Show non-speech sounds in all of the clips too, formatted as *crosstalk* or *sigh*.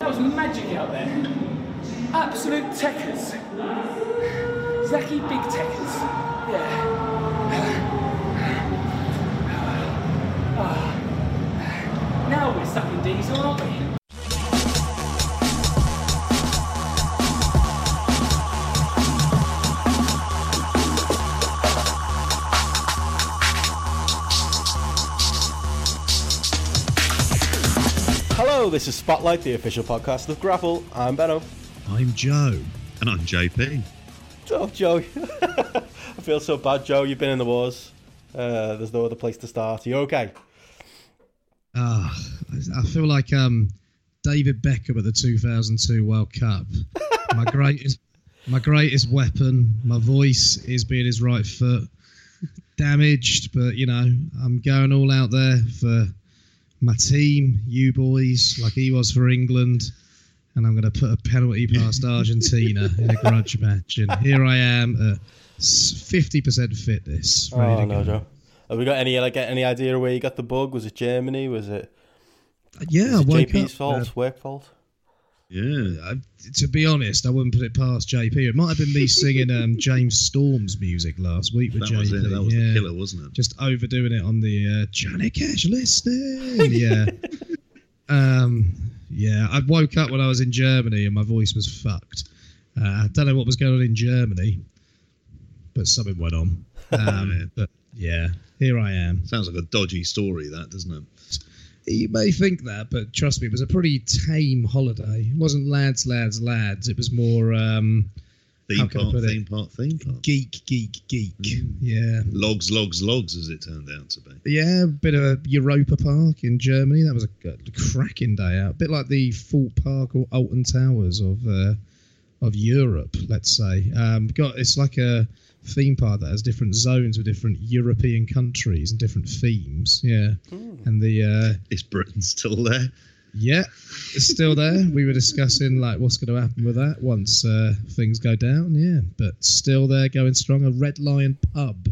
That was magic out there. Absolute techers. Zacky big techers. Yeah. *sighs* Ah. Now we're sucking diesel, aren't we? This is Spotlight, the official podcast of GRAPPL. I'm Benno. I'm Joe. And I'm JP. Oh, Joe. *laughs* I feel so bad, Joe. You've been in the wars. Uh, there's no other place to start. Are you okay? Ah, I feel like um, David Beckham at the 2002 World Cup. *laughs* My greatest, my greatest weapon. My voice is being his right foot. Damaged, but you know, I'm going all out there for my team, you boys, like he was for England. And I'm going to put a penalty past *laughs* Argentina in a grudge match. And here I am at 50% fitness. Ready Oh to no, go. Joe. Have we got any like any idea where you got the bug? Was it Germany? Was it, Yeah, was it woke JP's up. fault? uh, work fault? Yeah, I, to be honest, I wouldn't put it past JP. It might have been me singing um, *laughs* James Storm's music last week with That JP. was it. That was yeah. the killer, wasn't it? Just overdoing it on the uh, Johnny Cash listening. *laughs* Yeah. um, yeah, I woke up when I was in Germany and my voice was fucked. Uh, I don't know what was going on in Germany, but something went on. *laughs* Um, but yeah, here I am. Sounds like a dodgy story, that doesn't it? You may think that, but trust me, it was a pretty tame holiday. It wasn't lads, lads, lads. It was more um, Theme park, put it? theme park, theme park. geek, geek, geek. Yeah. Logs, logs, logs, as it turned out to be. Yeah, a bit of a Europa Park in Germany. That was a, a cracking day out. A bit like the Thorpe Park or Alton Towers of uh, of Europe, let's say. Um, got it's like a theme park that has different zones with different European countries and different themes. Yeah, and the uh, Is Britain still there? yeah, it's still there. We were discussing like what's going to happen with that once uh, things go down. Yeah, but still there, going strong. A Red Lion pub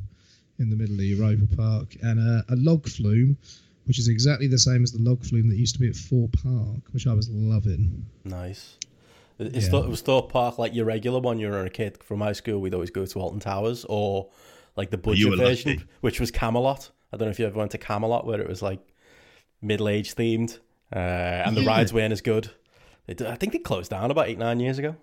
in the middle of Europa Park and a, a log flume, which is exactly the same as the log flume that used to be at Thorpe Park, which I was loving. Nice. Is Yeah. Thor- was Thorpe Park like your regular one? You were a kid from high school. We'd always go to Alton Towers, or like the budget version, lucky. which was Camelot. I don't know if you ever went to Camelot, where it was like middle age themed, uh, and the rides weren't as good. D- I think they closed down about eight nine years ago.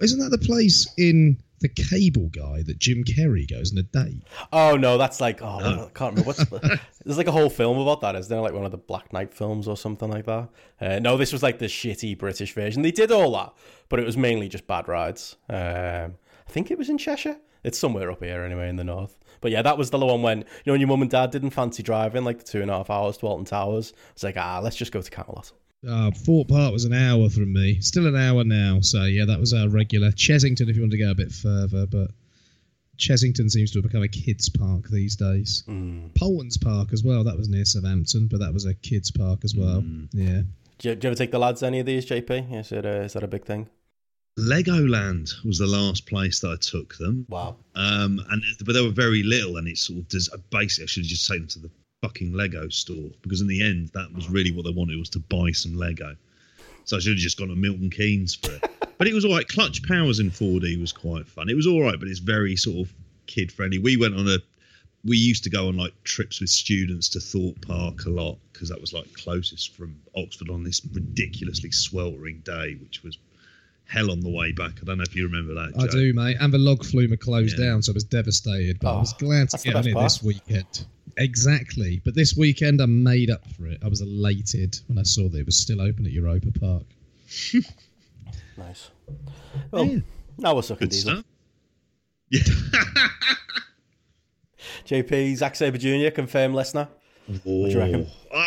Isn't that the place in the Cable Guy that Jim Carrey goes on a date? Oh no, that's like oh I can't remember what's the, there's like a whole film about that. Is there like one of the Black Knight films or something like that? Uh, no, this was like the shitty British version. They did all that, but it was mainly just bad rides. Um, I think it was in Cheshire. It's somewhere up here anyway in the north. But yeah, that was the one when you know when your mum and dad didn't fancy driving like the two and a half hours to Alton Towers. It's like ah, let's just go to Camelot. Uh, Thorpe Park was an hour from me. Still an hour now. So, yeah, that was our regular. Chessington, if you want to go a bit further, but Chessington seems to have become a kids' park these days. Paultons Park as well. That was near Southampton, but that was a kids' park as well. Yeah. Do you, do you ever take the lads any of these, JP? Is it a, is that a big thing? Legoland was the last place that I took them. Wow. Um, and but they were very little, and it's sort of does basically I should have just taken them to the fucking Lego store because in the end that was really what they wanted was to buy some Lego. So I should have just gone to Milton Keynes for it. *laughs* but it was all right. Clutch Powers in 4D was quite fun. It was all right, but it's very sort of kid friendly. We went on a we used to go on like trips with students to Thorpe Park a lot because that was like closest from Oxford on this ridiculously sweltering day, which was hell on the way back. I don't know if you remember that. I do, mate. And the log flume had closed Yeah. down, so I was devastated. But I Oh, was glad to get on it part. this weekend. Exactly. But this weekend, I made up for it. I was elated when I saw that it was still open at Europa Park. *laughs* Nice. Well, now we're sucking Good diesel. stuff. Yeah. *laughs* JP, Zack Sabre Jr., confirmed listener. Oh, do you reckon?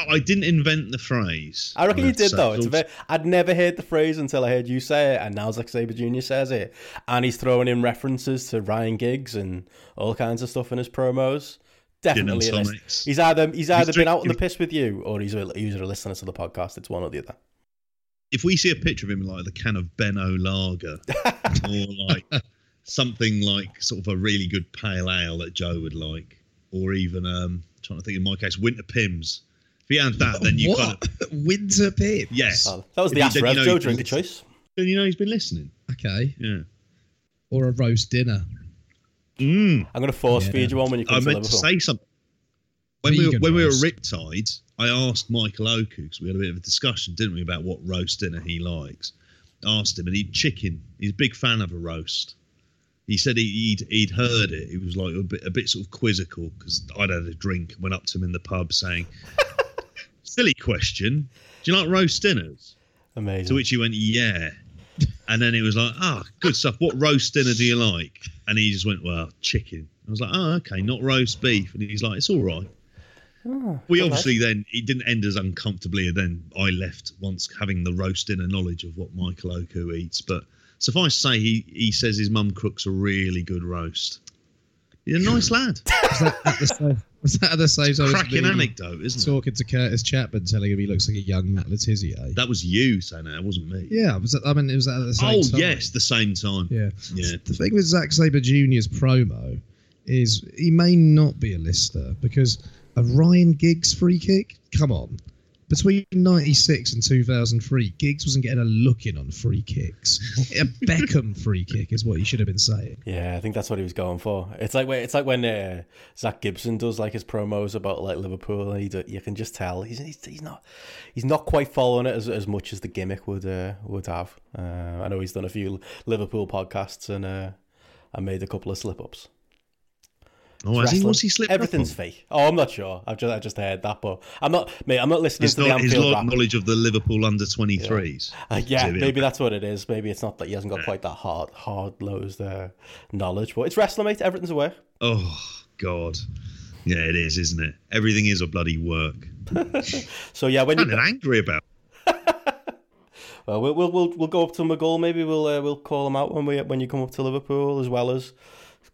I, didn't invent the phrase. I reckon you did though. It's bit, I'd never heard the phrase until I heard you say it, and now Zack Sabre Jr. says it, and he's throwing in references to Ryan Giggs and all kinds of stuff in his promos. Definitely, a list. he's either he's either been out on the piss with you, or he's a he's a listener to the podcast. It's one or the other. if we see a picture of him like the can of Benno Lager, *laughs* or like something like sort of a really good pale ale that Joe would like, or even um, trying to think in my case, Winter Pimm's. If he had that, then you kind what? of Winter Pip? yes. Oh, that was the you- Ask then Rev you know Joe drink can of choice. Then you know he's been listening. Okay. Yeah. Or a roast dinner. Mm. I'm going to force Yeah. feed you one when you come I to meant to say something. When we, were, Vegan when we were Riptide, I asked Michael Oku because we had a bit of a discussion, didn't we, about what roast dinner he likes. Asked him, and he'd chicken. He's a big fan of a roast. He said he, he'd he'd heard it. He was like a bit a bit sort of quizzical because I'd had a drink. Went up to him in the pub saying, "Silly question. Do you like roast dinners?" Amazing. To which he went, "Yeah." And then he was like, "Ah, good stuff. What roast dinner do you like?" And he just went, "Well, chicken." I was like, "Oh, okay, not roast beef." And he's like, "It's all right." Oh, We obviously then it didn't end as uncomfortably, and then I left once having the roast dinner knowledge of what Michael Oku eats. But suffice to say, he he says his mum cooks a really good roast. He's a nice lad. *laughs* Was that at the was that at the same time? Cracking anecdote, isn't it? Talking to Curtis Chapman, telling him he looks like a young Matt Letizia. That was you saying that, it wasn't me. yeah, was that, I mean, it was at the same Oh time. Oh yes, the same time. Yeah. Yeah. The thing with Zack Sabre Jr.'s promo is he may not be a lister because a Ryan Giggs free kick. Come on, between '96 and 2003, Giggs wasn't getting a look in on free kicks. a *laughs* Beckham free kick is what he should have been saying. Yeah, I think that's what he was going for. It's like when it's like when uh, Zack Gibson does like his promos about like Liverpool, and he do, you can just tell he's, he's he's not he's not quite following it as, as much as the gimmick would uh, would have. Uh, I know he's done a few Liverpool podcasts and uh, I made a couple of slip ups. Oh, has he? What's he slipped Everything's fake. Oh, I'm not sure. I've just I just heard that, but I'm not. Mate, I'm not listening His, to the not, his Anfield rap. knowledge of the Liverpool under 23s. Uh, yeah, maybe that's what it is. Maybe it's not that he hasn't got quite that hard, hard nosed uh, knowledge, but it's wrestling, mate. Everything's aware. Oh God. Yeah, it is, isn't it? Everything is a bloody work. *laughs* So yeah, when I'm you kind of angry about. *laughs* well, we'll we'll we'll, go up to McGull. Maybe we'll uh, we'll call him out when we when you come up to Liverpool, as well as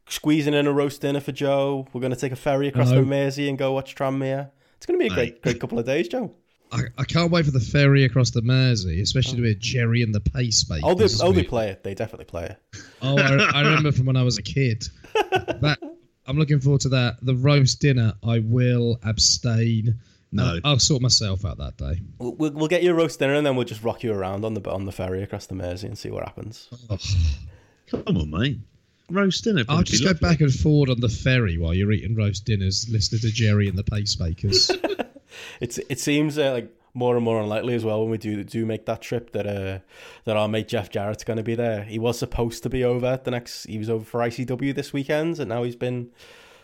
squeezing in a roast dinner for Joe. We're going to take a ferry across the Mersey and go watch Tranmere. It's going to be a great Mate. great couple of days, Joe. I, I can't wait for the ferry across the Mersey, especially oh. with Gerry and the Pacemakers. Oh, they oh they play it. They definitely play it. Oh, I, I remember from when I was a kid. *laughs* That I'm looking forward to that. The roast dinner, I will abstain. No. I'll sort myself out that day. We'll, we'll, we'll get you a roast dinner and then we'll just rock you around on the on the ferry across the Mersey and see what happens. Oh, Come on, mate. Roast dinner. I'll just be go back and forward on the ferry while you're eating roast dinners, listening to Gerry and the Pacemakers. *laughs* It's it seems uh, like more and more unlikely as well when we do do make that trip that uh that our mate Jeff Jarrett's going to be there. He was supposed to be over the next. He was over for ICW this weekend, and now he's been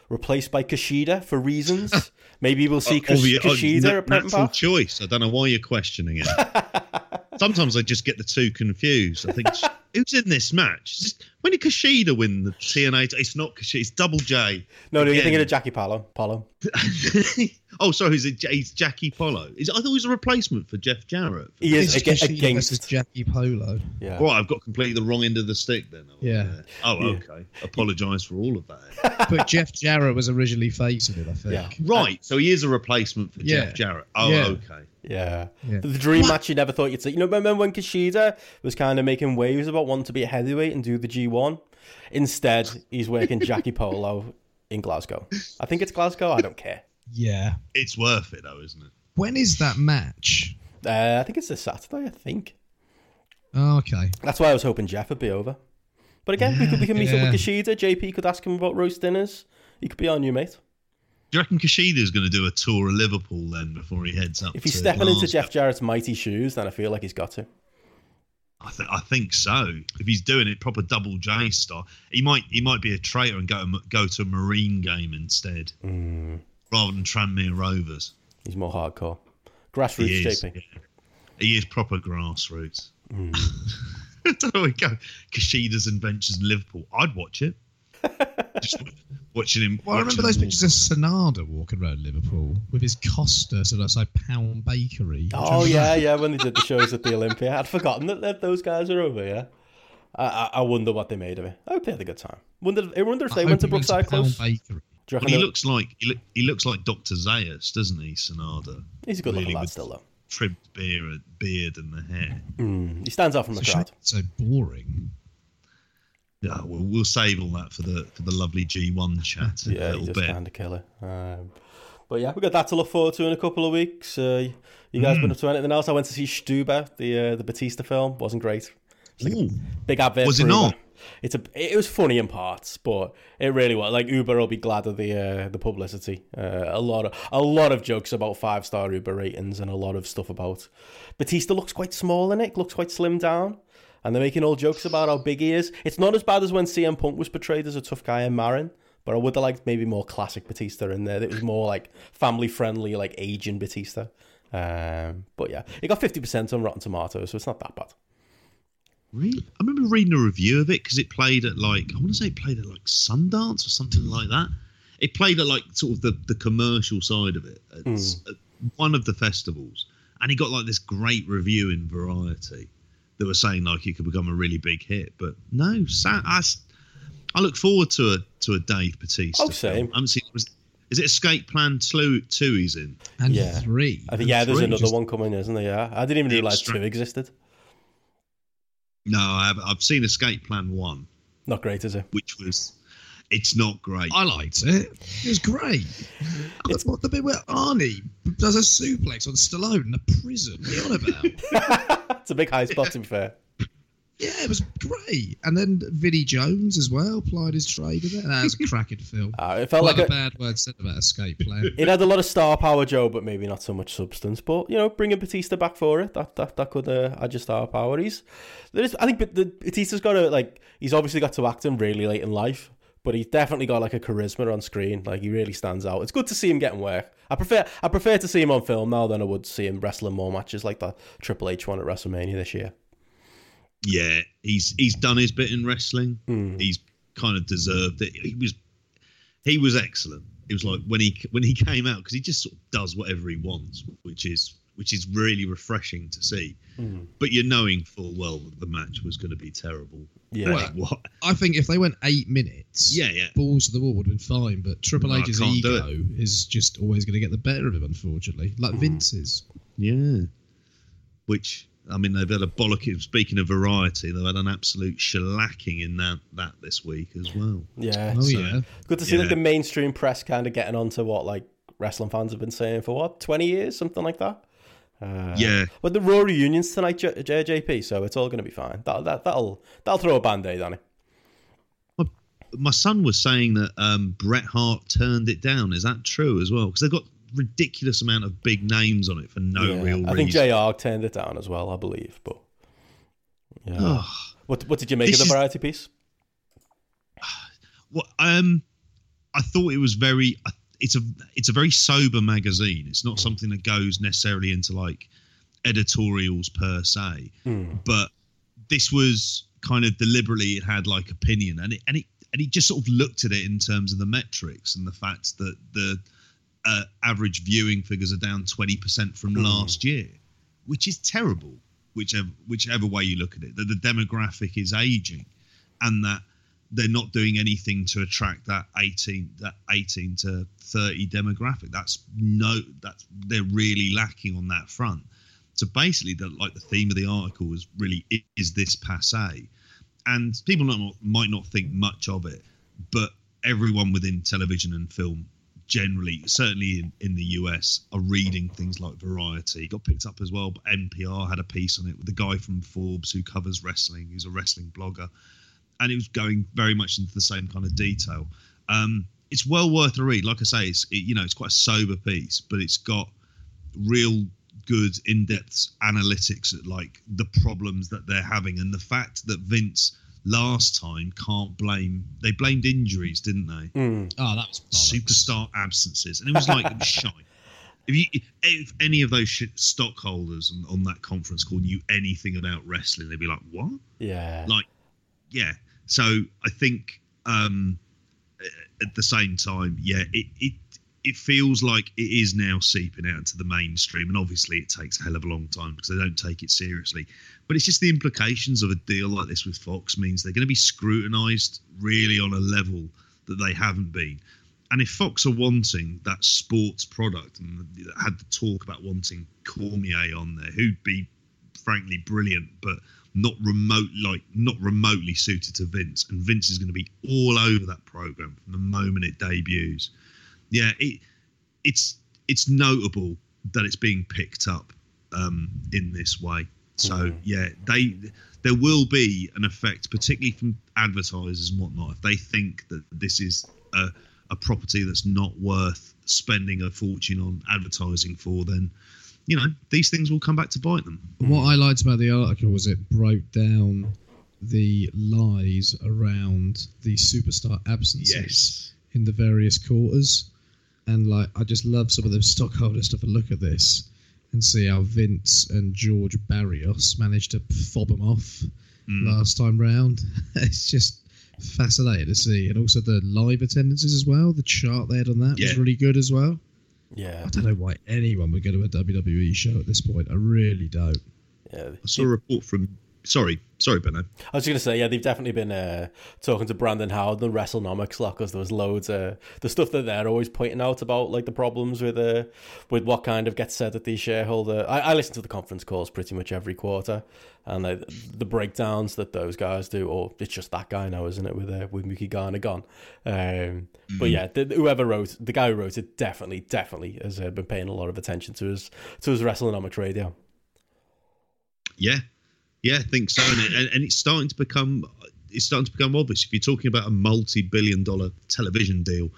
replaced by Kushida for reasons. *laughs* Maybe we'll see Kush- Obvi- oh, Kushida na- at Prenton natural choice. I don't know why you're questioning it. *laughs* Sometimes I just get the two confused. I think *laughs* who's in this match? Just- when did Kushida win the TNA? It's not Kushida. It's Double J. No, no, you're Again. thinking of Jackie Palo. Palo. *laughs* oh, sorry. Is it? He's Jackie Polo. Is I thought he was a replacement for Jeff Jarrett. He is It's aga- Kushida versus against. Jackie Polo. Yeah. Right, I've got completely the wrong end of the stick then. Oh, yeah. Oh, Yeah. okay. Apologise for all of that. *laughs* But Jeff Jarrett was originally facing it, I think. Yeah. Right. So he is a replacement for Yeah. Jeff Jarrett. Oh, Yeah. okay. Yeah. Yeah. The dream match you never thought you'd see. You know, remember when Kushida was kind of making waves about wanting to be a heavyweight and do the G1? Instead, he's working Jackie Polo in Glasgow. I think it's Glasgow. I don't care. Yeah. It's worth it though, isn't it? When is that match? Uh, I think it's this Saturday, I think. Oh, okay. That's why I was hoping Jeff would be over. But again, we could we can meet up with Kushida. JP could ask him about roast dinners. He could be our new mate. Do you reckon Kushida's going to do a tour of Liverpool then before he heads up? If he's stepping into Jeff Jarrett's mighty shoes, then I feel like he's got to. I, th- I think so. If he's doing it proper double J style, he might he might be a traitor and go go to a Marine game instead rather than Tranmere Rovers. He's more hardcore. Grassroots, He is. JP. yeah. He is proper grassroots. Mm. *laughs* I don't know where we go. Kushida's adventures in Liverpool. I'd watch it. Just *laughs* watching him. Well, I remember those him pictures of Sanada walking around Liverpool with his Costa, so that's like Pound Bakery. Oh yeah, that? yeah. When they did the shows at the Olympia, I'd forgotten that, that those guys are over. Yeah, I, I, I wonder what they made of it. I hope they had a good time. Wonder, I wonder if they hope went to Brookside Pound Close. Bakery. Well, he looks like he, look, he looks like Doctor Zayas, doesn't he, Sanada? He's a good looking really lad with- still though. Trimmed beard, beard, and the hair. Mm, he stands out from the It's a crowd. so boring. Yeah, we'll, we'll save all that for the for the lovely G1 *laughs* chat a Yeah, he little bit. kind of kill it. Um, but yeah, we got that to look forward to in a couple of weeks. Uh, you guys Hmm. been up to anything else? I went to see Stuber, the uh, the Batista film. wasn't great. Ooh, Big advert. Was it Uber. not? It's a. It was funny in parts, but it really was. Like Uber will be glad of the uh, the publicity. Uh, a lot of a lot of jokes about five star Uber ratings and a lot of stuff about Batista looks quite small in it. Looks quite slim down, and they're making all jokes about how big he is. It's not as bad as when CM Punk was portrayed as a tough guy in Marin. But I would have liked maybe more classic Batista in there. It was more like family friendly, like aging Batista. Um, but yeah, it got fifty percent on Rotten Tomatoes, so it's not that bad. really? I remember reading a review of it because it played at like I want to say it played at like Sundance or something like that. It played at like sort of the the commercial side of it at, at one of the festivals, and he got like this great review in Variety that were saying like it could become a really big hit. But no, I I, s- I look forward to a to a Dave Batista. Oh, film. same. I haven't seen. Was, is it Escape Plan two? Two he's in. And Yeah. three. I think And yeah, there's another just- one coming, isn't there? Yeah, I didn't even realize extra- two existed. No, I have, I've seen Escape Plan one, Not great, is it? which was. It's not great. I liked it. It was great. It's what the bit where Arnie does a suplex on Stallone in a prison. What are you on about? it's a big high spot, to be fair. yeah, it was great. And then Vinnie Jones as well plied his trade in it. That was a cracking film. *laughs* Uh, it felt Quite like a a, bad word said about Escape Plan. it had a lot of star power, Joe, but maybe not so much substance. But you know, bringing Batista back for it, that that, that could uh, add your star power. He's there is, I think, but the Batista's got to like, he's obviously got to act in really late in life. But he's definitely got like a charisma on screen. Like he really stands out. It's good to see him getting work. I prefer I prefer to see him on film now than I would see him wrestling more matches like the Triple H one at WrestleMania this year. yeah, he's he's done his bit in wrestling. Hmm. He's kind of deserved it. He was he was excellent. It was like when he when he came out because he just sort of does whatever he wants, which is which is really refreshing to see. Hmm. But you're knowing full well that the match was going to be terrible. Yeah. Like, what? I think if they went eight minutes, Yeah, yeah. balls to the wall would have been fine. But Triple No, H's can't ego is just always going to get the better of him, unfortunately, like hmm. Vince's. Yeah. Which I mean, they've had a bollock. Speaking of variety, they've had an absolute shellacking in that that this week as well. Yeah. Oh So- yeah, Good to see like the mainstream press kind of getting onto what like wrestling fans have been saying for what twenty years, something like that. Uh, Yeah. But the Raw reunions tonight, J- JJP, so it's all going to be fine. That that that'll that'll throw a band aid on it. My son was saying that um, Bret Hart turned it down. Is that true as well? Because they've got ridiculous amount of big names on it for no Yeah. real reason. I think JR turned it down as well, I believe. But yeah, Ugh. what what did you make of the is- variety piece? *sighs* Well, um, I thought it was very. It's a it's a very sober magazine. It's not something that goes necessarily into like editorials per se, Hmm. but this was kind of deliberately. It had like opinion, and it and it and he just sort of looked at it in terms of the metrics and the fact that the uh, average viewing figures are down twenty percent from last year, which is terrible. Whichever whichever way you look at it, that the demographic is aging, and that they're not doing anything to attract that 18 that 18 to 30 demographic. That's no that's they're really lacking on that front. So basically the like the theme of the article was really is this passe and people not, might not think much of it but everyone within television and film generally certainly in, in the us are reading things like variety. Got picked up as well but npr had a piece on it with the guy from forbes who covers wrestling. Who's a wrestling blogger and it was going very much into the same kind of detail. Um, it's well worth a read. Like I say, it's it, you know it's quite a sober piece, but it's got real good in-depth analytics at like the problems that they're having and the fact that Vince last time can't blame they blamed injuries, didn't they? Hmm. oh that was. Superstar absences, and it was like it was *laughs* shite. If you if any of those shit stockholders on, on that conference call knew anything about wrestling, they'd be like, "What?" Yeah, like yeah so i think um at the same time, yeah, it it it feels like it is now seeping out into the mainstream, and obviously it takes a hell of a long time because they don't take it seriously. But it's just the implications of a deal like this with Fox means they're going to be scrutinised really on a level that they haven't been. And if Fox are wanting that sports product and had the talk about wanting Cormier on there, who'd be frankly brilliant, but not remote like not remotely suited to Vince, and Vince is going to be all over that program from the moment it debuts. Yeah, it it's it's notable that it's being picked up um, in this way. So yeah, they there will be an effect, particularly from advertisers and whatnot, if they think that this is a, a property that's not worth spending a fortune on advertising for, then you know these things will come back to bite them. What I liked about the article was it broke down the lies around the superstar absences in the various quarters. And like, I just love some of the stockholder stuff. And look at this and see how Vince and George Barrios managed to fob them off mm. last time round. *laughs* it's just fascinating to see. And also the live attendances as well. The chart they had on that Yeah. was really good as well. Yeah, I don't know why anyone would go to a WWE show at this point. I really don't. yeah. I saw a report from. Sorry, sorry, Benno. I was going to say, yeah, they've definitely been uh, talking to Brandon Howard and WrestleNomics lot because there was loads of the stuff that they're always pointing out about like the problems with uh, with what kind of gets said at these shareholder. I, I listen to the conference calls pretty much every quarter, and uh, the breakdowns that those guys do, or it's just that guy now, isn't it? With uh, with Mickey Garner gone, um, but yeah, the, whoever wrote the guy who wrote it definitely, definitely has uh, been paying a lot of attention to his to his WrestleNomics radio. Yeah, yeah, I think so. And, it, and, it's starting to become it's starting to become obvious. If you're talking about a multi-billion-dollar television deal,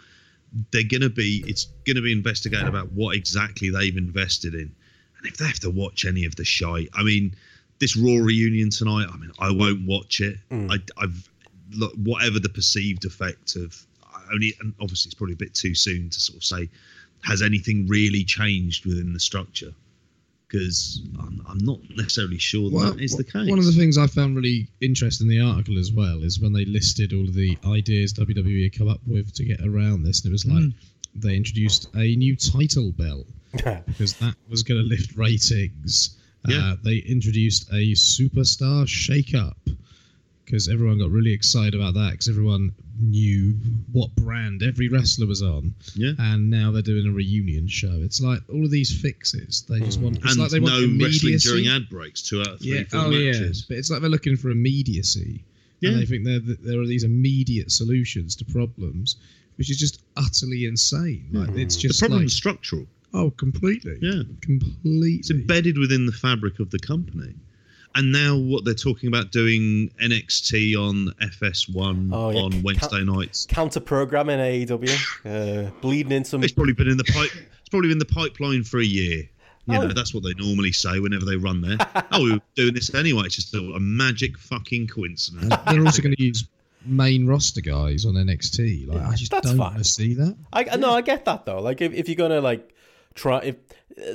they're going to be it's going to be investigated about what exactly they've invested in, and if they have to watch any of the shite. I mean, this Raw reunion tonight. I mean, I won't watch it. Mm. I, I've look, whatever the perceived effect of only and obviously it's probably a bit too soon to sort of say has anything really changed within the structure because I'm, I'm not necessarily sure that, that is the case. One of the things I found really interesting in the article as well is when they listed all of the ideas WWE had come up with to get around this, and it was like they introduced a new title bell *laughs* because that was going to lift ratings. Yeah. Uh, they introduced a superstar shake-up because everyone got really excited about that because everyone knew what brand every wrestler was on. Yeah. And now they're doing a reunion show. It's like all of these fixes. They just want. It's and like they no want immediacy. wrestling during ad breaks, two out of three Yeah. Oh yeah. matches. But it's like they're looking for immediacy. Yeah. And they think there there are these immediate solutions to problems, which is just utterly insane. Like mm. it's just The just problem's like structural. oh, completely. Yeah. Completely. It's embedded within the fabric of the company. And now what they're talking about doing NXT on FS1 Oh, yeah. on Wednesday nights. Counter programming AEW, uh, bleeding in some. It's probably been in the pipe. It's probably been in the pipeline for a year. You Oh. know, that's what they normally say whenever they run there. oh, we were *laughs* doing this anyway. It's just a, a magic fucking coincidence. And they're also going to use main roster guys on NXT. Like I just That's don't want to see that. I no, I get that though. Like if, if you're gonna like try, if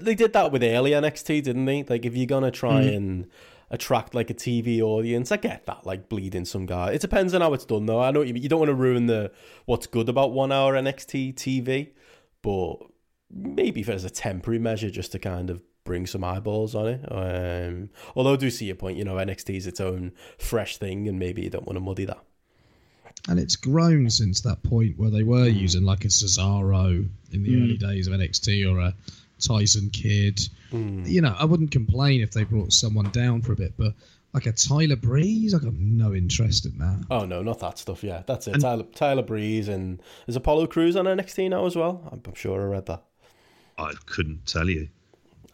they did that with early NXT, didn't they? Like if you're gonna try and attract like a TV audience, I get that. Like bleeding some guy. It depends on how it's done though. I know you. You don't want to ruin the what's good about one hour NXT TV, but maybe if it's a temporary measure just to kind of bring some eyeballs on it. Um, although I do see your point. You know, NXT is its own fresh thing, and maybe you don't want to muddy that. And it's grown since that point where they were using like a Cesaro in the early days of NXT or a Tyson Kidd. Hmm. You know, I wouldn't complain if they brought someone down for a bit, but like a Tyler Breeze, I got no interest in that. Oh no, not that stuff. Yeah, that's it. Tyler, Tyler Breeze and is Apollo Crews on NXT now as well? I'm, I'm sure I read that. I couldn't tell you.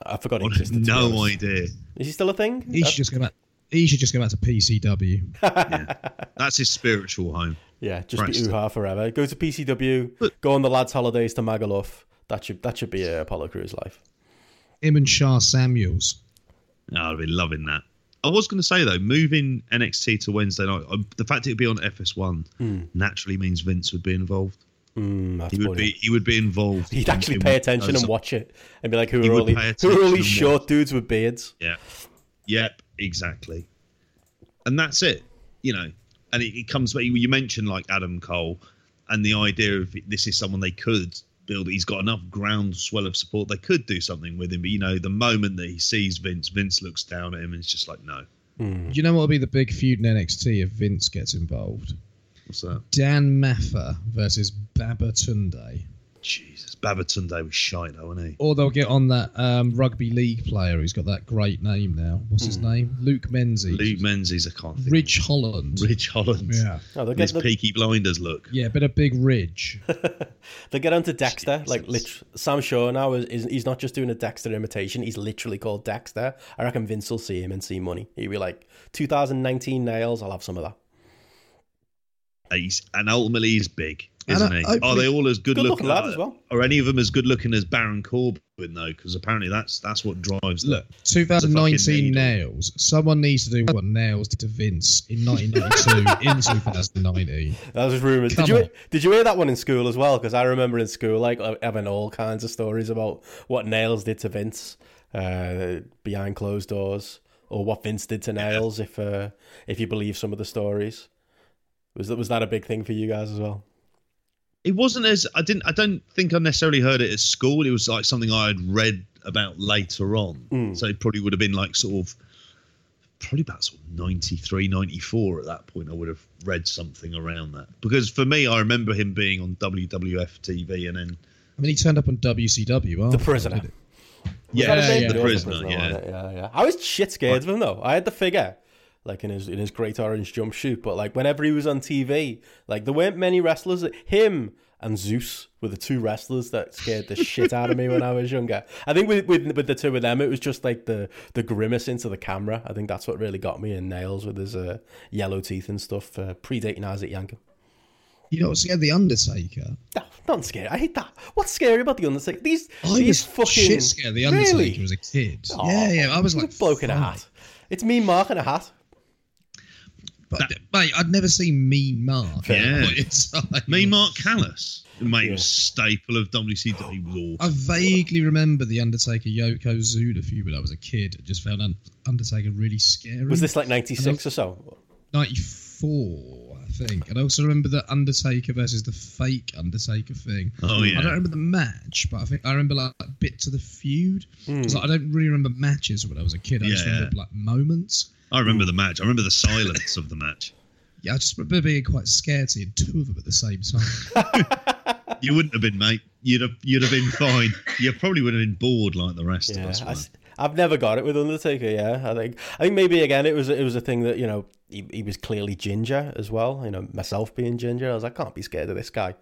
I forgot he existed. no honest. idea. Is he still a thing? He should just go back. He should just go back to PCW. *laughs* yeah. That's his spiritual home. yeah, just be Preston. UHA forever. Go to PCW. go on the lads' holidays to Magaluf. That should that should be a Apollo Crews life. Him and Sha Samuels. Oh, I'd be loving that. I was going to say though, moving NXT to Wednesday night, uh, the fact it would be on FS1 naturally means Vince would be involved. Mm, that's He would brilliant. be. He would be involved. He'd in- actually in pay attention goes and on. watch it and be like, "Who He are all these? Who are all and these watch. short dudes with beards?" Yeah. Yep. Exactly. And that's it. You know, and it, it comes back. You mentioned like Adam Cole. and the idea of this is someone they could build. He's got enough groundswell of support. They could do something with him, but you know, the moment that he sees Vince, Vince looks down at him and it's just like, no. Do You know what will be the big feud in NXT if Vince gets involved? What's that? Dan Matha versus Babatunde. Jesus, Babatunde was shite though, wasn't he? Or they'll get on that um, rugby league player who's got that great name now. What's his name? Luke Menzies. Luke Menzies, I can't think. Ridge Holland. Ridge Holland. Yeah. No, they'll His they'll, Peaky Blinders look. Yeah, but a big ridge. *laughs* they'll get onto Dexter. Like, Jesus. lit- Sam Shaw now is, is he's not just doing a Dexter imitation. He's literally called Dexter. I reckon Vince will see him and see money. He'll be like, 2019 Nailz. I'll have some of that. He's, and ultimately he's big, And isn't I- he? Are they all as good, Good-looking looking? lad as well. Are any of them as good looking as Baron Corbin though? Because apparently that's that's what drives them. Look, 2019 Nailz. Someone needs to do what Nailz did to Vince in 1992 *laughs* in 2019. That was rumors. Come Did you on. did you hear that one in school as well? Because I remember in school like having all kinds of stories about what Nailz did to Vince uh, behind closed doors, or what Vince did to Nailz. If uh, if you believe some of the stories, was that was that a big thing for you guys as well? It wasn't as I didn't. I don't think I necessarily heard it at school. It was like something I had read about later on. Mm. So it probably would have been like sort of probably about sort of 93, 94 at that point. I would have read something around that because for me, I remember him being on WWF TV and then I mean, he turned up on WCW. The after, prisoner. didn't yeah, Was that his name? yeah, the prisoner. Yeah, it? yeah, yeah. I was shit scared of him though. I had the figure, like in his in his great orange jumpsuit, but like whenever he was on TV, like there weren't many wrestlers. that- Him and Zeus were the two wrestlers that scared the shit out of me when I was younger. I think with, with with the two of them, it was just like the the grimace into the camera. I think that's what really got me. And Nailz with his uh, yellow teeth and stuff, uh, predating Isaac Yankem. You know, scared the Undertaker. No, not scary. I hate that. What's scary about the Undertaker? These I these fucking shit scared the Undertaker Really? as a kid. Oh, yeah, yeah. I was like, bloke in a hat. It's me, Mark, in a hat. But mate, I'd never seen Mean Mark. Yeah. that point in time. me, Mark Callous, mate, was staple of WCW. He. I vaguely remember the Undertaker Yokozuna feud when I was a kid. I just found Undertaker really scary. Was this like '96 or so? 94, I think. And I also remember the Undertaker versus the fake Undertaker thing. Oh, yeah. I don't remember the match, but I think I remember like bits of the feud. Hmm. 'Cause, like, I don't really remember matches when I was a kid. I just Yeah. remember like moments. I remember the match. I remember the silence of the match. Yeah, I just remember being quite scared seeing two of them at the same time. *laughs* You wouldn't have been, mate. You'd have you'd have been fine. You probably would have been bored like the rest of Yeah, us. I, were. have never got it with Undertaker. Yeah, I think I think maybe again it was it was a thing that you know he, he was clearly ginger as well. You know myself being ginger, I was like, I can't be scared of this guy.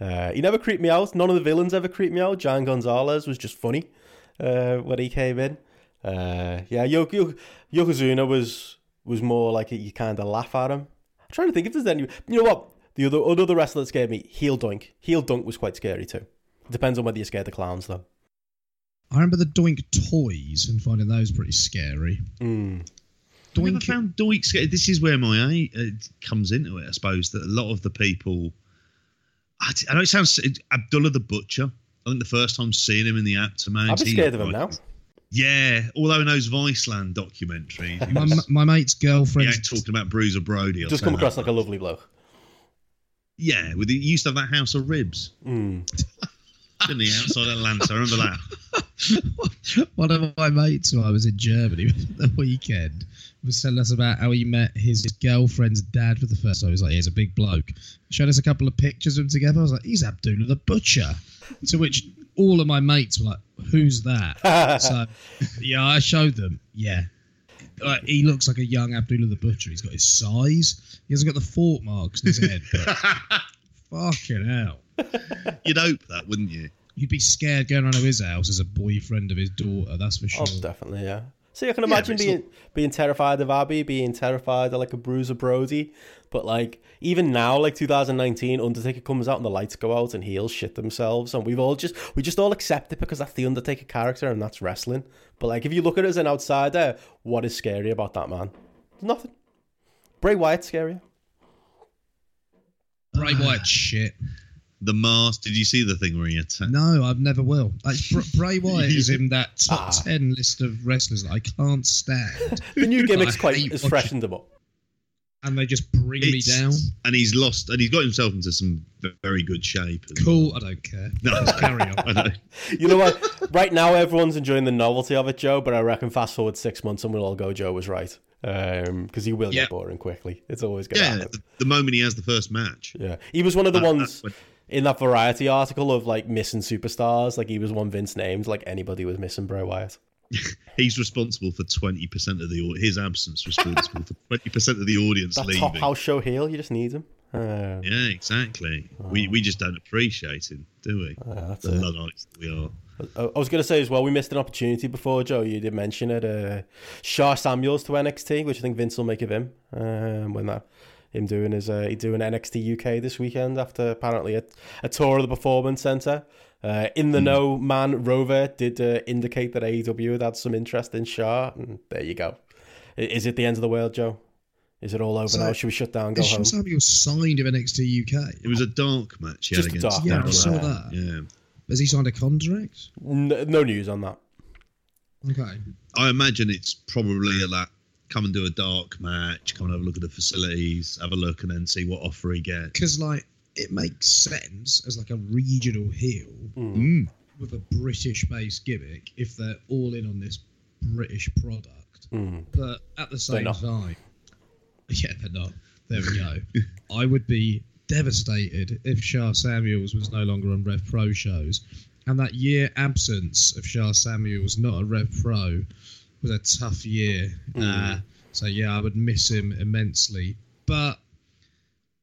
Uh, he never creeped me out. None of the villains ever creeped me out. John Gonzalez was just funny uh, when he came in. Uh, yeah, Yo- Yo- Yokozuna was was more like you kind of laugh at him. I'm trying to think if there's any. You know what? The other another wrestler that scared me, Heel Doink. Heel Doink was quite scary too. Depends on whether you're scared of clowns though. I remember the Doink toys and finding those pretty scary. Mm. I never found Doink scary. This is where my uh, comes into it, I suppose. That a lot of the people, I, I know it sounds Abdullah the Butcher. I think the first time seeing him in the Aftermath, I'd be scared of him like- now. Yeah, although in those Viceland documentaries, *laughs* he my, was, my mate's girlfriend. ain't talking about Bruiser Brody. Just say come that across like a lovely bloke. Yeah, with the, he used to have that house of ribs, Mm. *laughs* didn't he? Outside Atlanta, I remember that. *laughs* One of my mates when I was in Germany the weekend was telling us about how he met his girlfriend's dad for the first time. He was like, he's a big bloke. Showed us a couple of pictures of him together. I was like, he's Abdullah the Butcher. To which all of my mates were like, who's that? *laughs* so, yeah, I showed them. Yeah. Like, he looks like a young Abdullah the Butcher. He's got his size. He hasn't got the fork marks in his head. But *laughs* fucking hell. You'd hope that, wouldn't you? You'd be scared going around to his house as a boyfriend of his daughter, that's for oh, sure. Oh, definitely, yeah. See, I can imagine it's being being terrified of Abby, being terrified of like a Bruiser Brody, but like even now, like 2019, Undertaker comes out and the lights go out and heels shit themselves, and we've all just we just all accept it because that's the Undertaker character and that's wrestling. But like, if you look at it as an outsider, what is scary about that man? Nothing. Bray Wyatt's scarier. Bray Wyatt *sighs* shit. The mask. Did you see the thing where he attacked? No, I've never will. Like Br- Bray *laughs* Wyatt is in that top Ah. ten list of wrestlers that I can't stand. *laughs* The new gimmick's *laughs* I quite hate has watching- freshened him up. And they just bring me down. and he's lost, and he's got himself into some very good shape. as Cool. I don't care. *laughs* No, Just carry on. Know. You know what? right now, everyone's enjoying the novelty of it, Joe. But I reckon fast forward six months and we'll all go, Joe was right, because he will Yeah. get boring quickly. It's always going to Yeah, happen. the, the moment he has the first match. Yeah, he was one of the Uh, ones in that Variety article of like missing superstars. Like he was one Vince named. Like anybody was missing Bray Wyatt. *laughs* He's responsible for twenty percent of the his absence. Responsible for twenty percent of the audience That leaving. top house show heel, you just need him. Uh, Yeah, exactly. We we just don't appreciate him, do we? uh, that's the. Luddites we are. I was going to say as well, we missed an opportunity before, Joe. You did mention it. Uh, Sha Samuels to NXT, which I think Vince will make of him um, when that him doing his uh, he doing NXT UK this weekend after apparently a, a tour of the Performance Center. Uh, in the know man Rover did uh, indicate that AEW had had some interest in Sha, and there you go. Is it the end of the world, Joe? Is it all over So, now? Should we shut down, go Is home? Sha Samuels signed of NXT UK? It was a dark match. He Just a against dark Yeah, I saw that. Yeah, Has he signed a contract? No, no news on that. Okay. I imagine it's probably a that come and do a dark match, come and have a look at the facilities, have a look, and then see what offer he gets. Because like it makes sense as like a regional heel Mm. with a British-based gimmick if they're all in on this British product. Mm. But at the same time, *laughs* yeah, they're not. There we go. *laughs* I would be devastated if Sha Samuels was no longer on Rev Pro shows, and that year absence of Sha Samuels not a Rev Pro was a tough year. Uh, so yeah, I would miss him immensely. But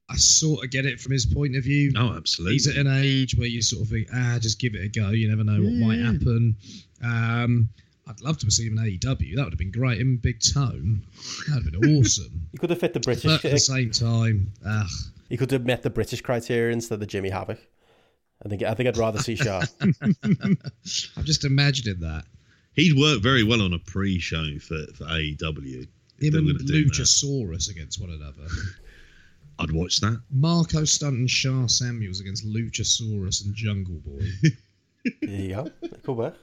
I sort of get it from his point of view. Oh, absolutely. He's at an age where you sort of think, ah, just give it a go. You never know what might happen. Um, I'd love to have seen him in AEW. That would have been great. Him, and Big Tone. That would have been *laughs* awesome. he could have fit the British. but at the same time, ugh, He could have met the British criteria instead of Jimmy Havoc. I think I think I'd rather see Sha. *laughs* I'm just imagining that. He'd work very well on a pre-show for for AEW. if Him they and were to do that. Luchasaurus against one another. I'd watch that. Marco Stunt and Sha Samuels against Luchasaurus and Jungle Boy. *laughs* there you go. That could work.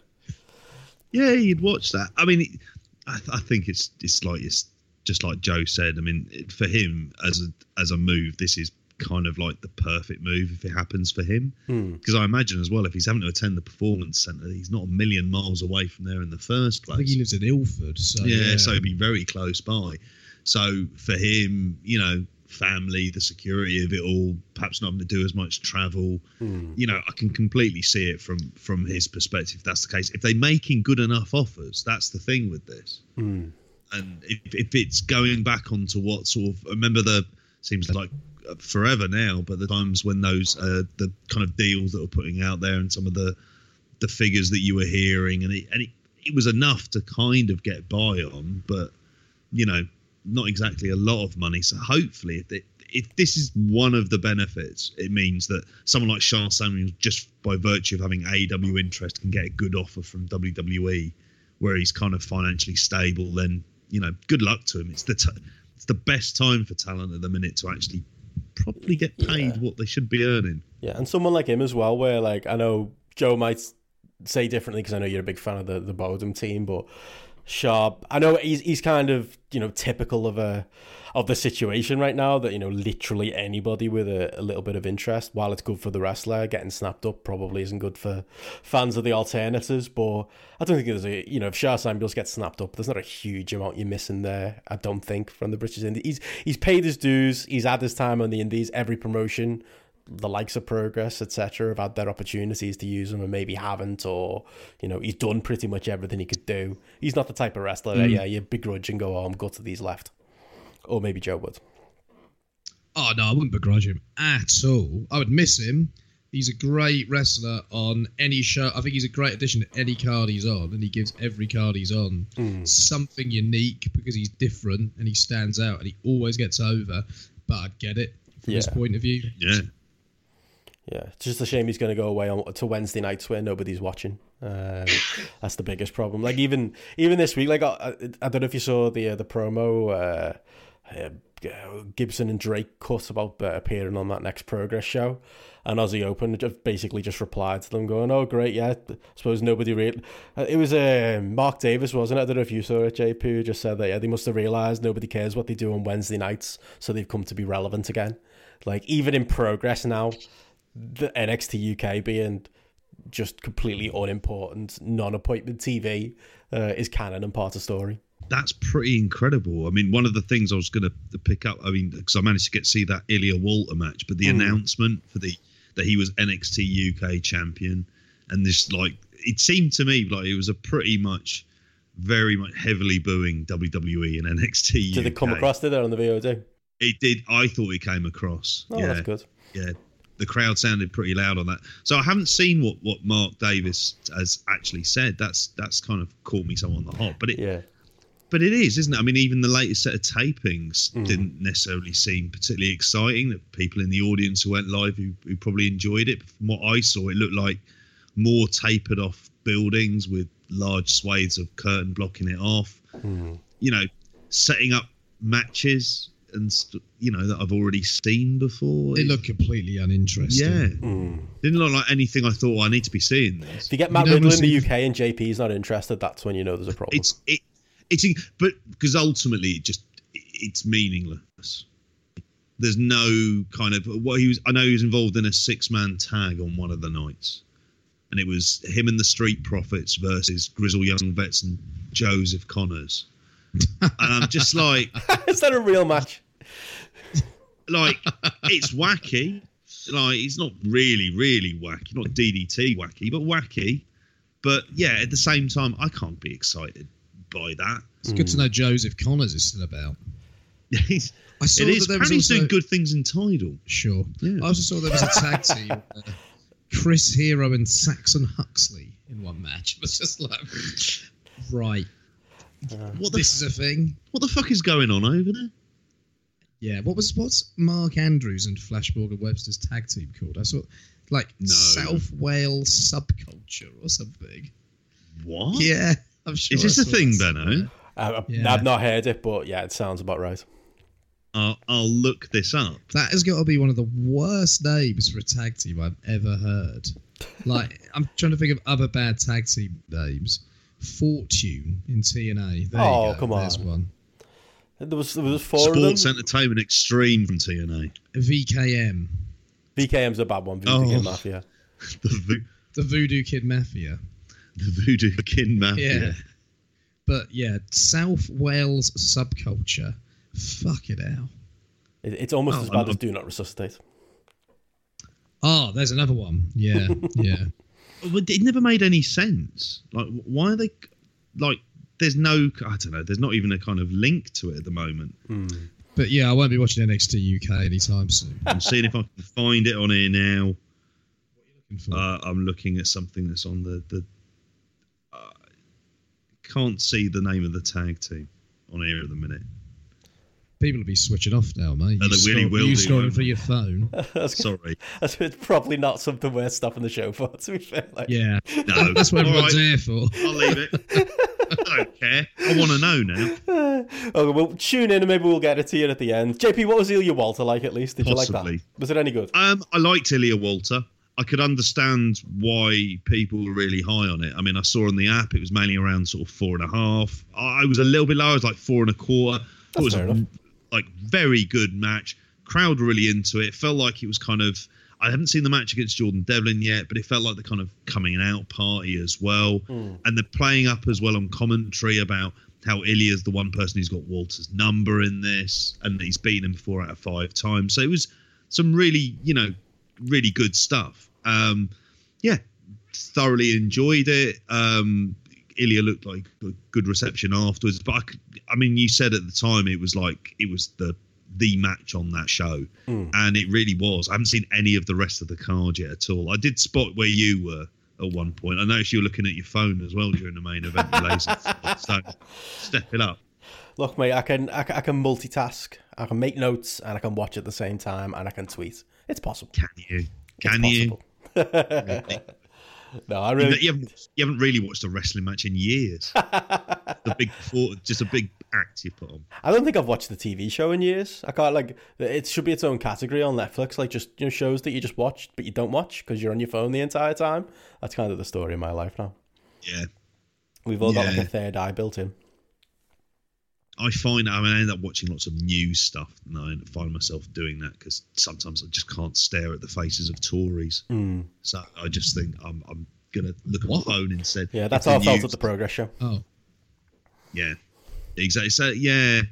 Yeah, you'd watch that. I mean, I, I think it's it's like it's just like Joe said. I mean, it- for him as a as a move, this is kind of like the perfect move if it happens for him. Hmm. Because I imagine as well, if he's having to attend the performance centre, he's not a million miles away from there in the first I think place. he lives in Ilford. So yeah, yeah, so it'd be very close by. So for him, you know, family, the security of it all, perhaps not having to do as much travel. You know, I can completely see it from from his perspective. That's the case. If they're making good enough offers, that's the thing with this. Hmm. And if, if it's going back onto what sort of remember the seems like forever now, but the times when those uh, the kind of deals that were putting out there and some of the the figures that you were hearing, and it and it, it was enough to kind of get by on, but you know, not exactly a lot of money. So hopefully, if, it, if this is one of the benefits, it means that someone like Sha Samuels, just by virtue of having AEW interest, can get a good offer from WWE, where he's kind of financially stable. Then you know, good luck to him. It's the t- it's the best time for talent at the minute to actually probably get paid Yeah. what they should be earning. Yeah, and someone like him as well, where like I know Joe might say differently because I know you're a big fan of the the Bodum team, but Sharp, I know he's he's kind of you know typical of a of the situation right now that you know literally anybody with a, a little bit of interest, while it's good for the wrestler, getting snapped up probably isn't good for fans of the alternatives. But I don't think there's a you know if Sha Samuels gets snapped up, there's not a huge amount you're missing there. I don't think from the British Indies. He's he's paid his dues. He's had his time on the Indies. Every promotion the likes of Progress, etc., have had their opportunities to use him and maybe haven't, or you know, he's done pretty much everything he could do. He's not the type of wrestler that, mm. yeah, you begrudge and go, oh, I'm gut to these left. Or maybe Joe would. Oh no, I wouldn't begrudge him at all. I would miss him. He's a great wrestler on any show. I think he's a great addition to any card he's on, and he gives every card he's on hmm. something unique because he's different and he stands out and he always gets over. But I get it from his point of view. Yeah. Yeah, it's just a shame he's going to go away on to Wednesday nights where nobody's watching. Um, *laughs* that's the biggest problem. Like even even this week, like I, I don't know if you saw the uh, the promo. Uh, uh, Gibson and Drake cut about uh, appearing on that next Progress show, and Aussie Open just basically just replied to them, going, "Oh, great, yeah, I suppose nobody really." It was uh, Mark Davis, wasn't it? I don't know if you saw it, JP, who just said that yeah, they must have realised nobody cares what they do on Wednesday nights, so they've come to be relevant again. Like even in Progress now, the NXT UK being just completely unimportant, non-appointment TV uh, is canon and part of story. That's pretty incredible. I mean, one of the things I was going to pick up, I mean, because I managed to get to see that Ilja Walter match, but the Mm. announcement for the that he was NXT UK champion, and this like it seemed to me like it was a pretty much very much heavily booing WWE and NXT. Did they come UK. across it there on the VOD? It did. I thought it came across. Oh, yeah, that's good. yeah. The crowd sounded pretty loud on that. So I haven't seen what what Mark Davis has actually said. That's that's kind of caught me some on the hop. But it Yeah. but it is, isn't it? I mean, even the latest set of tapings mm-hmm. didn't necessarily seem particularly exciting. That people in the audience who went live who, who probably enjoyed it. But from what I saw, it looked like more tapered off buildings with large swathes of curtain blocking it off. Mm-hmm. You know, setting up matches and st- you know that I've already seen before. It looked completely uninteresting. yeah, Hmm. didn't look like anything I thought. "Oh, I need to be seeing this. If you get Matt You know, Riddle in the UK and JP's not interested, that's when you know there's a problem. It's it, it's but because ultimately it just it's meaningless. There's no kind of what he was. I know he was involved in a six man tag on one of the nights, and it was him and the Street Profits versus Grizzled Young Vets and Joseph Connors. and I'm just like, *laughs* Is that a real match? Like it's wacky. Like it's not really, really wacky. Not DDT wacky, but wacky. But yeah, at the same time, I can't be excited by that. It's good to know Joseph Connors is still about. *laughs* He's- I saw it is. that there was Apparently, he's also doing good things in Tidal. Sure. Yeah. I also saw there was a tag *laughs* team, uh, Chris Hero and Saxon Huxley in one match. *laughs* It was just like, right, What the this is a thing. what the fuck is going on over there? Yeah. What was what's Mark Andrews and Flash Morgan Webster's tag team called? I saw like No. South Wales subculture or something. What? Yeah. I'm sure. Is this a thing, that Benno? Uh, Yeah. I've not heard it, but yeah, it sounds about right. I'll, I'll look this up. That has got to be one of the worst names for a tag team I've ever heard. *laughs* Like, I'm trying to think of other bad tag team names. Fortune in TNA. There Oh, you go. come There's on. one. There was there was four of them. Sports Entertainment Extreme from TNA. VKM, VKM's a bad one. Voodoo Oh. Kid Mafia. *laughs* The, vo- the Voodoo Kid Mafia. the Voodoo Kid Mafia. Yeah. But yeah, South Wales subculture. Fuck it out. It, it's almost Oh, as bad I'm- as Do Not Resuscitate. Oh, there's another one. Yeah, *laughs* yeah. But it never made any sense. Like, why are they like? There's no, I don't know. There's not even a kind of link to it at the moment. But yeah, I won't be watching NXT UK anytime soon. I'm seeing if I can find it on here now. Looking for- Uh, I'm looking at something that's on the the. Uh, can't see the name of the tag team on here at the minute. People will be switching off now, mate. Oh, You they really scroll- will You do, scrolling for your phone. *laughs* That's, Sorry. that's it's probably not something worth stopping the show for. To be fair, like, Yeah, No, *laughs* that's what all everyone's right, here for. I'll leave it. *laughs* I don't care. I want to know now. *laughs* okay, well, tune in and maybe we'll get it to you at the end. JP, what was Ilja Walter like? At least, did you like that? Was it any good? Um, I liked Ilja Walter. I could understand why people were really high on it. I mean, I saw on the app it was mainly around sort of four and a half. I was a little bit low. I was like four and a quarter. It was fair enough. like very good match. Crowd were really into it. Felt like it was kind of. I haven't seen the match against Jordan Devlin yet, but it felt like the kind of coming out party as well. Hmm. And they're playing up as well on commentary about how Ilja's the one person who's got Walter's number in this, and he's beaten him four out of five times. So it was some really, you know, really good stuff. Um, yeah, thoroughly enjoyed it. Um, Ilja looked like a good reception afterwards, but I, could, I mean, you said at the time it was like it was the the match on that show, hmm. and it really was. I haven't seen any of the rest of the card yet at all. I did spot where you were at one point. I noticed you were looking at your phone as well during the main event. lazy *laughs* so step it up. Look, mate, I can, I can I can multitask. I can make notes and I can watch at the same time and I can tweet. It's possible. Can you? Can it's you? *laughs* no, I You, really. you haven't you haven't really watched a wrestling match in years. *laughs* the big four, just a big act you put on. I don't think I've watched the TV show in years. I can't like it should be its own category on Netflix, like just you know shows that you just watch but you don't watch because you're on your phone the entire time. That's kind of the story of my life now. Yeah, We've all got like a third eye built in. I find I, mean, I end up watching lots of news stuff, and I find myself doing that because sometimes I just can't stare at the faces of Tories. Mm. So I just think I'm I'm gonna look at my phone instead. Yeah, that's the how I felt news- at the progress show. Oh, Yeah, exactly. So yeah,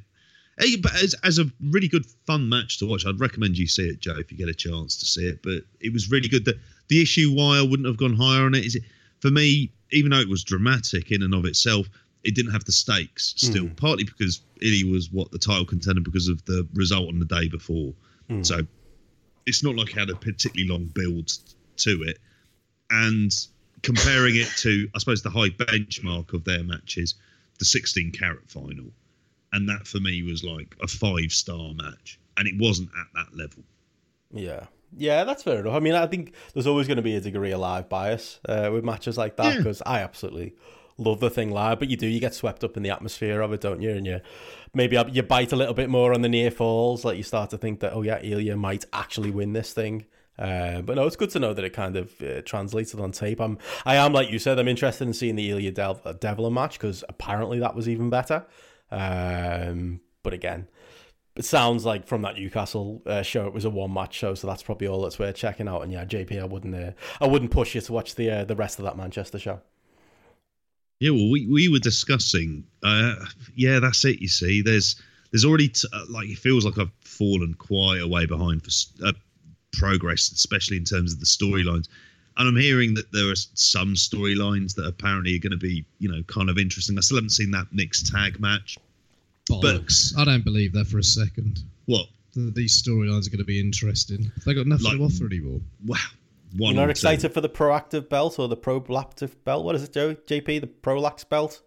Hey, but as, as a really good fun match to watch, I'd recommend you see it, Joe, if you get a chance to see it. But it was really good. The the issue why I wouldn't have gone higher on it is it for me, even though it was dramatic in and of itself, it didn't have the stakes still. Hmm. Partly because Illy was what the title contender because of the result on the day before. Hmm. So it's not like it had a particularly long build to it. And comparing it to, I suppose, the high benchmark of their matches, the 16 carat final. And that for me was like a five star match. And it wasn't at that level. Yeah. Yeah, that's fair enough. I mean, I think there's always going to be a degree of live bias uh, with matches like that Yeah. because I absolutely love the thing live, but you do, you get swept up in the atmosphere of it, don't you? And you maybe you bite a little bit more on the near falls, like you start to think that, oh, yeah, Ilja might actually win this thing. Uh, but no, it's good to know that it kind of uh, translated on tape. I'm, I am, like you said, I'm interested in seeing the Ilja Dev- uh, Devlin match because apparently that was even better. Um, but again, it sounds like from that Newcastle uh, show, it was a one match show, so that's probably all that's worth checking out. And yeah, JP, I wouldn't, uh, I wouldn't push you to watch the uh, the rest of that Manchester show. Yeah, well, we, we were discussing. Yeah, that's it. You see, there's there's already t- like it feels like I've fallen quite a way behind for progress, especially in terms of the storylines. And I'm hearing that there are some storylines that apparently are going to be, you know, kind of interesting. I still haven't seen that Nick's tag match. bollocks! I don't believe that for a second. What? Th- These storylines are going to be interesting. They got nothing Like- to offer anymore. Wow. One You're not or two. excited for the proactive belt or the proactive belt? What is it, Joe? JP, the Prolax belt?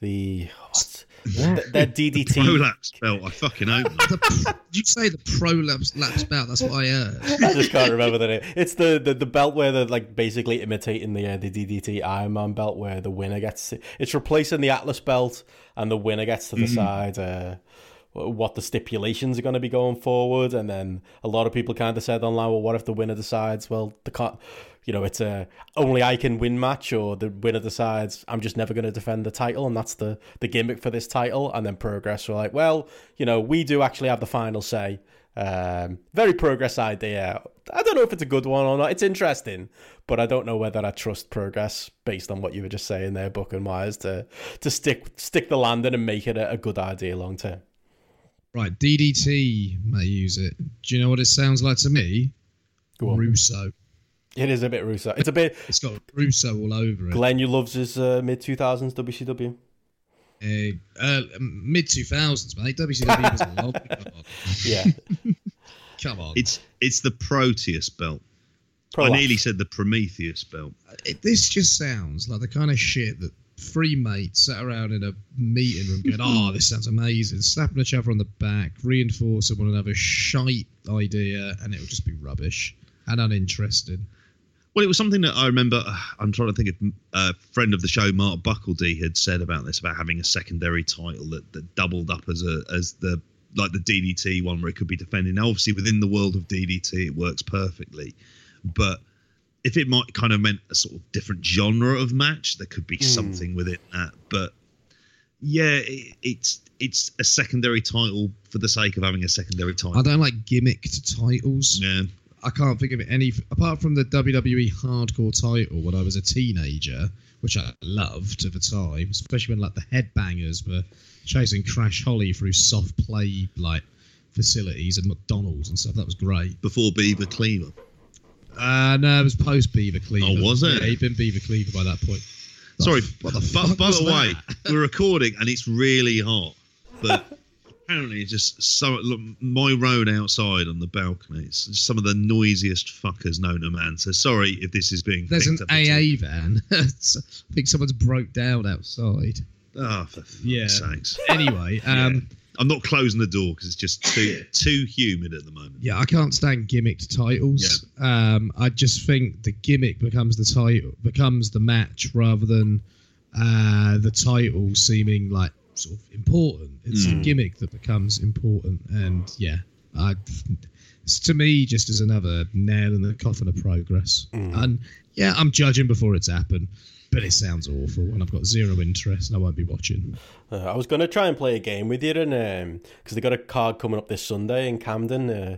The what? Th- their DDT. Prolapse belt. I fucking hope. The, did you say the prolapse lapse bout? That's what I heard. *laughs* I just can't remember the name. It's the, the, the belt where they're like basically imitating the uh, the DDT Iron Man belt, where the winner gets it. it's replacing the Atlas belt, and the winner gets to decide uh, what the stipulations are going to be going forward. And then a lot of people kind of said online, well, what if the winner decides, well, the can't, you know, it's a only I can win match, or the winner decides I'm just never going to defend the title, and that's the the gimmick for this title. And then Progress were like, well, you know, we do actually have the final say. Um, very progress idea. I don't know if it's a good one or not. It's interesting, but I don't know whether I trust progress based on what you were just saying there, Book and Wise, to to stick stick the landing and make it a, a good idea long term. Right, DDT may use it. Do you know what it sounds like to me? Go on. Russo. It is a bit Russo. It's a bit. *laughs* It's got Russo all over it. Glenn, you loves his uh, mid two thousands WCW. Uh, uh, Mid two thousands, mate. WCW was a long. *laughs* Yeah, *laughs* Come on. It's it's the Proteus belt. I nearly said the Prometheus belt. It, this just sounds like the kind of shit that three mates sat around in a meeting room going, "Oh, this sounds amazing," slapping each other on the back, reinforcing one another's shite idea, and it would just be rubbish and uninteresting. Well, it was something that I remember. uh, I'm trying to think of a friend of the show, Mark Buckledy, had said about this about having a secondary title that, that doubled up as a as the like the DDT one where it could be defending. Now, obviously, within the world of DDT, it works perfectly, but if it might kind of meant a sort of different genre of match, there could be hmm. something within that. But yeah, it, it's it's a secondary title for the sake of having a secondary title. I don't like gimmicked titles. yeah, I can't think of any apart from the WWE Hardcore title when I was a teenager, which I loved at the time, especially when like the headbangers were chasing Crash Holly through soft play like facilities and McDonald's and stuff. That was great. before Beaver Cleaver. Uh, no, it was post Beaver Cleaver. Oh, was it? Yeah, he'd been Beaver Cleaver by that point. Sorry, what the but fuck by the way, we're recording and it's really hot. But *laughs* apparently, it's just so look, my road outside on the balcony. It's some of the noisiest fuckers known to man. So sorry if this is being. There's an up. AA van. *laughs* I think someone's broke down outside. Oh, for fuck's Yeah. sakes! Anyway, um, I'm not closing the door because it's just too too humid at the moment. Yeah, I can't stand gimmicked titles. Yeah. Um, I just think the gimmick becomes the title, becomes the match rather than uh, the title seeming like sort of important. It's Mm. a gimmick that becomes important, and yeah, I, it's to me just as another nail in the coffin of progress. And yeah, I'm judging before it's happened, but it sounds awful, and I've got zero interest, and I won't be watching. Uh, I was going to try and play a game with you, and because they got a card coming up this Sunday in Camden, uh,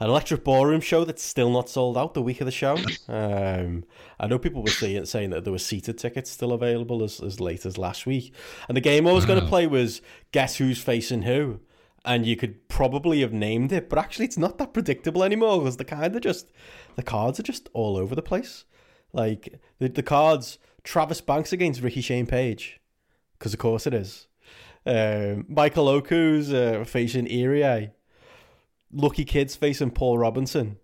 an electric ballroom show that's still not sold out the week of the show. Um, I know people were saying saying that there were seated tickets still available as, as late as last week, and the game I was going to play was guess who's facing who, and you could probably have named it, but actually it's not that predictable anymore because the kind of just the cards are just all over the place. Like the the cards, Travis Banks against Ricky Shane Page because of course it is. Um, Michael Oku's uh, facing Erie. Lucky Kid's facing Paul Robinson.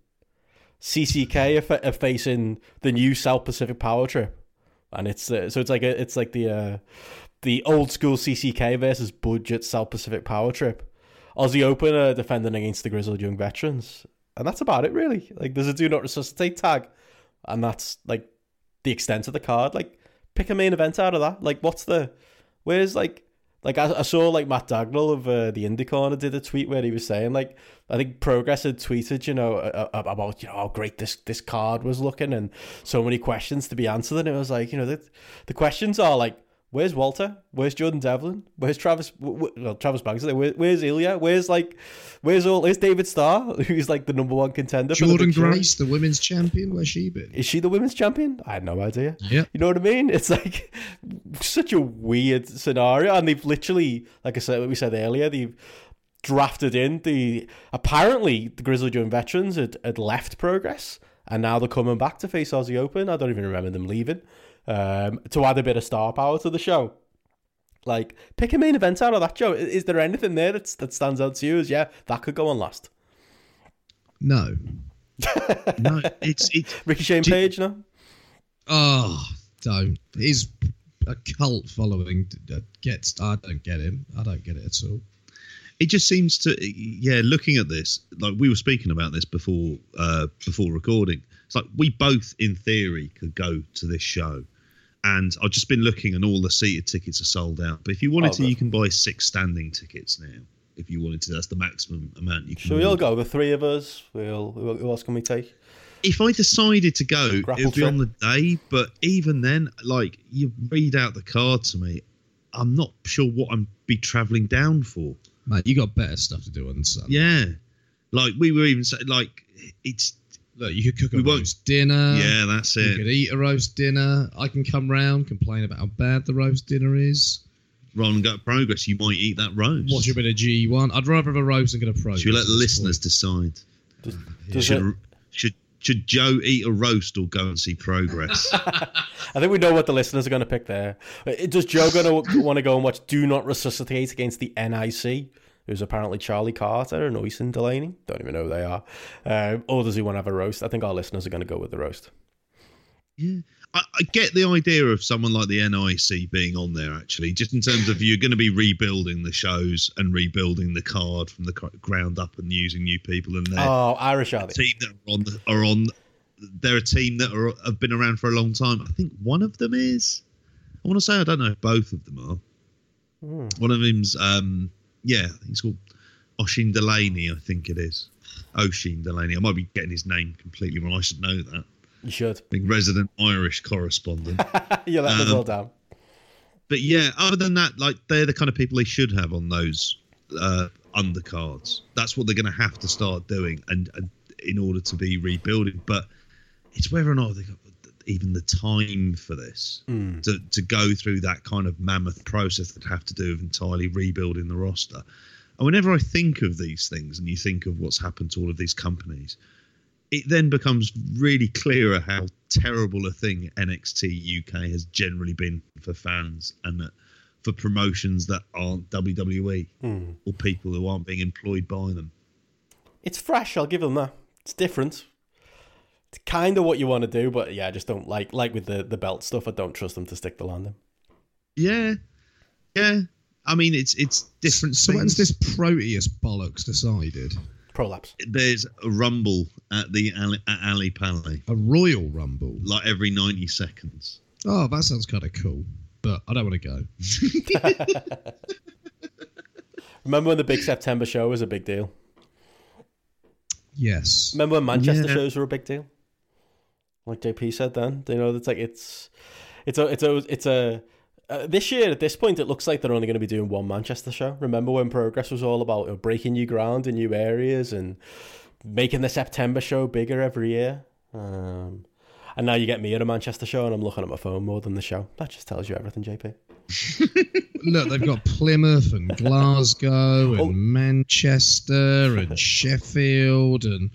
CCK are, are facing the new South Pacific Power Trip, and it's uh, so it's like a, it's like the uh, the old school CCK versus budget South Pacific Power Trip. Aussie Open defending against the Grizzled Young Veterans, and that's about it really. Like there's a Do Not Resuscitate tag, and that's like the extent of the card. Like pick a main event out of that. Like what's the where's like like I, I saw like Matt Dagnall of uh, the Indie Corner did a tweet where he was saying like I think Progress had tweeted you know about you know how great this this card was looking and so many questions to be answered and it was like you know the the questions are like where's Walter where's Jordan Devlin where's Travis well Travis Banks is? Where, where's Ilja where's like where's all where's David Starr *laughs* who's like the number one contender for the Jordan show? Grace, the women's champion, where's she been? is she the women's champion I had no idea Yep. you know what I mean? It's like such a weird scenario, and they've literally, like I said, we said earlier, they've drafted in the. Apparently, the Grizzled Young veterans had, had left Progress, and now they're coming back to face Aussie Open. I don't even remember them leaving um, to add a bit of star power to the show. Like, pick a main event out of that, Joe. Is there anything there that's, that stands out to you? As yeah, that could go on last. No. *laughs* No, it's it's Ricky Shane Do- Page, no. Oh, don't. He's a cult following that gets. I don't get him. I don't get it at all. it just seems to yeah looking at this like we were speaking about this before uh before recording it's like we both in theory could go to this show and i've just been looking and all the seated tickets are sold out but if you wanted Oh, to good. you can buy six standing tickets now if you wanted to that's the maximum amount you can Shall we all go? The three of us. We'll. Who who else can we take? if i decided to go Grapple it would be trip. on the day but even then like you read out the card to me i'm not sure what i'm be traveling down for Mate, you got better stuff to do on Sunday. yeah like we were even saying like it's Look, you could cook a We won't- roast dinner. yeah that's it. You it could eat a roast dinner. I can come round, complain about how bad the roast dinner is. rather than go progress, you might eat that roast. Watch a bit of G1. I'd rather have a roast than get a progress. Should we let the at this listeners decide? Does, does Should, it, should should Joe eat a roast or go and see progress? *laughs* I think we know what the listeners are going to pick there. Uh, Does Joe going to want to go and watch Do Not Resuscitate against the NIC, who's apparently Charlie Carter and Oisin Delaney? Don't even know who they are. Um, or does he want to have a roast? I think our listeners are going to go with the roast. yeah, I, I get the idea of someone like the NIC being on there. Actually, just in terms of you're going to be rebuilding the shows and rebuilding the card from the ground up and using new people, and they're Oh, Irish are they? team that are on the, are on. They're a team that are have been around for a long time. I think one of them is. I want to say I don't know if both of them are. Hmm. One of them's um yeah, it's called Oisin Delaney, I think it is. Oisin Delaney. I might be getting his name completely wrong. I should know that. You should. Being resident Irish correspondent. *laughs* You're them Um, all down. but yeah, other than that, like they're the kind of people they should have on those uh, undercards. That's what they're going to have to start doing, and, and in order to be rebuilding. But it's whether or not they got even the time for this Mm. to to go through that kind of mammoth process that have to do with entirely rebuilding the roster. And whenever I think of these things, and you think of what's happened to all of these companies, it then becomes really clearer how terrible a thing NXT UK has generally been for fans and that for promotions that aren't WWE Mm. or people who aren't being employed by them. It's fresh. I'll give them that. It's different. It's kind of what you want to do, but yeah, I just don't like like with the the belt stuff. I don't trust them to stick the landing. Yeah, yeah. I mean, it's it's different. So when's this Proteus bollocks decided? Prolapse. There's a rumble at the Ali, at Ali Pali, A Royal Rumble. like every ninety seconds. Oh, that sounds kind of cool, but I don't want to go. *laughs* *laughs* Remember when the big September show was a big deal? Yes. Remember when Manchester Yeah. shows were a big deal? Like JP said then, you know, it's like it's it's a it's a it's a uh, this year at this point it looks like they're only going to be doing one Manchester show. Remember when Progress was all about you know, breaking new ground in new areas and making the September show bigger every year. Um, and now you get me at a Manchester show and I'm looking at my phone more than the show. That just tells you everything, JP. *laughs* Look, they've got Plymouth and Glasgow and Oh. Manchester and *laughs* Sheffield and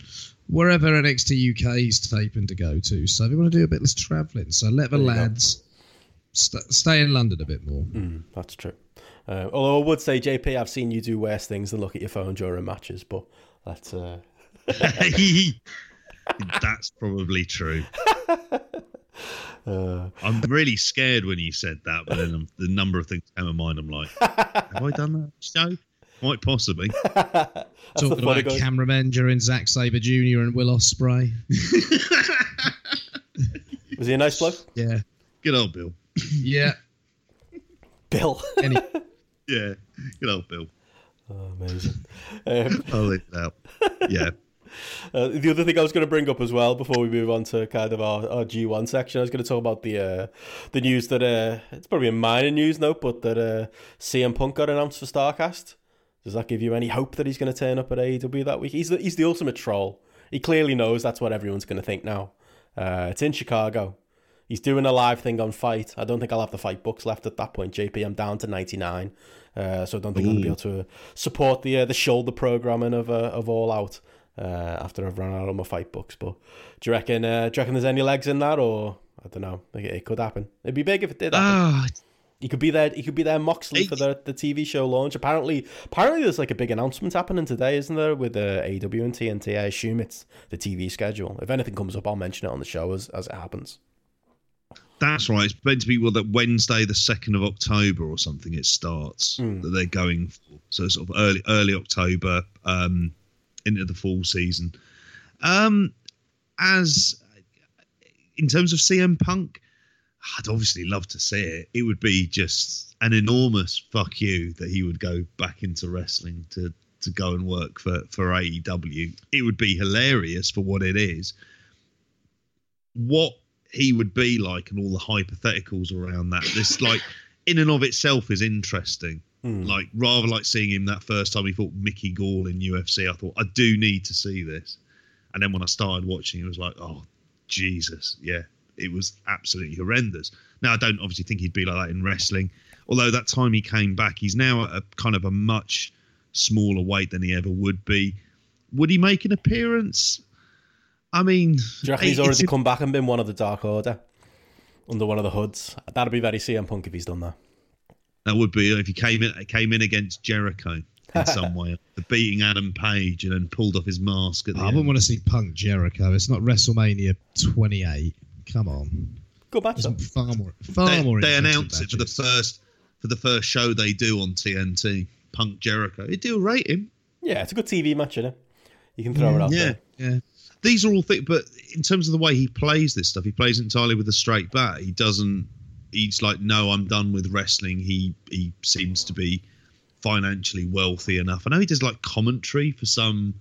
wherever NXT UK is taping to go to. So they want to do a bit less travelling. So let the There you go. lads st- stay in London a bit more. Mm, that's true. Uh, although I would say, JP, I've seen you do worse things than look at your phone during matches, but that's uh, *laughs* That's probably true. *laughs* uh, I'm really scared when you said that, but then the number of things came to mind. I'm like, have I done that show? Quite possibly. *laughs* Talking about guy. cameramen during Zack Sabre Jr. and Will Ospreay. *laughs* Was he a nice bloke? Yeah. Good old Bill. *laughs* Yeah. Bill. Any- Yeah, good old Bill. oh, amazing. Um, I'll leave it out. Yeah. Uh, the other thing I was going to bring up as well before we move on to kind of our, our G1 section, I was going to talk about the uh, the news that uh, it's probably a minor news note, but that uh, CM Punk got announced for Starrcast. Does that give you any hope that he's going to turn up at AEW that week? He's the, he's the ultimate troll. He clearly knows that's what everyone's going to think now. Uh, it's in Chicago. He's doing a live thing on Fight. I don't think I'll have the fight books left at that point. JP, I'm down to 99, uh, so I don't think I'll be able to support the uh, the shoulder programming of uh, of All Out uh, after I've run out of my fight books. But do you reckon? Uh, do you reckon there's any legs in that, or I don't know? It, it could happen. It'd be big if it did happen. Ah, He could be there. He could be there, Moxley, for the, the TV show launch. Apparently, apparently, there's like a big announcement happening today, isn't there, with uh, AEW and TNT? I assume it's the TV schedule. If anything comes up, I'll mention it on the show as, as it happens. that's right. It's meant to be well that Wednesday, the second of October or something. It starts Mm. that they're going for. So sort of early, early October, um, into the fall season. Um, as in terms of CM Punk, I'd obviously love to see it. It would be just an enormous fuck you that he would go back into wrestling to to go and work for for AEW. It would be hilarious for what it is. What he would be like and all the hypotheticals around that. This like in and of itself is interesting. Hmm. Like rather like seeing him that first time he fought Mickey Gall in UFC, I thought I do need to see this. And then when I started watching, it was like, oh Jesus, yeah, it was absolutely horrendous. Now I don't obviously think he'd be like that in wrestling, although that time he came back, he's now at a kind of a much smaller weight than he ever would be. Would he make an appearance? I mean, Do you reckon he's already come back and been one of the Dark Order under one of the hoods? That'd be very CM Punk if he's done that. That would be if he came in came in against Jericho in *laughs* some way, beating Adam Page and then pulled off his mask at the I end. wouldn't want to see Punk Jericho. It's not WrestleMania 28. Come on. Good match, though. There's far more, far They, more. they interesting announce it for the first for the first show they do on TNT. Punk Jericho, it do rate him. Yeah, it's a good TV match, isn't it? You can throw it out Yeah, there. Yeah. these are all things. But in terms of the way he plays this stuff, he plays entirely with a straight bat. He doesn't. He's like, no, I'm done with wrestling. He he seems to be financially wealthy enough. I know he does like commentary for some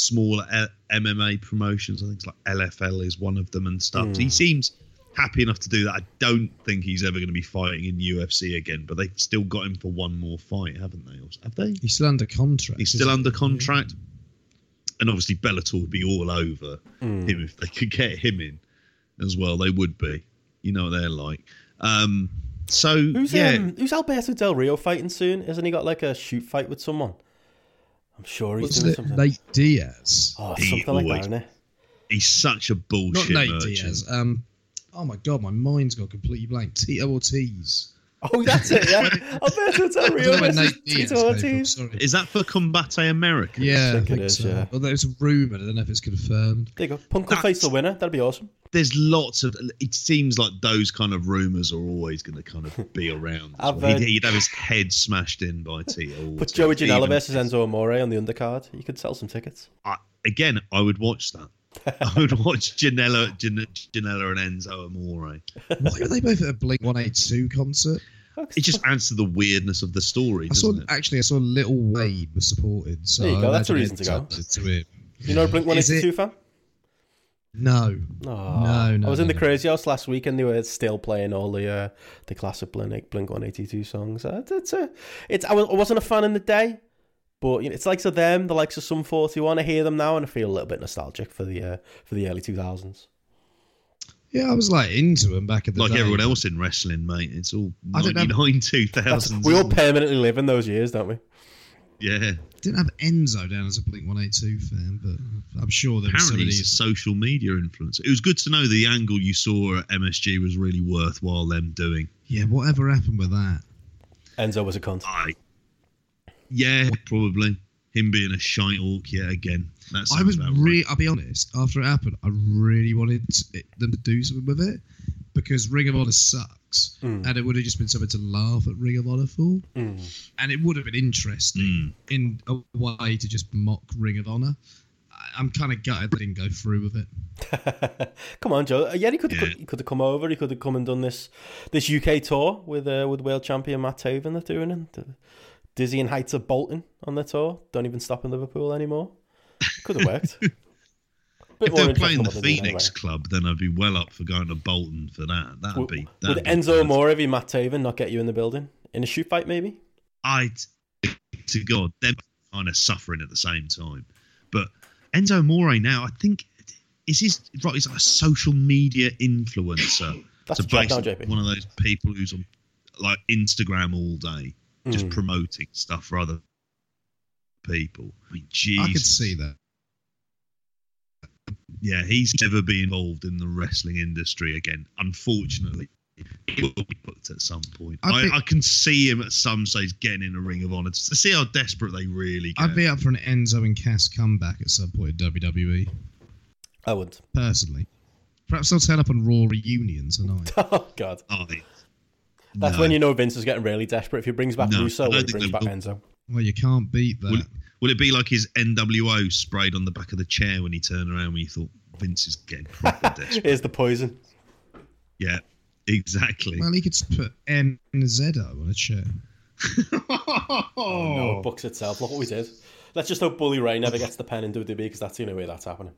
smaller L- MMA promotions. I think it's like LFL is one of them and stuff. He seems happy enough to do that. I don't think he's ever going to be fighting in UFC again. But they've still got him for one more fight, haven't they? Or- Have they? He's still under contract. He's still under contract. And obviously Bellator would be all over Hmm. him if they could get him in as well. They would be. You know what they're like. Um, so Who's yeah, um, who's Alberto Del Rio fighting soon? Hasn't he got like a shoot fight with someone? I'm sure he's What's doing it? something. Nate Diaz. oh, He something like that, always- isn't it? he's such a Not bullshit Nate merchant. Diaz. Um, oh my god, my mind's got completely blank. Tito Ortiz. Oh, *laughs* that's it. Yeah, Alberto Del I don't Rio know where versus Tito Ortiz. Sorry. Is that for Combate America? Yeah, I think think, it is, so. yeah. Well, there's a rumor. I don't know if it's confirmed. There you go. Punk could face the winner. That'd be awesome. There's lots of. It seems like those kind of rumors are always going to kind of be *laughs* around. as I've, well. he'd, he'd have his head smashed in by Tito. *laughs* Put Ortiz. Joey Janela versus Enzo Amore on the undercard. You could sell some tickets. I, again, I would watch that. *laughs* I would watch Janela, Jan, Janela and Enzo Amore. Why are they both at a Blink 182 concert? it just adds to the weirdness of the story, I saw doesn't it? actually I saw Lil Wayne was supported. So There you go, I that's a reason to go. touched To it. You know, Blink One Is Eighty it- Two fan. No, Oh, No, no, I was in the. Crazy House last week, and they were still playing all the uh, the classic Blink Blink One Eighty Two songs. Uh, It's, it's a, it's. I, was, I wasn't a fan in the day, but you know, it's likes of them, the likes of Sum Forty One. I hear them now, and I feel a little bit nostalgic for the uh, for the early two thousands. yeah, I was like into them back in the Like day. everyone else in wrestling, mate. It's all I 99, 2000. We all permanently live in those years, don't we? Yeah. Didn't have Enzo down as a Blink One Eight Two fan, but I'm sure there was Apparently, somebody. he's a social media influence. It was good to know the angle you saw at MSG was really worthwhile them doing. Yeah, whatever happened with that? Enzo was a cunt. I, yeah, probably him being a shite orc yet again. That I was about really. I'll be honest. After it happened, I really wanted to, it, them to do something with it because Ring of Honor sucks, Mm. and it would have just been something to laugh at Ring of Honor for, Mm. and it would have been interesting in a way to just mock Ring of Honor. I- I'm kind of gutted they didn't go through with it. *laughs* come on, Joe. Uh, Yeah, he could Yeah. have he could have come over. He could have come and done this this UK tour with uh, with world champion Matt Taven. They're doing it. Dizzying heights of Bolton on their tour. Don't even stop in Liverpool anymore. Could have worked. *laughs* If they were interesting playing the Phoenix Club, then I'd be well up for going to Bolton for that. That'd anyway. be. Would, That'd would be Enzo. Amore be Matt Taven not get you in the building in a shoot fight? Maybe. I, to God, they're kind of suffering at the same time. But Enzo Amore now, I think, is his right? He's like a social media influencer. That's so a job now, basically one of those people who's on like Instagram all day, just Mm. promoting stuff for other people. I mean, Jesus. I could see that. Yeah, he's never be involved in the wrestling industry again. Unfortunately, he will be booked at some point. I I, I can see him at some stage getting in a Ring of Honor to see how desperate they really get. I'd be up for an Enzo and Cass comeback at some point in WWE. I would. Personally, perhaps they'll turn up on Raw reunion tonight. *laughs* Oh God. I- That's no. when you know Vince is getting really desperate. If he brings back No, Russo, or he brings back will. Enzo. Well, you can't beat that. Will, will it be like his NWO sprayed on the back of the chair when he turned around when you thought Vince is getting proper desperate? *laughs* *laughs* Here's the poison. Yeah, exactly. Well, he could just put NZO on a chair. *laughs* Oh, no, it books itself. Look what we did. Let's just hope Bully Ray never gets the pen in WWE because that's the only way that's happening.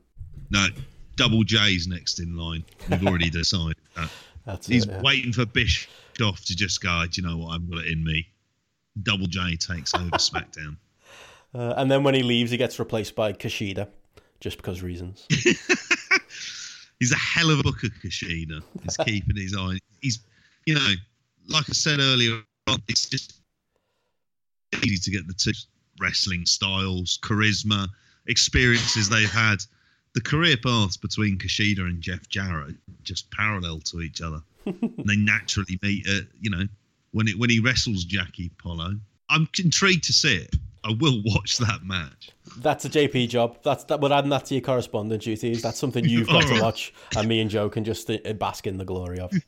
No, Double J's next in line. We've already decided that. That's He's it. yeah. waiting for Bischoff to just go, do you know what? I've got it in me. Double J takes over *laughs* SmackDown. Uh, and then when he leaves, he gets replaced by Kushida, just because reasons. *laughs* He's a hell of a booker, Kushida. He's *laughs* keeping his eye. He's, you know, like I said earlier, it's just easy to get the two wrestling styles, charisma, experiences they've had. The career paths between Kushida and Jeff Jarrett just parallel to each other. and *laughs* they naturally meet at, you know, when it when he wrestles Jackie Polo. I'm intrigued to see it. I will watch that match. That's a JP job. That's that. We're adding that to your correspondent duties. That's something you've got *laughs* to watch, and me and Joe can just uh, bask in the glory of. *laughs*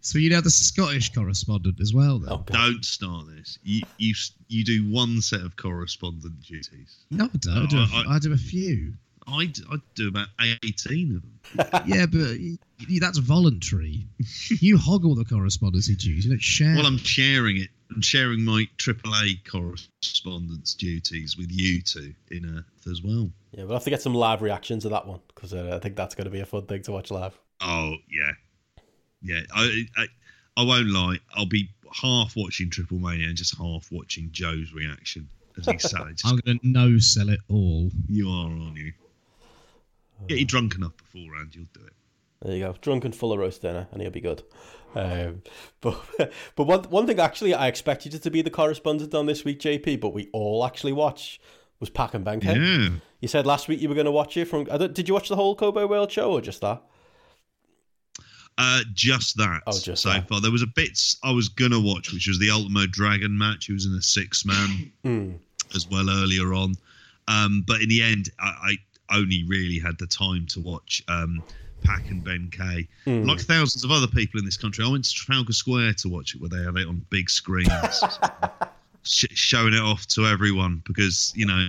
So you'd have the Scottish correspondent as well, though. God. Don't start this. You you you do one set of correspondent duties. No, I don't. I do, a, Oh, I- I do a few. I d- I do about eighteen of them. *laughs* yeah, but y- y- that's voluntary. *laughs* You hog all the correspondency duties. You don't share. Well, I'm sharing it. I'm sharing my AAA correspondence duties with you two in Earth as well. Yeah, we'll have to get some live reactions to that one because uh, I think that's going to be a fun thing to watch live. Oh yeah, yeah. I I, I won't lie. I'll be half watching Triple Mania and just half watching Joe's reaction as he *laughs* said, just, I'm going to no sell it all. "You are, aren't you?" Get you drunk enough beforehand, you'll do it. There you go, drunk and full of roast dinner, and he'll be good. Um, but *laughs* but one one thing actually, I expected you to be the correspondent on this week, JP, but we all actually watch was Pac and Ben-K. Yeah. You said last week you were going to watch it from. Did you watch the whole Kobe World Show or just that? Uh, just that. Oh, just so that. far. There was a bit I was gonna watch, which was the Ultimo Dragon match. He was in a six man Hmm. as well earlier on. Um, but in the end, I, I only really had the time to watch um, Pac and Ben K. Hmm. Like thousands of other people in this country, I went to Trafalgar Square to watch it, where they have it on big screens, *laughs* sh- showing it off to everyone because you know,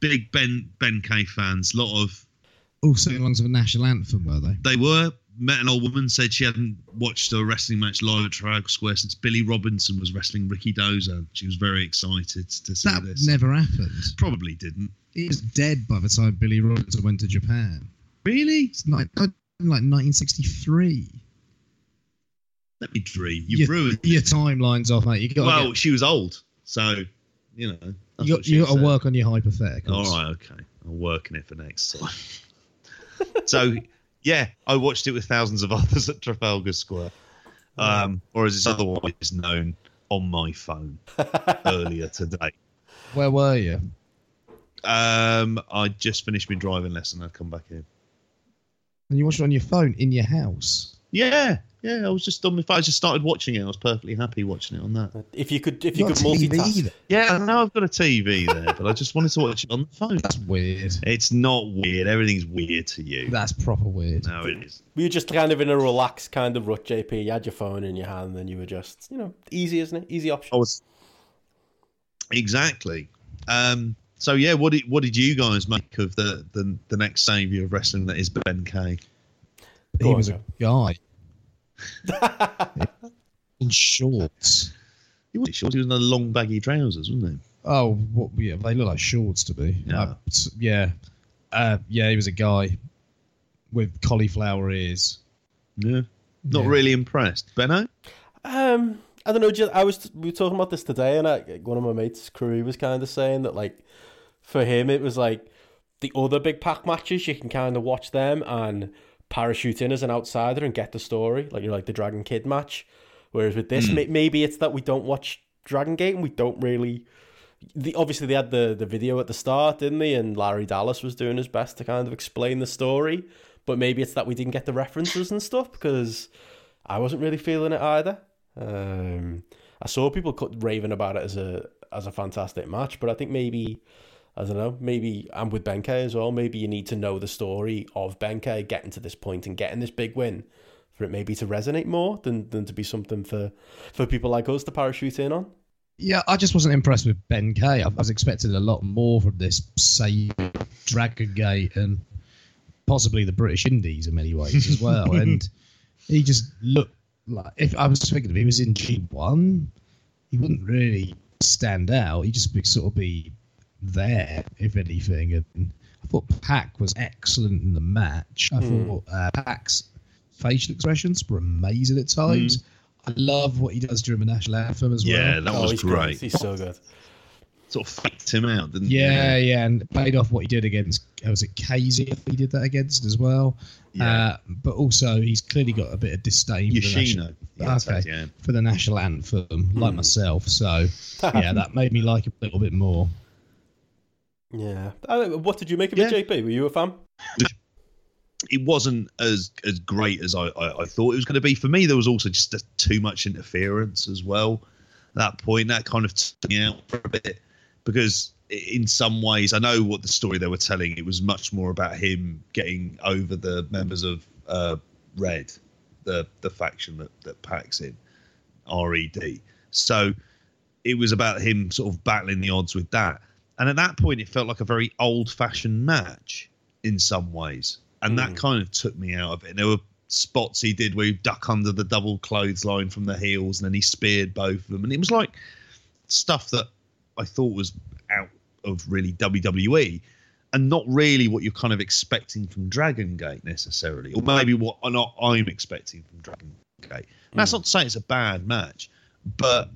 big Ben Ben K fans. A lot of All singing along to the national anthem, were they? they were, met an old woman said she hadn't watched a wrestling match live at Trafalgar Square since Billy Robinson was wrestling Rikidozan. She was very excited to see That this. never happened. Probably didn't. He was dead by the time Billy Robinson went to Japan. Really? It's like, like 1963. Let me dream. You've your, ruined. your timeline's off, mate. You got Well, get, she was old, so you know. you got, you got to work on your hypotheticals. All right, okay. I'll work on it for next time. *laughs* so, yeah, I watched it with thousands of *laughs* others at Trafalgar Square, um, or as it's otherwise known, on my phone *laughs* earlier today. Where were you? Um, I just finished my driving lesson. I'd come back in. And you watched it on your phone in your house. Yeah, yeah. I was just on my phone. I just started watching it. I was perfectly happy watching it on that. If you could, if you Not could TV multitask, either. Yeah, I know I've got a TV there, but I just wanted to watch it on the phone. That's weird. It's not weird. Everything's weird to you. That's proper weird. No, it is. We were you just kind of in a relaxed kind of rut, JP? You had your phone in your hand, and you were just, you know, easy, isn't it? Easy option. I was exactly. Um, so yeah, what did what did you guys make of the the, the next savior of wrestling that is Ben K? Go he on, was a guy *laughs* in shorts. He was short. He was in the long baggy trousers, wasn't he? Oh, what? Yeah, they look like shorts to me. Yeah. Uh, yeah, uh, yeah. He was a guy with cauliflower ears. Yeah. Not Yeah. really impressed. Benno? Um, I don't know. Just, I was we were talking about this today, and I, one of my mates, Crew, was kind of saying that like for him, it was like the other big Pac matches. You can kind of watch them and parachute in as an outsider and get the story, like you know, like the Dragon Kid match. Whereas with this, may, maybe it's that we don't watch Dragon Gate and we don't really. The, obviously, they had the, the video at the start, didn't they? And Larry Dallas was doing his best to kind of explain the story. But maybe it's that we didn't get the references and stuff because I wasn't really feeling it either. Um, I saw people cut, raving about it as a as a fantastic match, but I think maybe I don't know. Maybe I'm with Ben-K as well. Maybe you need to know the story of Ben-K getting to this point and getting this big win for it maybe to resonate more than, than to be something for for people like us to parachute in on. Yeah, I just wasn't impressed with Ben K. I was expecting a lot more from this say Dragon Gate and possibly the British Indies in many ways as well. *laughs* and he just looked like if I was thinking if he was in G one, he wouldn't really stand out. He'd just be sort of be there, if anything. And I thought Pac was excellent in the match. I thought uh, Pac's facial expressions were amazing at times. I love what he does during the national anthem as well. Yeah, that oh, was he's great. He's so good. Sort of faked him out, didn't he? Yeah, yeah, and paid off what he did against. uh, Was it Casey? He did that against as well. Yeah. Uh, but also, he's clearly got a bit of disdain for the, national, Yeah, okay, yeah. for the national anthem, like myself. So, yeah, that made me like it a little bit more. Yeah. Uh, what did you make of Yeah. it, JP? Were you a fan? it wasn't as as great as I, I, I thought it was going to be. For me, there was also just a, too much interference as well. At that point, that kind of took me out for a bit because in some ways, I know what the story they were telling. It was much more about him getting over the members of uh, Red, the the faction that that Pac's in RED. So it was about him sort of battling the odds with that. And at that point, it felt like a very old fashioned match in some ways. And that hmm. kind of took me out of it. And there were spots he did where he duck under the double clothesline from the heels and then he speared both of them. And it was like stuff that I thought was out of really WWE and not really what you're kind of expecting from Dragon Gate necessarily, or maybe what not I'm expecting from Dragon Gate. And that's hmm. not to say it's a bad match, but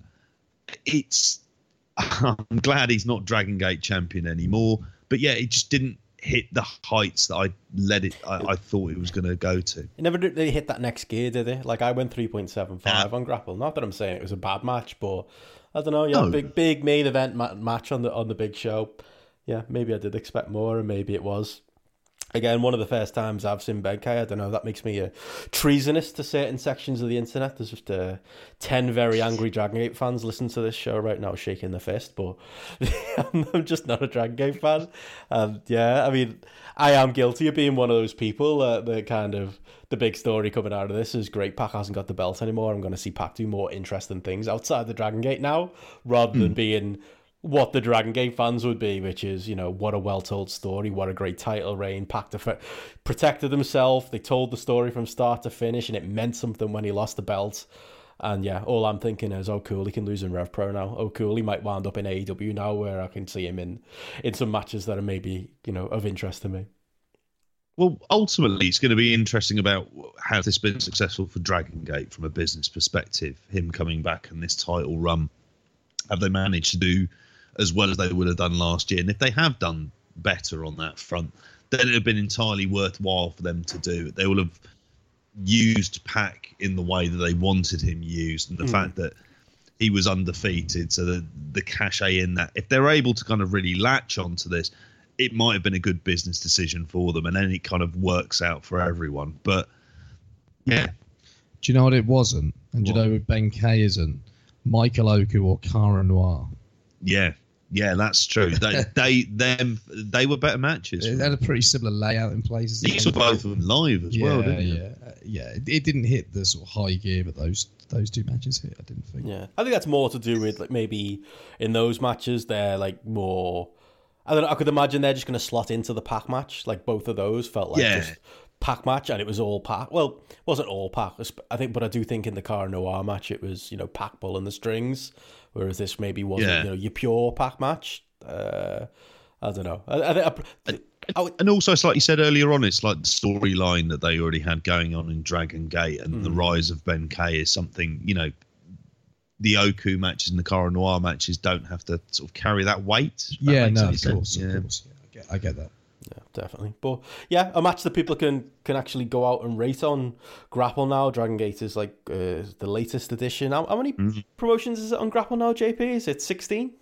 it's *laughs* I'm glad he's not Dragon Gate champion anymore. But yeah, it just didn't hit the heights that I led it. I, I thought it was going to go to. It never did they hit that next gear, did they? Like I went three point seven five on GRAPPL. Not that I'm saying it was a bad match, but I don't know. Yeah, No. big big main event ma- match on the on the big show. Yeah, maybe I did expect more, and maybe it was. Again, one of the first times I've seen Ben-K. I don't know. That makes me a treasonous to certain sections of the internet. There's just uh, ten very angry Dragon Gate fans listening to this show right now, shaking their fist. But *laughs* I'm just not a Dragon Gate fan. And yeah, I mean, I am guilty of being one of those people. Uh, the kind of the big story coming out of this is great. Pac hasn't got the belt anymore. I'm going to see Pac do more interesting things outside the Dragon Gate now, rather than being what the Dragon Gate fans would be, which is, you know, what a well told story, what a great title reign. Pac def- protected himself. They told the story from start to finish, and it meant something when he lost the belt. And yeah, all I'm thinking is, oh, cool, he can lose in Rev Pro now. Oh, cool, he might wind up in AEW now, where I can see him in in some matches that are maybe you know of interest to me. Well, ultimately, it's going to be interesting about how this has been successful for Dragon Gate from a business perspective. Him coming back and this title run, have they managed to do as well as they would have done last year? And if they have done better on that front, then it would have been entirely worthwhile for them to do. They will have used Pac in the way that they wanted him used, and the mm. fact that he was undefeated, so the the cachet in that, if they're able to kind of really latch onto this, it might have been a good business decision for them, and then it kind of works out for everyone. But yeah, do you know what it wasn't? And do you know what Ben K isn't? Michael Oku or Cara Noir. Yeah, yeah, that's true. They, *laughs* they, them, they were better matches. They had a pretty similar layout in places. You saw both of them live as yeah, well, didn't you? Yeah, uh, yeah. It, it, didn't hit the sort of high gear, but those those two matches hit. I didn't think. Yeah, I think that's more to do with like maybe in those matches they're like more. I don't know. I could imagine they're just going to slot into the Pac match. Like both of those felt like yeah. just Pac match, and it was all Pac. Well, it wasn't all Pac. I think, but I do think in the Cara Noir match, it was you know Pac and the strings whereas this maybe wasn't yeah. you know your pure Pac match. Uh, I don't know. I, I, I, and also, it's like you said earlier on, it's like the storyline that they already had going on in Dragon Gate and mm. the rise of Ben-K is something you know. The Oku matches and the Cara Noir matches don't have to sort of carry that weight. That yeah, no, of course, of course. Yeah, I get, I get that. Yeah, definitely. But yeah, a match that people can can actually go out and rate on GRAPPL now. Dragon Gate is like uh, the latest edition. How, how many mm-hmm. promotions is it on GRAPPL now, JP? Is it 16?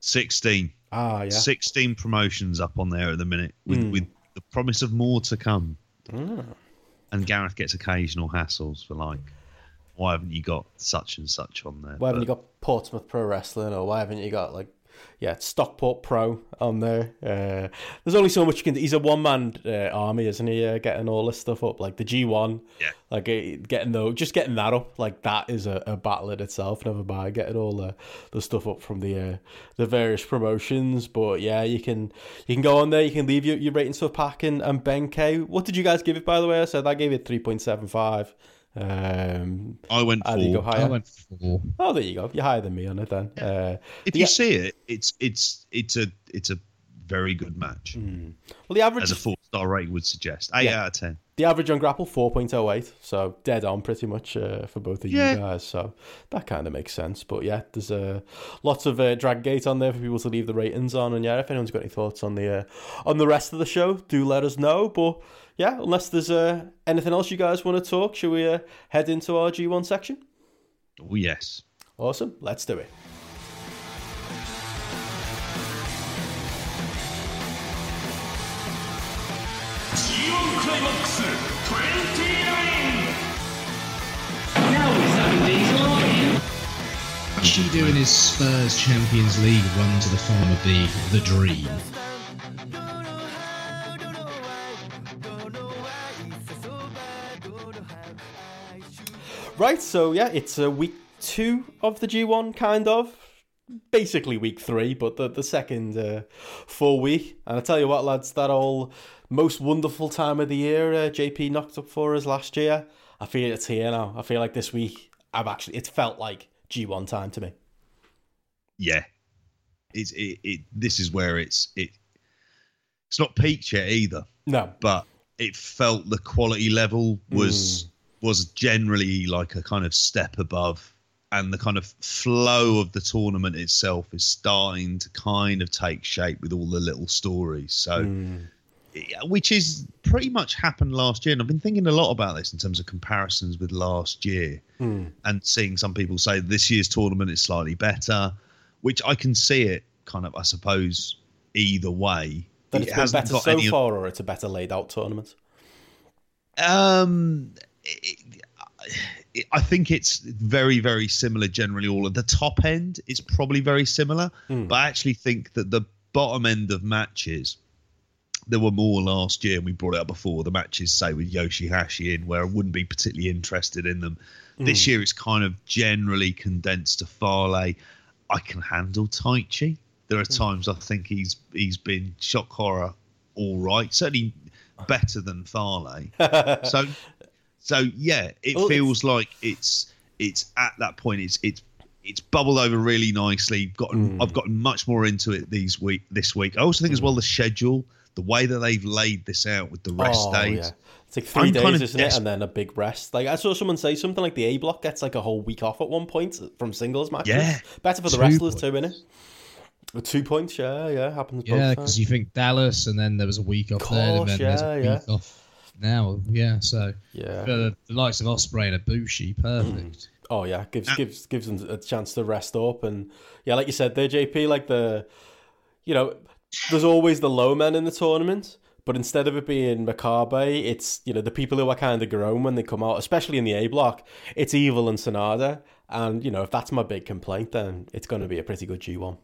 16. Ah, yeah. 16 promotions up on there at the minute with, mm. with the promise of more to come. Mm. And Gareth gets occasional hassles for like, why haven't you got such and such on there? Why haven't but, you got Portsmouth Pro Wrestling or why haven't you got like yeah, Stockport Pro on there. Uh, there's only so much you can do. He's a one man uh, army, isn't he? Uh, getting all this stuff up, like the G1. Yeah. Like uh, getting though, just getting that up, like that is a, a battle in itself. Never mind getting all the, the stuff up from the uh, the various promotions. But yeah, you can you can go on there. You can leave your, your ratings for Pac and, and Ben-K. What did you guys give it by the way? I said I gave it three point seven five. Um, I went four. You go higher? I went four. Oh, there you go. You're higher than me on it then. Yeah. Uh, if you see it, it's it's it's a it's a very good match. Mm. Well, the average as a four star rating would suggest, eight yeah. out of ten. The average on GRAPPL four point oh eight, so dead on pretty much uh, for both of yeah. you guys. So that kind of makes sense. But yeah, there's uh, lots of uh, drag gate on there for people to leave the ratings on. And yeah, if anyone's got any thoughts on the uh, on the rest of the show, do let us know. But yeah, unless there's uh, anything else you guys want to talk, should we uh, head into our G1 section? Oh, yes. Awesome. Let's do it. G1 Climax 29! Now we're Diesel Actually doing his Spurs Champions League run to the farm of the, the dream. Right, so yeah, it's a week two of the G1, kind of. Basically week three, but the, the second uh, full week. And I tell you what, lads, that all most wonderful time of the year uh, JP knocked up for us last year. I feel it's here now. I feel like this week, I've actually, it felt like G1 time to me. Yeah. It's, it, it, this is where it's, it, it's not peaked yet either. No. But it felt the quality level was. Was generally like a kind of step above and the kind of flow of the tournament itself is starting to kind of take shape with all the little stories so mm. which is pretty much happened last year and i've been thinking a lot about this in terms of comparisons with last year mm. and seeing some people say this year's tournament is slightly better which i can see it kind of i suppose either way that it's it been better so far or it's a better laid out tournament um it, it, I think it's very, very similar generally. All of the top end is probably very similar, mm. but I actually think that the bottom end of matches, there were more last year, and we brought it up before. The matches, say, with Yoshihashi in, where I wouldn't be particularly interested in them. Mm. This hmm. year, it's kind of generally condensed to Fale. I can handle Taichi. there are times I think he's he's been shock horror all right, certainly *laughs* better than Fale. *laughs* so so yeah, it Well, feels like it's it's at that point. It's it's it's bubbled over really nicely. Gotten hmm. I've gotten much more into it these week this week. I also think as hmm. well the schedule, the way that they've laid this out with the oh, rest Oh, days. yeah. It's like 3 I'm days, kinda isn't it? And then a big rest. Like I saw someone say something like the A block gets like a whole week off at one point from singles matches. Yeah. Better for the Two wrestlers too, innit? Two points, yeah, yeah, happens Yeah, because you think Dallas, and then there was a week off there, and Course, then there's a yeah, week off now. Yeah, so Yeah. uh, the likes of Ospreay and Ibushi, perfect. Oh yeah, gives gives gives them a chance to rest up and yeah, like you said there, JP, like the you know, there's always the low men in the tournament, but instead of it being Makabe, it's you know the people who are kind of grown when they come out, especially in the A block. It's Evil and Sanada, and you know if that's my big complaint, then it's going to be a pretty good G one.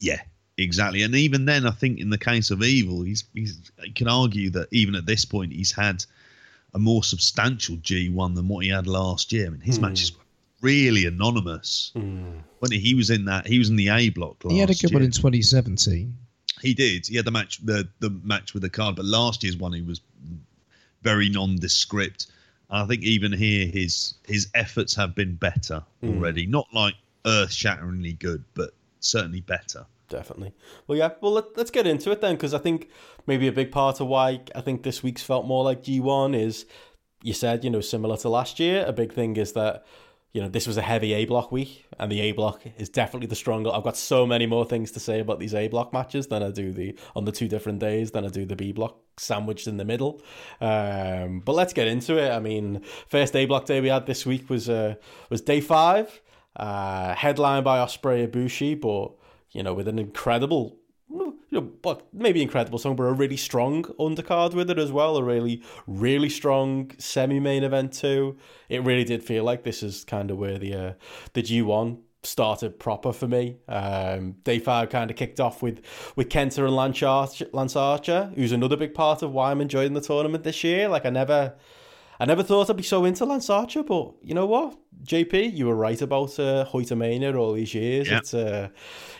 Yeah, exactly. And even then, I think in the case of Evil, he's he's you can argue that even at this point, he's had a more substantial G1 than what he had last year. I mean, his hmm. matches were really anonymous. Hmm. When he was in that, he was in the A block last He had a good year. one in 2017. He did. He had the match, the the match with the card, but last year's one he was very nondescript. And I think even here his his efforts have been better hmm. already. Not like earth shatteringly good, but certainly better. Definitely. Well, yeah. Well, let, let's get into it then, because I think maybe a big part of why I think this week's felt more like G1 is you said, you know, similar to last year. A big thing is that, you know, this was a heavy A block week, and the A block is definitely the stronger. I've got so many more things to say about these A block matches than I do the on the two different days than I do the B block sandwiched in the middle. Um, but let's get into it. I mean, first A block day we had this week was uh, was day five, uh, headlined by Ospreay Ibushi, but you know, with an incredible, you know, but maybe incredible song, but a really strong undercard with it as well. A really, really strong semi-main event too. It really did feel like this is kind of where the uh, the G one started proper for me. Um, day five kind of kicked off with with Kenta and Lance Archer, Lance Archer, who's another big part of why I'm enjoying the tournament this year. Like I never. I never thought I'd be so into Lance Archer, but you know what, JP, you were right about uh, Hoytamania all these years. Yeah. It's uh,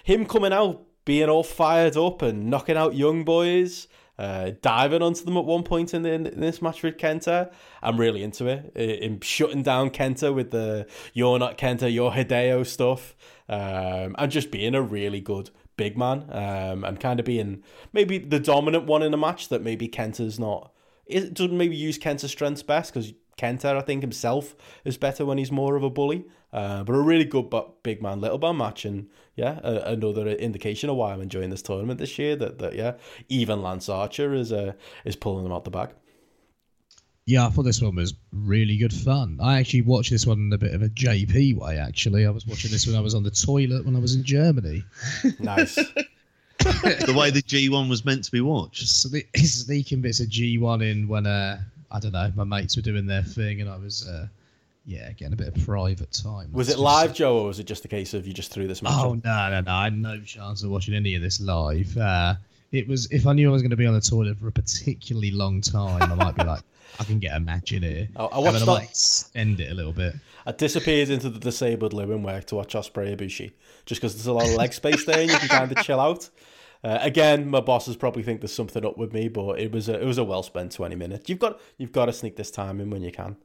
him coming out, being all fired up and knocking out young boys, uh, diving onto them at one point in, the, in this match with Kenta. I'm really into it. Him shutting down Kenta with the "You're not Kenta, you're Hideo" stuff, um, and just being a really good big man, um, and kind of being maybe the dominant one in a match that maybe Kenta's not it doesn't maybe use Kenta's strengths best because Kenta, I think himself is better when he's more of a bully. Uh, but a really good but big man, little man match, and yeah, a, another indication of why I'm enjoying this tournament this year. That that yeah, even Lance Archer is uh, is pulling them out the bag. Yeah, I thought this one was really good fun. I actually watched this one in a bit of a JP way. Actually, I was watching this when I was on the toilet when I was in Germany. *laughs* Nice. The way the G1 was meant to be watched. Just sne- sneaking bits of G1 in when uh, I don't know, my mates were doing their thing, and I was uh, yeah getting a bit of private time. was it live, say. Joe, or was it just a case of you just threw this match? Oh on? no, no, no! I had no chance of watching any of this live. Uh, it was if I knew I was going to be on the toilet for a particularly long time, I might be like, *laughs* I can get a match in here. I- I And watched then that- might extend it a little bit. I disappeared into the disabled living work to watch Ospreay Ibushi, just because there's a lot of leg space there and you can kind of chill out. Uh, again, my bosses probably think there's something up with me, but it was a, it was a well spent 20 minutes. You've got you've got to sneak this time in when you can.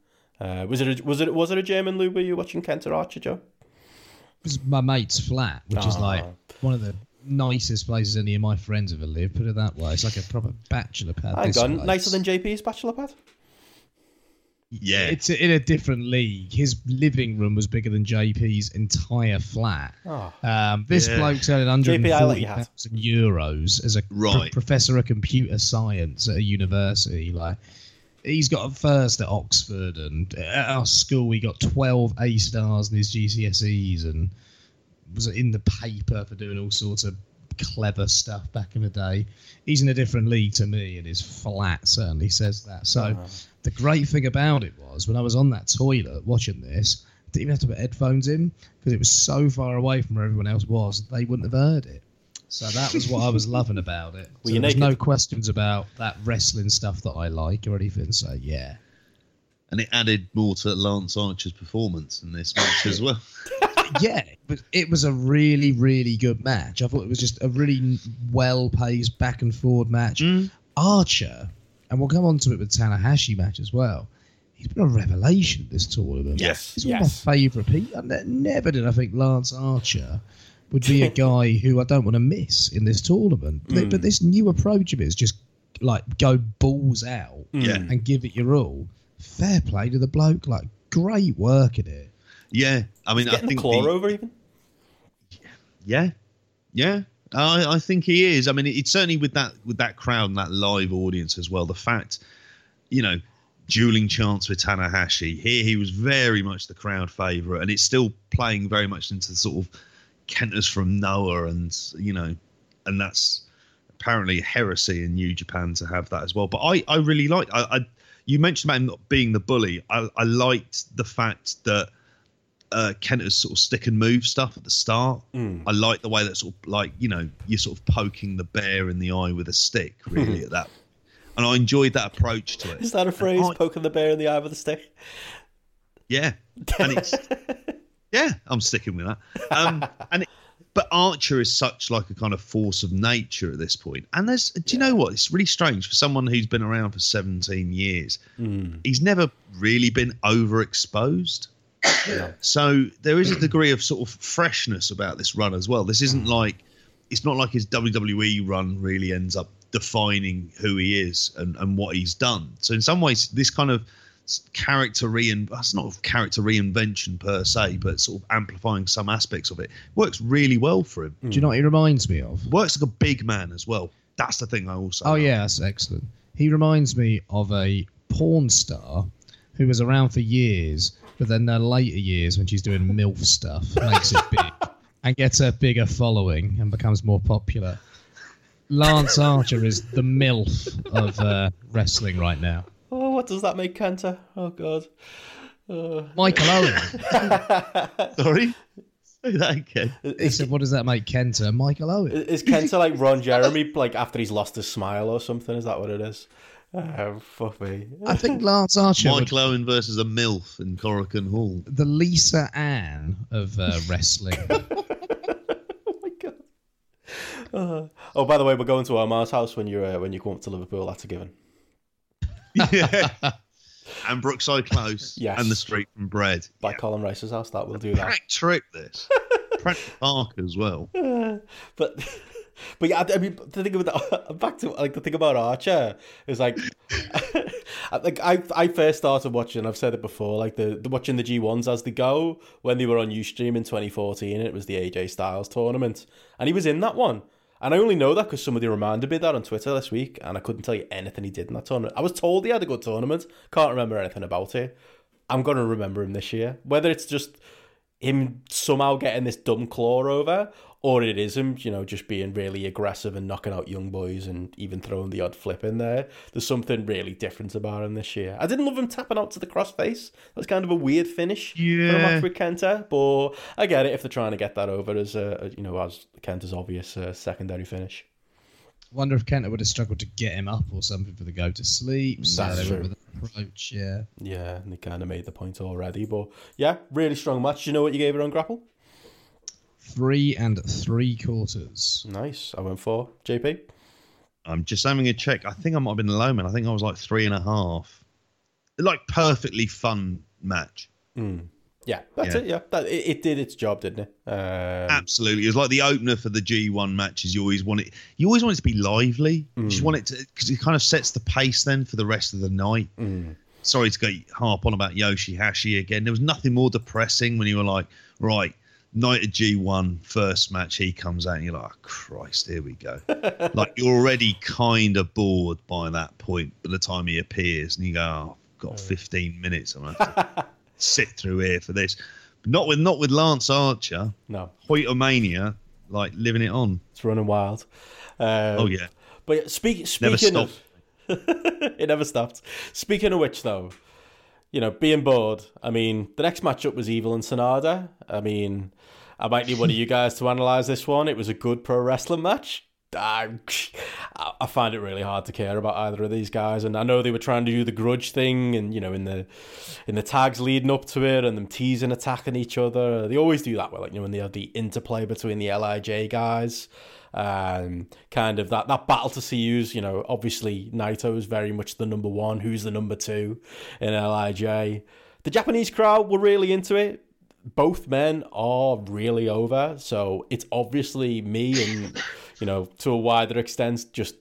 Uh, was it a, was it was it a German lube? Were you watching Kenta Archer, Joe? It was my mate's flat, which is like Ah. one of the nicest places any of my friends ever lived. Put it that way. It's like a proper bachelor pad. Hang on, nicer than JP's bachelor pad. Yeah. It's in a different league. His living room was bigger than JP's entire flat. Oh. Um, this Yeah. bloke's earning JP, I'll let you have. 140,000 euros as a pro- Right. professor of computer science at a university. Like, he's got a first at Oxford, and at our school, he got 12 A stars in his GCSEs, and was in the paper for doing all sorts of clever stuff back in the day. He's in a different league to me, and his flat certainly says that. So, uh-huh. the great thing about it was when I was on that toilet watching this, I didn't even have to put headphones in because it was so far away from where everyone else was, they wouldn't have heard it. So that was what I was loving about it. Were So you there no questions about that wrestling stuff that I like or anything. So yeah, and it added more to Lance Archer's performance in this match as well. *laughs* yeah, but it was a really, really good match. I thought it was just a really well paced back and forward match. Mm. Archer, and we'll come on to it with Tanahashi match as well. He's been a revelation this tournament. Yes, he's one of my favourite people. Never did I think Lance Archer would be a *laughs* guy who I don't want to miss in this tournament. But, but mm. this new approach of it is just like go balls out Yeah. and give it your all. Fair play to the bloke. Like great work at it. Yeah, I mean, I Getting the think claw the- over even. Yeah, yeah. I, I think he is. I mean, it's certainly with that with that crowd and that live audience as well. The fact, you know, dueling chants with Tanahashi here, he was very much the crowd favorite, and it's still playing very much into the sort of Kenta's from Noah, and you know, and that's apparently heresy in New Japan to have that as well. But I, I really like. I, I you mentioned about him not being the bully. I, I liked the fact that uh, Kenta's sort of stick and move stuff at the start. I like the way that sort of like you know you're sort of poking the bear in the eye with a stick *laughs* really at that, and I enjoyed that approach to it. Is that a phrase? I- Poking the bear in the eye with a stick. Yeah, and it's *laughs* yeah, I'm sticking with that. Um, and it, but Archer is such like a kind of force of nature at this point. And there's, do you know what? It's really strange for someone who's been around for 17 years. He's never really been overexposed. So there is a degree of sort of freshness about this run as well. This isn't like it's not like his WWE run really ends up defining who he is and, and what he's done. So in some ways, this kind of character rein that's not character reinvention per se, but sort of amplifying some aspects of it works really well for him. Do you know what he reminds me of? Works like a big man as well. That's the thing I also. Oh like. yeah, that's excellent. He reminds me of a porn star who was around for years, but then their later years when she's doing MILF stuff makes it big *laughs* and gets a bigger following and becomes more popular. Lance Archer is the MILF of uh, wrestling right now. Oh, what does that make Kenta? Oh God. Michael Owen. *laughs* Sorry. Say that again. He said, "What does that make Kenta?" Michael Owen. Is Kenta like Ron *laughs* Jeremy, like after he's lost his smile or something? Is that what it is? Oh, fuck me. I think Lance Archer, would- Michael Owen versus a MILF in Korakuen Hall. the Lisa Ann of uh, *laughs* wrestling. *laughs* Oh my god. Uh, oh, by the way, we're going to our Mars house when you uh, when you come up to Liverpool. That's a given. Yeah. *laughs* and Brookside Close. Yes. And the street from Bread. By Colin Rice's house, that will do that. Crack trip this. Crack Park as well. But but yeah, I mean, the thing about *laughs* back to like the thing about Archer is like, *laughs* like I I first started watching. I've said it before, like the, the watching the G ones as they go when they were on UStream in 2014. It was the AJ Styles tournament, and he was in that one. And I only know that because somebody reminded me that on Twitter this week, and I couldn't tell you anything he did in that tournament. I was told he had a good tournament, can't remember anything about it. I'm gonna remember him this year, whether it's just him somehow getting this dumb claw over, or it is him, you know, just being really aggressive and knocking out young boys and even throwing the odd flip in there. There's something really different about him this year. I didn't love him tapping out to the crossface. That's kind of a weird finish yeah. for a match with Kenta, but I get it if they're trying to get that over as a, you know, as Kenta's obvious uh, secondary finish. Wonder if Kenta would have struggled to get him up or something for the go to sleep. So That's true. went with an approach, yeah. Yeah, and they kind of made the point already, but yeah, really strong match. Do you know what you gave it on GRAPPL? Three and three quarters. Nice. I went four. JP. I'm just having a check. I think I might have been low, man. I think I was like three and a half. Like perfectly fun match. Hmm. Yeah, that's Yeah. it. Yeah, that, it, it did its job, didn't it? Um, Absolutely. It was like the opener for the G1 matches. You always want it. You always want it to be lively. You just hmm. want it to because it kind of sets the pace then for the rest of the night. Hmm. Sorry to go harp on about Yoshihashi again. There was nothing more depressing when you were like, right, night of G1 first match. He comes out and you're like, oh, Christ, here we go. *laughs* like you're already kind of bored by that point. By the time he appears, and you go, oh, I've got 15 minutes. I'm gonna have to *laughs* sit through here for this. But not with not with Lance Archer. no, Hoytamania, like living it on. it's running wild. Um, Oh yeah, But speak, never speaking stopped. of, *laughs* it never stopped. Speaking of which, though, you know, being bored. I mean, the next matchup was Evil and Sanada. I mean, I might need one of you *laughs* guys to analyze this one. It was a good pro wrestling match. I, I find it really hard to care about either of these guys, and I know they were trying to do the grudge thing, and you know, in the in the tags leading up to it, and them teasing, attacking each other. They always do that, well, like you know, when they have the interplay between the Lij guys, um, kind of that that battle to see who's you know, obviously Naito is very much the number one, who's the number two in Lij. The Japanese crowd were really into it both men are really over. So it's obviously me and, you know, to a wider extent, just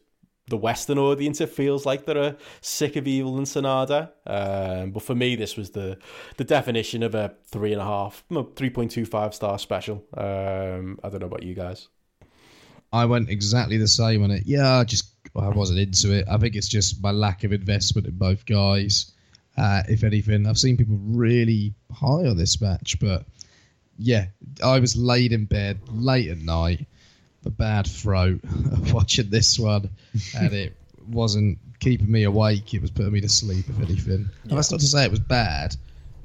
the Western audience. It feels like they're sick of Evil and Sanada. Um, but for me, this was the the definition of a three and a half, three point two five star special. Um, I don't know about you guys. I went exactly the same on it. Yeah, I just I wasn't into it. I think it's just my lack of investment in both guys. Uh, if anything, I've seen people really high on this match, but yeah, I was laid in bed late at night, a bad throat, *laughs* watching this one, and it wasn't keeping me awake. It was putting me to sleep, if anything. And that's not to say it was bad.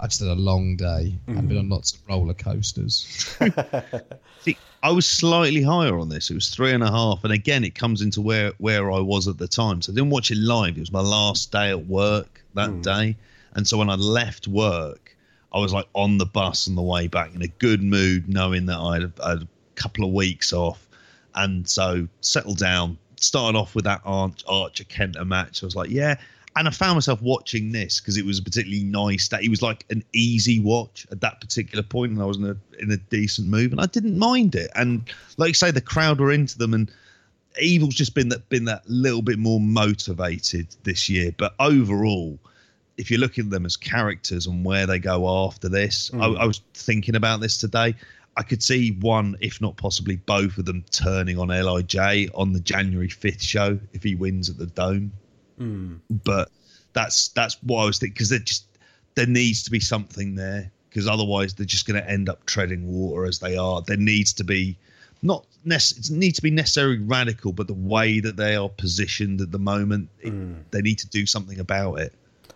I just had a long day. I've been on mm-hmm. lots of roller coasters. *laughs* See, I was slightly higher on this. It was three and a half, and again, it comes into where where I was at the time. So I didn't watch it live. It was my last day at work that hmm. day, and so when I left work, I was like on the bus on the way back in a good mood, knowing that I had, I had a couple of weeks off, and so settled down. Started off with that Arch, Archer Kenta match. I was like, yeah. And I found myself watching this because it was a particularly nice day. It was like an easy watch at that particular point, and I was in a in a decent mood, and I didn't mind it. And like you say, the crowd were into them, and Evil's just been that been that little bit more motivated this year. But overall, if you're looking at them as characters and where they go after this, I, hmm. I was thinking about this today. I could see one, if not possibly both of them, turning on Lij on the January fifth show if he wins at the Dome. But that's that's what I was thinking because there just there needs to be something there because otherwise they're just going to end up treading water as they are. There needs to be not nec- it needs to be necessarily radical, but the way that they are positioned at the moment, it, mm. they need to do something about it.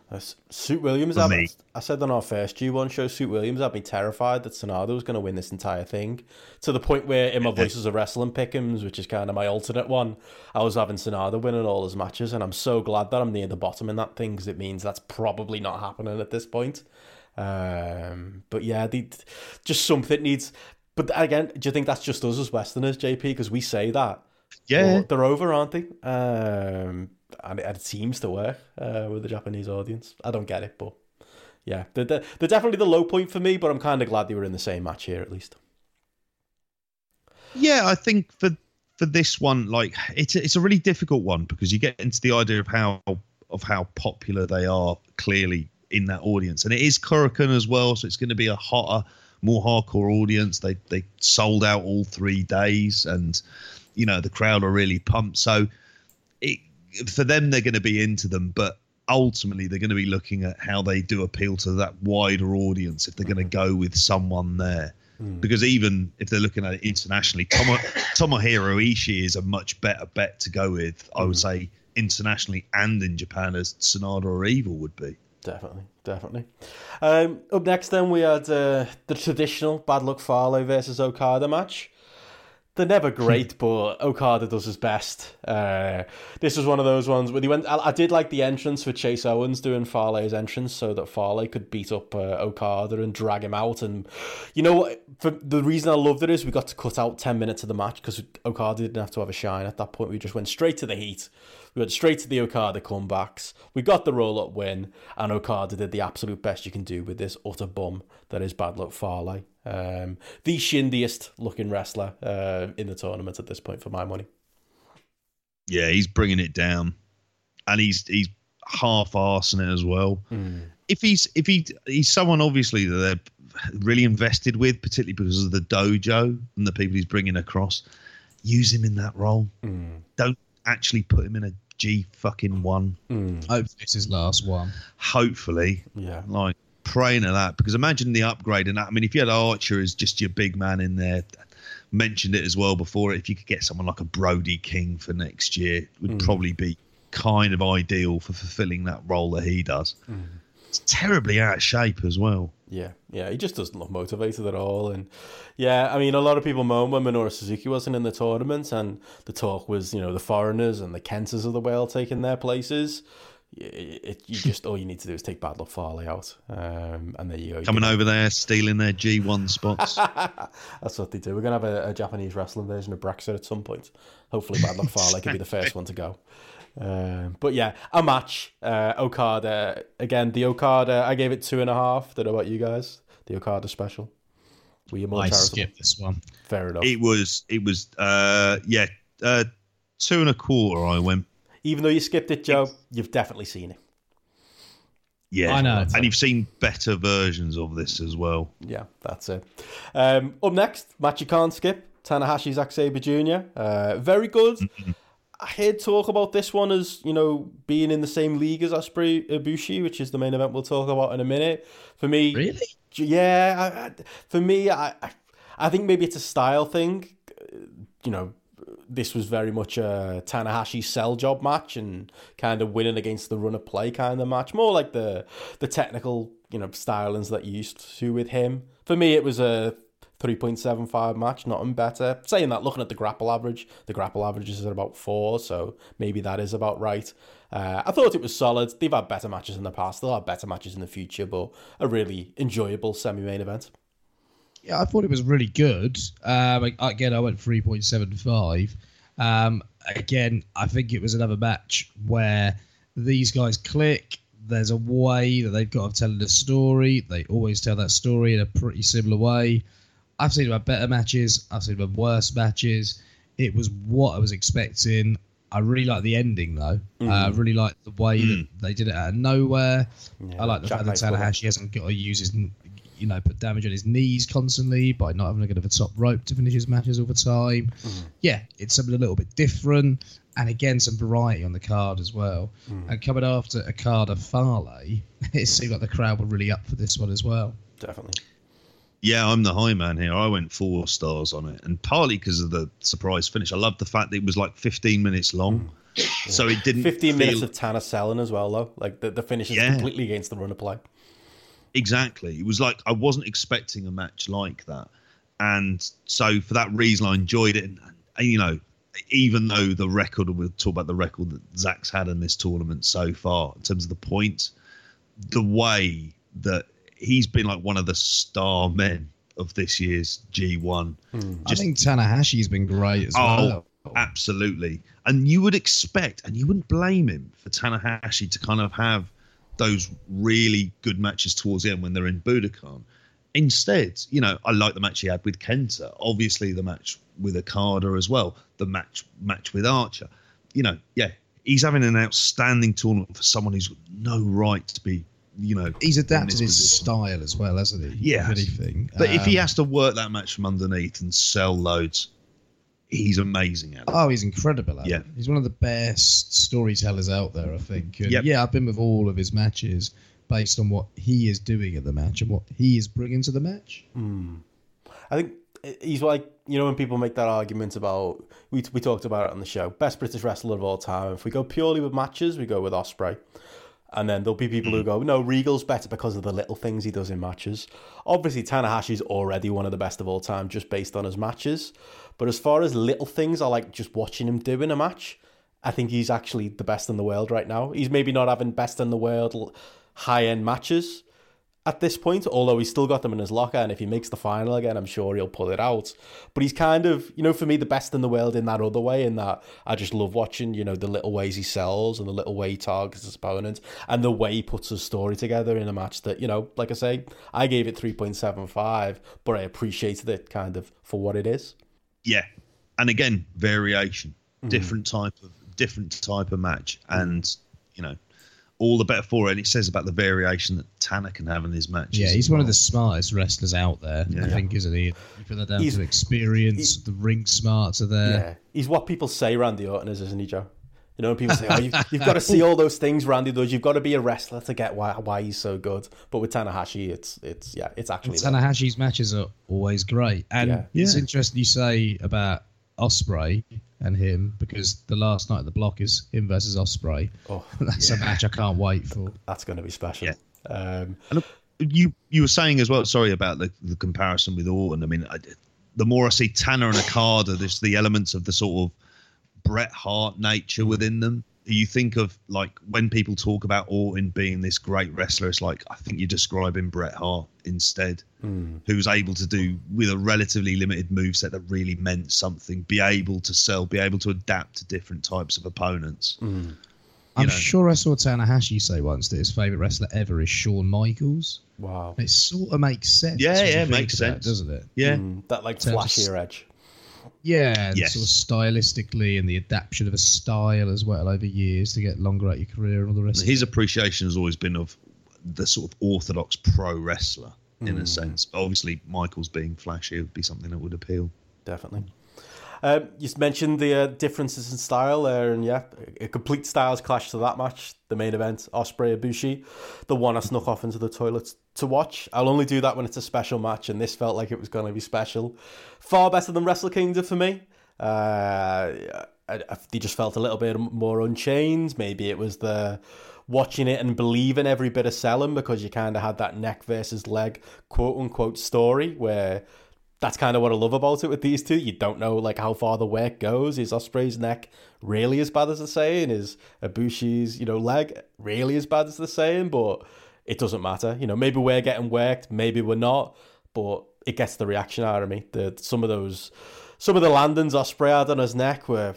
That's- Suit Williams, For I, me. I said on our first G1 show, Suit Williams had me terrified that Sanada was going to win this entire thing. To the point where, in my Voices of Wrestling pick'ems, which is kind of my alternate one, I was having Sanada winning all his matches, and I'm so glad that I'm near the bottom in that thing because it means that's probably not happening at this point. Um, but yeah, the, just something needs. But again, do you think that's just us as Westerners, JP? Because we say that. Yeah. But they're over, aren't they? Um, and, it, it seems to work uh, with the Japanese audience. I don't get it, but yeah, they're, they're, they're definitely the low point for me. But I'm kind of glad they were in the same match here at least. Yeah, I think for for this one, like it's a, it's a really difficult one because you get into the idea of how of how popular they are clearly in that audience, and it is Korakuen as well, so it's going to be a hotter, more hardcore audience. They they sold out all three days, and you know the crowd are really pumped. So it for them, they're going to be into them, but ultimately they're going to be looking at how they do appeal to that wider audience if they're going to go with someone there. Because even if they're looking at it internationally, Tomo, Tomohiro Ishii is a much better bet to go with, I would say, internationally and in Japan as Sanada or Evil would be. Definitely, definitely. Um, up next, then we had uh, the traditional Bad Luck Fale versus Okada match. They're never great, but Okada does his best. Uh, this was one of those ones where he went. I, I did like the entrance for Chase Owens doing Fale's entrance, so that Fale could beat up uh, Okada and drag him out. And you know what? For the reason I loved it is we got to cut out ten minutes of the match because Okada didn't have to have a shine at that point. We just went straight to the heat. We went straight to the Okada comebacks. We got the roll up win, and Okada did the absolute best you can do with this utter bum that is Bad Luck Fale. Um, the shindiest looking wrestler uh, in the tournament at this point, for my money. Yeah, he's bringing it down, and he's he's half arsing it as well. If he's if he he's someone obviously that they're really invested with, particularly because of the dojo and the people he's bringing across, use him in that role. Don't actually put him in a G fucking one. Hope this is last one. Hopefully, Yeah. like praying at that because imagine the upgrade and that. I mean, if you had Archer as just your big man in there, mentioned it as well before. If you could get someone like a Brody King for next year, it would hmm. probably be kind of ideal for fulfilling that role that he does. Hmm. It's terribly out of shape as well. Yeah, yeah, he just doesn't look motivated at all. And yeah, I mean, a lot of people moan when Minoru Suzuki wasn't in the tournament, and the talk was, you know, the foreigners and the Kentas of the world taking their places. It, it, you just all you need to do is take Bad Luck Fale out, um, and there you go. You Coming can- over there, stealing their G1 spots. *laughs* That's what they do. We're gonna have a, a Japanese wrestling version of Brexit at some point. Hopefully, Bad Luck Fale can be the first *laughs* one to go. Um, but yeah, a match. Uh, Okada again. The Okada. I gave it two and a half. Don't know about you guys. The Okada special. Were you more I charitable? skipped this one. Fair enough. it was, it was, uh, yeah, uh, two and a quarter. I went. Even though you skipped it, Joe, you've definitely seen it. Yeah, I know. and you've seen better versions of this as well. Yeah, that's it. Um, up next, match you can't skip. Tanahashi Zack Sabre Jr. Uh, very good. I heard talk about this one as you know being in the same league as Ospreay Ibushi, which is the main event we'll talk about in a minute. For me, Really? yeah, I, I, for me, I, I- I think maybe it's a style thing. Uh, You know, this was very much a Tanahashi sell job match and kind of winning against the run of play kind of match, more like the the technical you know stylings that you used to with him. For me, it was a. 3.75 match, nothing better. Saying that, looking at the GRAPPL average, the GRAPPL average is at about four, so maybe that is about right. Uh, I thought it was solid. They've had better matches in the past, they'll have better matches in the future, but a really enjoyable semi main event. Yeah, I thought it was really good. Um, again, I went 3.75. Um, again, I think it was another match where these guys click. There's a way that they've got of telling the story. They always tell that story in a pretty similar way. I've seen about better matches. I've seen about worse matches. It was what I was expecting. I really like the ending though. Uh, I really like the way that they did it out of nowhere. Yeah, I like the Jack fact that. Tanahashi hasn't got to use his, you know, put damage on his knees constantly by not having to go to the top rope to finish his matches all the time. Mm-hmm. Yeah, it's something a little bit different, and again some variety on the card as well. Mm. And coming after a card of Fale, *laughs* it seemed like the crowd were really up for this one as well. Definitely. Yeah, I'm the high man here. I went four stars on it, and partly because of the surprise finish. I love the fact that it was like 15 minutes long, mm. so it didn't 15 feel minutes of Tana selling as well, though. Like the, the finish is Yeah. completely against the run of play. Exactly. It was like I wasn't expecting a match like that, and so for that reason, I enjoyed it. And, and you know, even though the record, we'll talk about the record that Zack's had in this tournament so far in terms of the points, the way that he's been like one of the star men of this year's G1. Hmm. I think Tanahashi's been great as oh, well. Oh, absolutely. And you would expect, and you wouldn't blame him for Tanahashi to kind of have those really good matches towards the end when they're in Budokan. Instead, you know, I like the match he had with Kenta. Obviously, the match with Okada as well. The match match with Archer. You know, yeah, he's having an outstanding tournament for someone who's got no right to be. You know, He's adapted his position. style as well, hasn't he? Yeah, anything. But if he Um, has to work that match from underneath and sell loads, he's amazing at it. Oh, he's incredible at Yeah. it. He's one of the best storytellers out there, I think. And Yep. Yeah, I've been with all of his matches based on what he is doing at the match and what he is bringing to the match. Hmm. I think eh, he's like, you know, when people make that argument about, we, we talked about it on the show, best British wrestler of all time. If we go purely with matches, we go with Ospreay. And then there'll be people who hmm. go, no, Regal's better because of the little things he does in matches. Obviously, Tanahashi's already one of the best of all time just based on his matches. But as far as little things, I like just watching him do in a match. I think he's actually the best in the world right now. He's maybe not having best in the world high end matches, at this point, although he's still got them in his locker, and if he makes the final again, I'm sure he'll pull it out. But he's kind of, you know, for me, the best in the world in that other way, in that I just love watching, you know, the little ways he sells and the little way he targets his opponent and the way he puts his story together in a match that, you know, like I say, I gave it 3.75, but I appreciated it kind of for what it is. Yeah and again variation Mm-hmm. different type of different type of match and you know all the better for it and it says about the variation that Tana can have in his matches Yeah, he's as one of the smartest wrestlers out there, I think, isn't he? You put that down He's- to experience, the ring smarts are there. Yeah. He's what people say Randy Orton is, isn't he, Joe? You know, when people say, oh, you've, you've got to see all those things Randy does. You've got to be a wrestler to get why, why he's so good. But with Tanahashi, it's, it's yeah, it's actually there. Tanahashi's matches are always great. And Yeah. it's Yeah. interesting you say about Ospreay and him because the last night of the block is him versus Ospreay. Oh, *laughs* That's a match I can't wait for. that's going to be special. Yeah. Um, And you you were saying as well. Sorry about the, the comparison with Orton. I mean, I, the more I see Tana and Okada, there's the elements of the sort of Bret Hart nature within them. You think of like when people talk about Orton being this great wrestler, it's like I think you're describing Bret Hart instead, who was able to do with a relatively limited moveset that really meant something, be able to sell, be able to adapt to different types of opponents. I'm know. sure I saw Tanahashi say once that his favourite wrestler ever is Shawn Michaels. wow. It sort of makes sense. Yeah, yeah, think makes about it, sense. doesn't it? Yeah, Mm, that like flashier edge. Yeah, and Yes. sort of stylistically and the adaptation of a style as well over years to get longer at your career and all the rest. his appreciation has always been of the sort of orthodox pro wrestler in a hmm. sense. But obviously, Michael's being flashy would be something that would appeal. definitely. Um, you mentioned the uh, differences in style there, and yeah, a complete styles clash to that match, the main event, Ospreay Ibushi, the one I snuck off into the toilets to watch. I'll only do that when it's a special match, and this felt like it was going to be special. Far better than Wrestle Kingdom for me. Uh, I, I, they just felt a little bit more unchained. Maybe it was the watching it and believing every bit of selling because you kind of had that neck versus leg quote unquote story where that's kind of what I love about it with these two. You don't know like how far the work goes. Is Ospreay's neck really as bad as they're saying? Is Ibushi's you know leg really as bad as they're saying? But it doesn't matter. You know, maybe we're getting worked, maybe we're not, but it gets the reaction out of me. The some of those, some of the landings Ospreay had on his neck were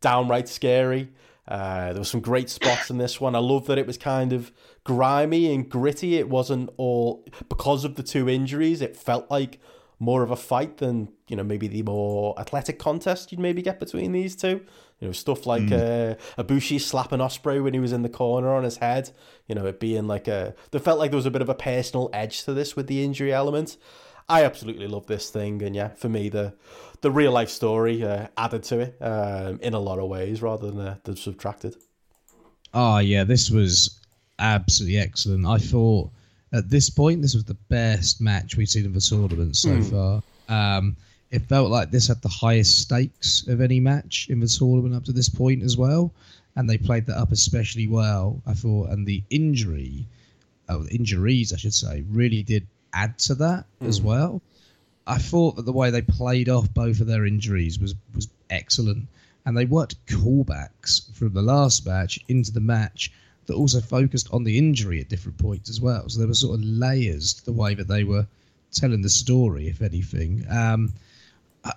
downright scary. Uh, there were some great spots in this one. I love that it was kind of grimy and gritty. It wasn't all because of the two injuries. It felt like more of a fight than you know maybe the more athletic contest you'd maybe get between these two. You know stuff like uh, Ibushi slapping Ospreay when he was in the corner on his head. You know it being like a. There felt like there was a bit of a personal edge to this with the injury element. I absolutely love this thing, and yeah, for me the the real life story uh, added to it um, in a lot of ways rather than uh, than subtracted. Oh yeah, this was absolutely excellent. I thought at this point this was the best match we've seen in the tournament so far. Um, it felt like this had the highest stakes of any match in the tournament up to this point as well, and they played that up especially well. I thought, and the injury, oh, injuries I should say, really did add to that as well. I thought that the way they played off both of their injuries was was excellent, and they worked callbacks from the last match into the match that also focused on the injury at different points as well. So there were sort of layers to the way that they were telling the story, if anything. Um,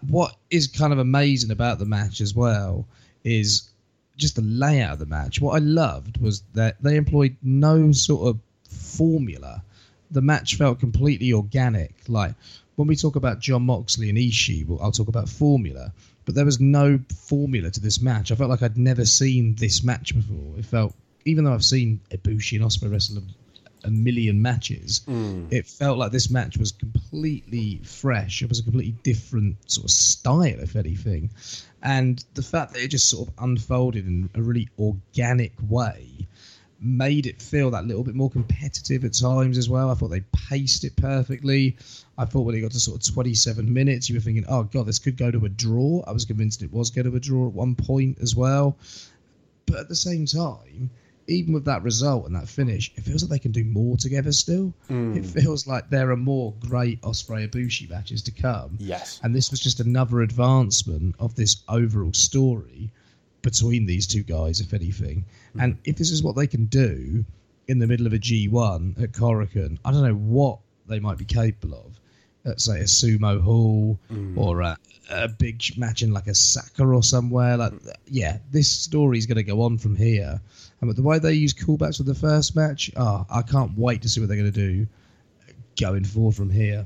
what is kind of amazing about the match as well is just the layout of the match. What I loved was that they employed no sort of formula. The match felt completely organic. Like when we talk about Jon Moxley and Ishii, well, I'll talk about formula. But there was no formula to this match. I felt like I'd never seen this match before. It felt, even though I've seen Ibushi and Ospreay wrestle a, a million matches, mm. it felt like this match was completely fresh. It was a completely different sort of style, if anything. And the fact that it just sort of unfolded in a really organic way made it feel that little bit more competitive at times as well. I thought they paced it perfectly. I thought when it got to sort of 27 minutes, you were thinking, oh, God, this could go to a draw. I was convinced it was going to a draw at one point as well. But at the same time, even with that result and that finish, it feels like they can do more together still. Hmm. It feels like there are more great Ospreay Ibushi matches to come. Yes. And this was just another advancement of this overall story between these two guys, if anything. Hmm. And if this is what they can do in the middle of a G1 at Korakuen, I don't know what they might be capable of. At say a sumo hall mm. or a, a big match in like Osaka or somewhere. Like, yeah, this story is going to go on from here. And with the way they use callbacks for the first match, oh, I can't wait to see what they're going to do going forward from here.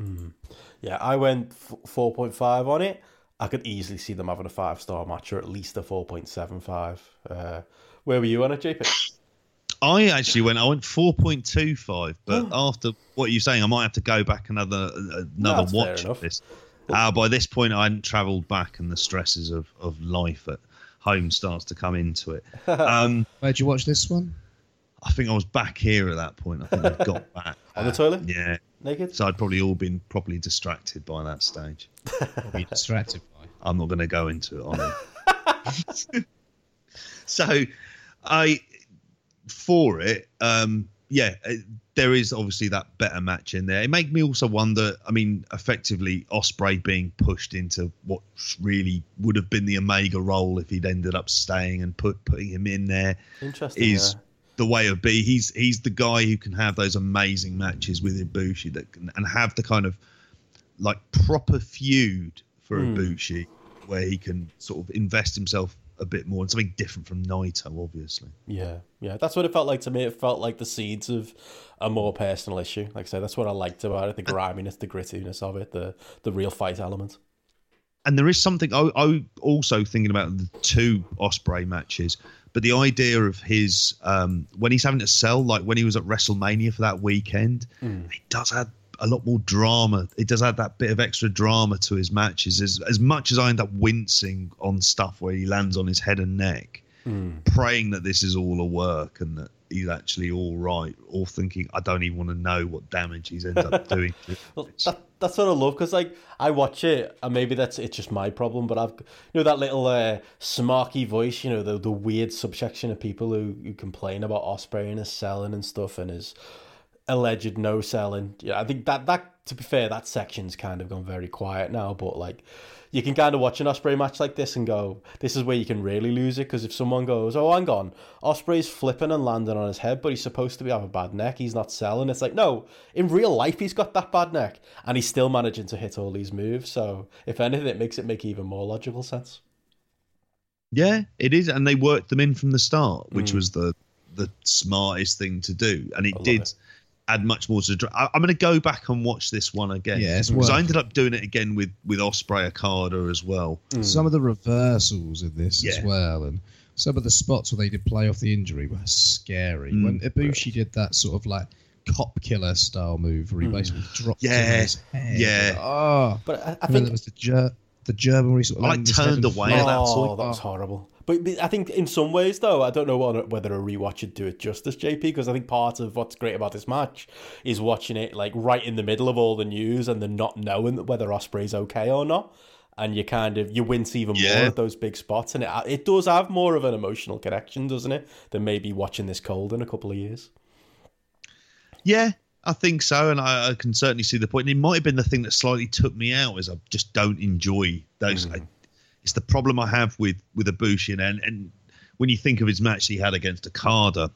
Mm. Yeah, I went f- 4.5 on it. I could easily see them having a five star match or at least a 4.75. Uh, where were you on it, JP? I actually went. I went four point two five, but after what you're saying, I might have to go back another another That's fair watch enough. of this. Uh, by this point, I hadn't travelled back, and the stresses of, of life at home starts to come into it. *laughs* Um, Where'd you watch this one? I think I was back here at that point. I think I got *laughs* back On the toilet? Yeah, Naked? so I'd probably all been properly distracted by that stage. *laughs* What distracted by? I'm not going to go into it on it. so, I for it, um, yeah, there is obviously that better match in there. It made me also wonder. I mean, effectively, Ospreay being pushed into what really would have been the Omega role if he'd ended up staying and put putting him in there Interesting. is yeah. the way of be. He's he's the guy who can have those amazing matches with Ibushi that can, and have the kind of like proper feud for Hmm. Ibushi where he can sort of invest himself a bit more and something different from Naito, obviously. Yeah, yeah, that's what it felt like to me. It felt like the seeds of a more personal issue. Like I said, that's what I liked about it: the griminess, the grittiness of it, the the real fight element. and there is something I, I also thinking about the two Ospreay matches, but the idea of his um, when he's having to sell, like when he was at WrestleMania for that weekend, he does add a lot more drama. It does add that bit of extra drama to his matches. As as much as I end up wincing on stuff where he lands on his head and neck, praying that this is all a work and that he's actually all right, or thinking I don't even want to know what damage he's ended up *laughs* doing. Well, that, that's what I love because like I watch it and maybe that's it's just my problem, but I've you know that little uh, smarky voice, you know the the weird subsection of people who, who complain about Ospreay and his selling and stuff and his alleged no selling. Yeah, I think that that to be fair, that section's kind of gone very quiet now. But like, you can kind of watch an Ospreay match like this and go, this is where you can really lose it because if someone goes, oh, hang on, Ospreay's flipping and landing on his head, but he's supposed to be have a bad neck, he's not selling. It's like no, in real life he's got that bad neck and he's still managing to hit all these moves. So if anything, it makes it make even more logical sense. Yeah, it is, and they worked them in from the start, which Mm. was the the smartest thing to do, and it did it. Add much more to the. I, I'm going to go back and watch this one again. Yeah, because I ended up doing it again with with Ospreay Okada as well. Some of the reversals in this as well, and some of the spots where they did play off the injury were scary. Mm. When Ibushi did that sort of like cop killer style move where he mm. basically dropped Yeah, his head. yeah. Oh, But I, I think it was the Ger- the German where he sort of I landed his head turned and away oh, flipped. at that oh, that was horrible. But, I think in some ways, though, I don't know whether, a rewatch would do it justice, JP, because I think part of what's great about this match is watching it like right in the middle of all the news and then not knowing whether Ospreay's okay or not. And you kind of you wince even more at those big spots, and it uh, it does have more of an emotional connection, doesn't it, than maybe watching this cold in a couple of years. Yeah, I think so, and I, I can certainly see the point. And it might have been the thing that slightly took me out, is I just don't enjoy those. Hmm. I, it's the problem I have with with Ibushi, and and when you think of his match he had against Okada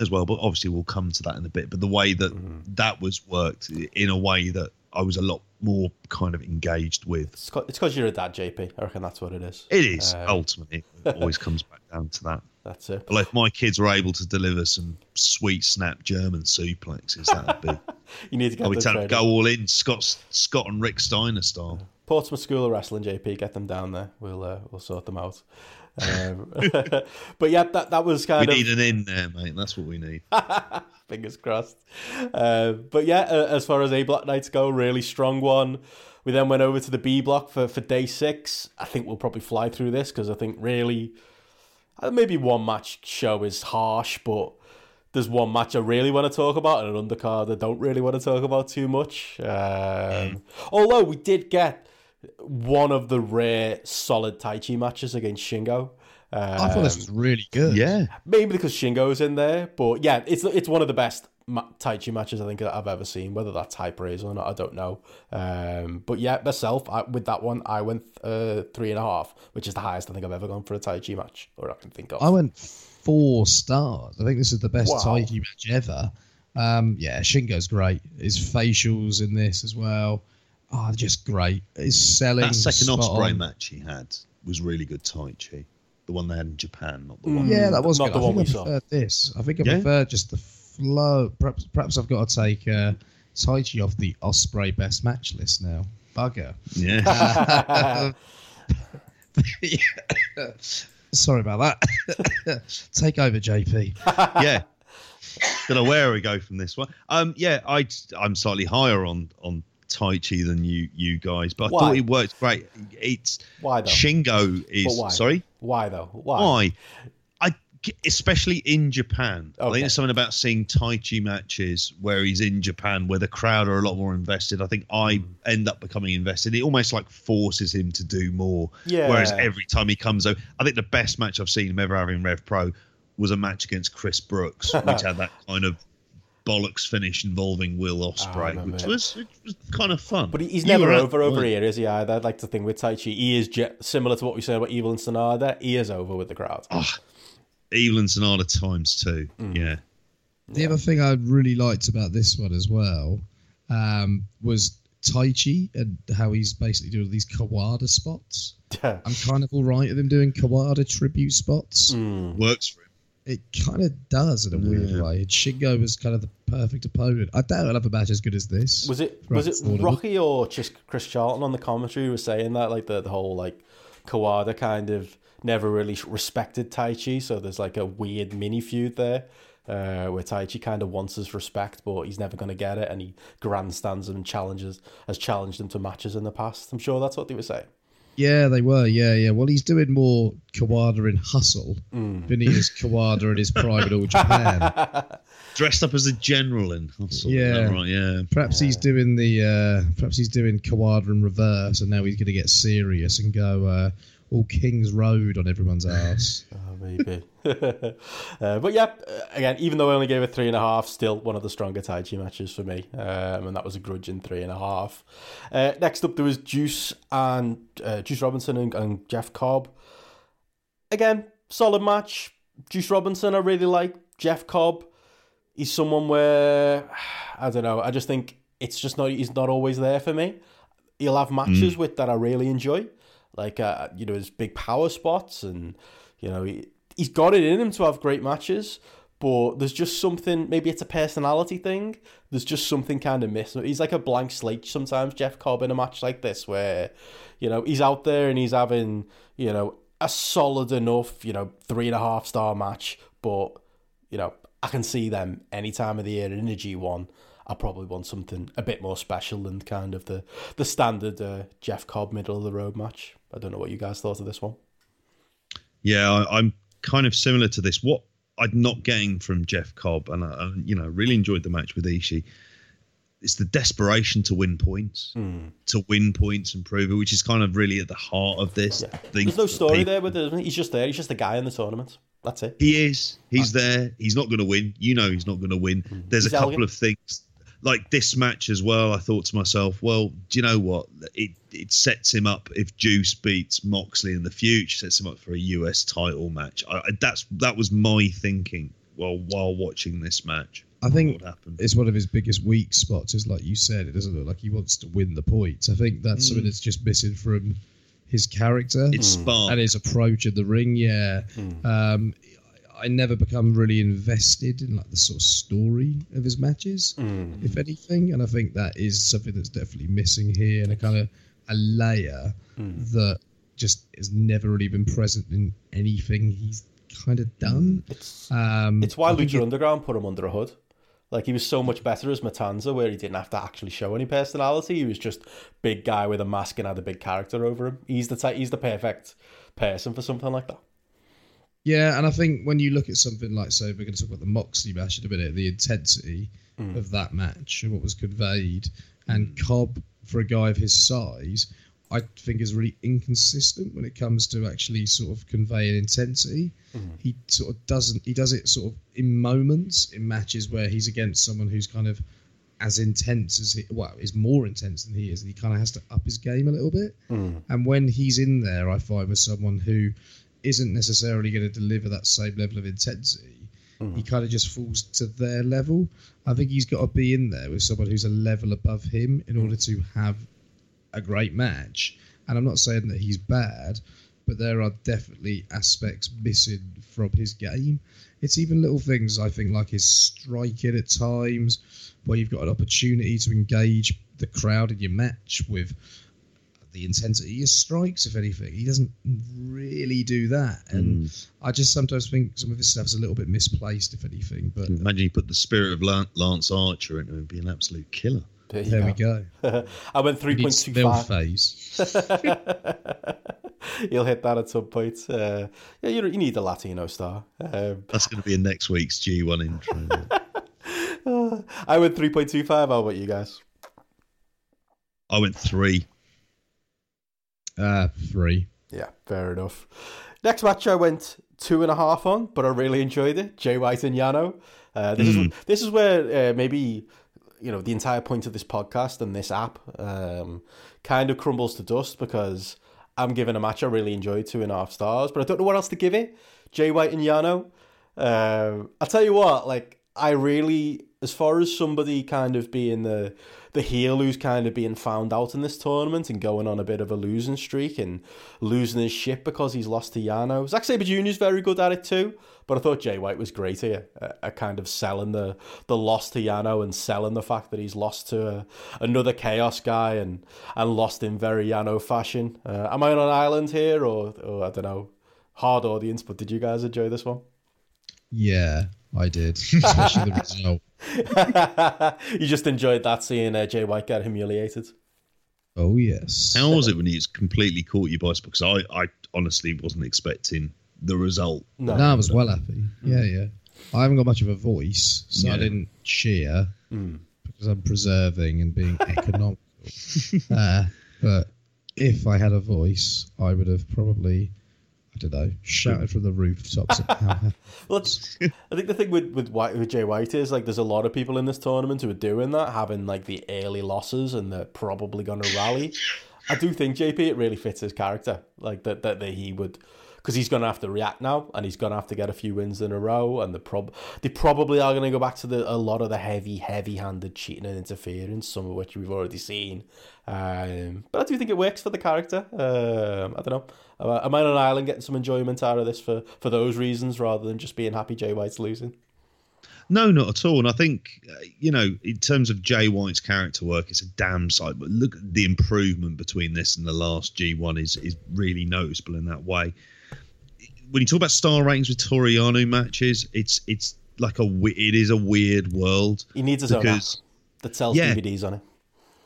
as well, but obviously we'll come to that in a bit. But the way that that was worked in a way that I was a lot more kind of engaged with. It's because you're a dad, JP. I reckon that's what it is. It is Uh, ultimately it *laughs* always comes back down to that. That's it. Well, if my kids were able to deliver some sweet snap German suplexes, that would be. *laughs* You need to get I would tell them go all in, Scott, Scott and Rick Steiner style. Portsmouth School of Wrestling, JP, get them down there. We'll uh, we'll sort them out. Um, *laughs* but yeah, that that was We kind of We need an in there, mate. That's what we need. *laughs* fingers crossed. Uh, but yeah, uh, as far as A block nights go, really strong one. We then went over to the B block for, for day six. I think we'll probably fly through this because I think really uh, maybe one match show is harsh, but there's one match I really want to talk about and an undercard I don't really want to talk about too much. Um, Although we did get one of the rare solid Taichi matches against Shingo. I thought this Um, was really good. Yeah. maybe because Shingo's in there, but yeah, it's it's one of the best ma- Taichi matches I think I've ever seen. Whether that's high praise or not, I don't know. Um, but yeah, myself I, with that one, I went uh, three and a half, which is the highest I think I've ever gone for a Taichi match, or I can think of. I went four stars. I think this is the best Wow. Taichi match ever. Um, yeah, Shingo's great. His facials in this as well. Oh, just great. His selling. That second Ospreay on. match he had was really good Taichi. The one they had in Japan, not the Mm. one. Yeah, that was Not good. the I one we I saw. this. I think I Yeah? prefer just the flow. Perhaps, perhaps I've got to take uh, Taichi off the Ospreay best match list now. Bugger. Yeah. *laughs* Sorry about that. *laughs* take over, JP. *laughs* yeah. Don't know where we go from this one. Um, yeah, I I'm slightly higher on on Taichi than you you guys, but I Why? thought it worked great. It's Why though? Shingo is why? sorry. Why though? Why? Why? I especially in Japan. I think there's something about seeing Taichi matches where he's in Japan where the crowd are a lot more invested. I think I Hmm. end up becoming invested. It almost like forces him to do more. Yeah. Whereas every time he comes over, I think the best match I've seen him ever have in Rev Pro was a match against Chris Brooks, which had *laughs* that kind of bollocks finish involving Will Ospreay, remember which was which was kind of fun. But he- he's You never at- over over here, is he? Either I'd like to think with Taichi, he is je- similar to what we said about Evil and Sanada. He is over with the crowd. Evil and Sanada times two. Mm. Yeah. The other thing I really liked about this one as well um, was Taichi and how he's basically doing these Kawada spots. *laughs* I'm kind of all right with him doing Kawada tribute spots. Works for him. It kind of does in a weird Yeah. way. And Shingo was kind of the perfect opponent. I doubt I'll have a match as good as this. Was it was it it's all of it. Rocky or just Chris Charlton on the commentary who was saying that like the, the whole like Kawada kind of never really respected Taichi, so there's like a weird mini feud there. Uh, where Taichi kind of wants his respect, but he's never going to get it, and he grandstands him and challenges has challenged him to matches in the past. I'm sure that's what they were saying. Yeah, they were. Yeah, yeah. Well, he's doing more Kawada in Hustle Mm. than he is Kawada in his private All *laughs* Japan. Dressed up as a general in Hustle. Yeah. Yeah. Right, yeah. Perhaps he's doing the. Uh, perhaps he's doing Kawada in reverse, and now he's going to get serious and go uh, all King's Road on everyone's ass. *laughs* Oh, maybe. *laughs* uh, but yeah, uh, again, even though I only gave it three and a half, still one of the stronger Taichi matches for me. Um, and that was a grudging three and a half. Uh, next up, there was Juice and uh, Juice Robinson and, and Jeff Cobb. Again, solid match. Juice Robinson, I really like. Jeff Cobb, he's someone where *sighs* I don't know. I just think it's just not. He's not always there for me. He'll have matches with that I really enjoy, like uh, you know his big power spots, and you know he, he's got it in him to have great matches. But there's just something. Maybe it's a personality thing. There's just something kind of missing. He's like a blank slate sometimes. Jeff Cobb in a match like this, where you know he's out there and he's having you know a solid enough you know three and a half star match, but you know, I can see them any time of the year in a G1. I probably want something a bit more special than kind of the the standard uh, Jeff Cobb middle of the road match. I don't know what you guys thought of this one. Yeah, I, I'm kind of similar to this. What I'm not getting from Jeff Cobb, and I, I, you know, really enjoyed the match with Ishii. It's the desperation to win points, Hmm. to win points and prove it, which is kind of really at the heart of this. thing There's no story there with it? He's just there. He's just a guy in the tournament. That's it. He is. He's there. He's not going to win. You know, he's not going to win. There's He's a couple elegant. of things like this match as well. I thought to myself, well, do you know what? It it sets him up if Juice beats Moxley in the future, sets him up for a US title match. I, I- that's that was my thinking while while watching this match. I think what happened. it's one of his biggest weak spots. Is like you said, it doesn't look like he wants to win the points. I think that's something mm. that's just missing from his character It's mm. spark. and his approach in the ring. Yeah, mm. um, I never become really invested in like the sort of story of his matches, if anything. And I think that is something that's definitely missing here, and a kind of a layer that just has never really been present in anything he's kind of done. It's Um, it's why Lucha Underground put him under a hood. Like he was so much better as Matanza, where he didn't have to actually show any personality. He was just big guy with a mask and had a big character over him. He's the type, he's the perfect person for something like that. Yeah, and I think when you look at something like, so we're going to talk about the Moxley match in a minute, the intensity mm. of that match and what was conveyed, and mm. Cobb for a guy of his size, I think is really inconsistent when it comes to actually sort of conveying intensity. Mm. He sort of doesn't. He does it sort of in moments in matches where he's against someone who's kind of as intense as he, well, is more intense than he is, and he kind of has to up his game a little bit. And when he's in there, I find with someone who isn't necessarily going to deliver that same level of intensity, he mm. kind of just falls to their level. I think he's got to be in there with someone who's a level above him in order to have a great match. And I'm not saying that he's bad, but there are definitely aspects missing from his game. It's even little things I think like his striking at times, where you've got an opportunity to engage the crowd in your match with the intensity of his strikes, if anything. He doesn't really do that. And I just sometimes think some of his stuff's a little bit misplaced, if anything. But Imagine you put the spirit of Lance Archer in him it'd be an absolute killer. There, there we go. go. *laughs* I went three He point needs two Bill five. phase. *laughs* He'll hit that at some point. Uh, yeah, you, you need a Latino star. Um, That's going to be in next week's G1 intro. *laughs* I went three point two five. How about you guys? I went three. Uh, three. Yeah, fair enough. Next match, I went two and a half on, but I really enjoyed it. Jay White and Yano. Uh, this is this is where uh, maybe you know the entire point of this podcast and this app um, kind of crumbles to dust because I'm giving a match I really enjoyed two and a half stars, but I don't know what else to give it. Jay White and Yano. Um, I'll tell you what, like I really, as far as somebody kind of being the the heel who's kind of being found out in this tournament and going on a bit of a losing streak and losing his shit because he's lost to Yano. Zack Sabre Jr. is very good at it too, but I thought Jay White was great here at, at kind of selling the the loss to Yano and selling the fact that he's lost to a, another Chaos guy and and lost in very Yano fashion. Uh, am I on an island here or, or I don't know? Hard audience, but did you guys enjoy this one? Yeah, I did, *laughs* especially the result. *laughs* you just enjoyed that seeing uh, Jay White get humiliated. Oh yes. How was it when he completely caught you by surprise? Because I, I honestly wasn't expecting the result. No, No, I was well happy. Yeah, yeah. I haven't got much of a voice, so I didn't cheer Mm. because I'm preserving and being *laughs* economical. uh, but if I had a voice, I would have probably, I don't know, shouted from the rooftops. at how happy Well, I think the thing with with, White, with Jay White is like there's a lot of people in this tournament who are doing that, having like the early losses, and they're probably going to rally. I do think JP it really fits his character, like that that, that he would. Because he's going to have to react now, and he's going to have to get a few wins in a row, and the prob they probably are going to go back to the a lot of the heavy, heavy-handed cheating and interference, some of which we've already seen. Um, but I do think it works for the character. Um, I don't know. Am I- on an island getting some enjoyment out of this for, for those reasons rather than just being happy Jay White's losing? No, not at all. And I think, uh, you know, in terms of Jay White's character work, it's a damn sight. But look, the improvement between this and the last G1 is is really noticeable in that way. When you talk about star ratings with Toru Yano matches, it's it's like a it is a weird world He needs his own because that sells Yeah. DVDs on it.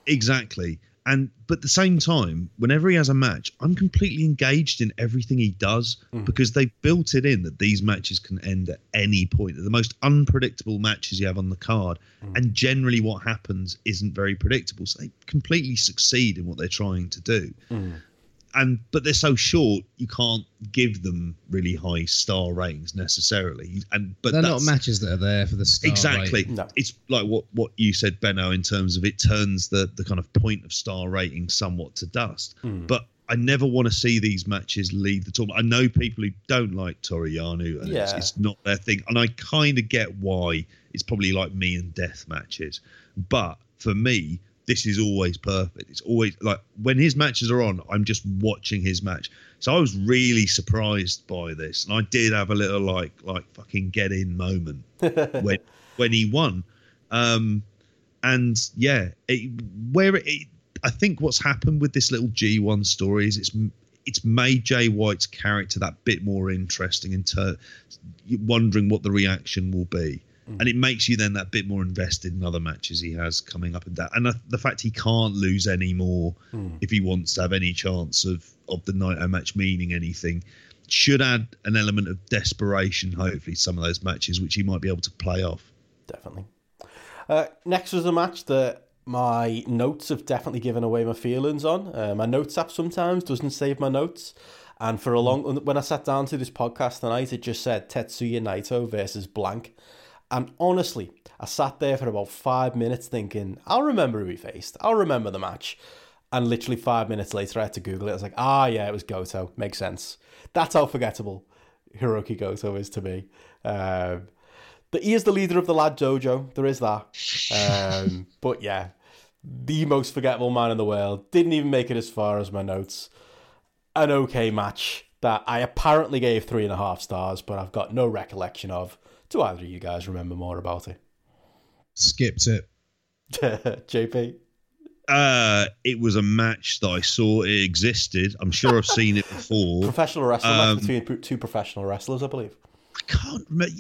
exactly. And but at the same time, whenever he has a match, I'm completely engaged in everything he does mm. because they built it in that these matches can end at any point. They're the most unpredictable matches you have on the card, mm. and generally what happens isn't very predictable. So they completely succeed in what they're trying to do. Mm. And but they're so short, you can't give them really high star ratings necessarily. And but They're not matches that are there for the star exactly. No. it's like what what you said benno in terms of it turns the the kind of point of star rating somewhat to dust hmm. but i never want to see these matches leave the tournament i know people who don't like Toru Yano and it's, Yeah. it's not their thing and i kind of get why it's probably like me and death matches but for me this is always perfect it's always like when his matches are on i'm just watching his match so i was really surprised by this and i did have a little like like fucking get in moment *laughs* when when he won. Um, and yeah, it, where it, I think what's happened with this little G1 story is it's it's made Jay White's character that bit more interesting and ter- wondering what the reaction will be. And it makes you then that bit more invested in other matches he has coming up and that. And the, the fact he can't lose any more if he wants to have any chance of, of the Naito match meaning anything should add an element of desperation, hopefully, some of those matches, which he might be able to play off. Definitely. Uh, next was a match that my notes have definitely given away my feelings on. Uh, my notes app sometimes doesn't save my notes. And for a long, when I sat down to this podcast tonight, it just said Tetsuya Naito versus blank. And honestly, I sat there for about five minutes thinking, I'll remember who he faced. I'll remember the match. And literally five minutes later, I had to Google it. I was like, ah, yeah, it was Goto. Makes sense. That's how forgettable Hirooki Goto is to me. Um, but he is the leader of the Lad Dojo. There is that. Um, *laughs* but yeah, the most forgettable man in the world. Didn't even make it as far as my notes. An okay match that I apparently gave three and a half stars, but I've got no recollection of. Do either of you guys remember more about it? Skipped it. *laughs* JP? Uh, it was a match that I saw it existed. I'm sure I've seen it before. *laughs* Professional wrestling Um, match between two professional wrestlers, I believe. I can't remember.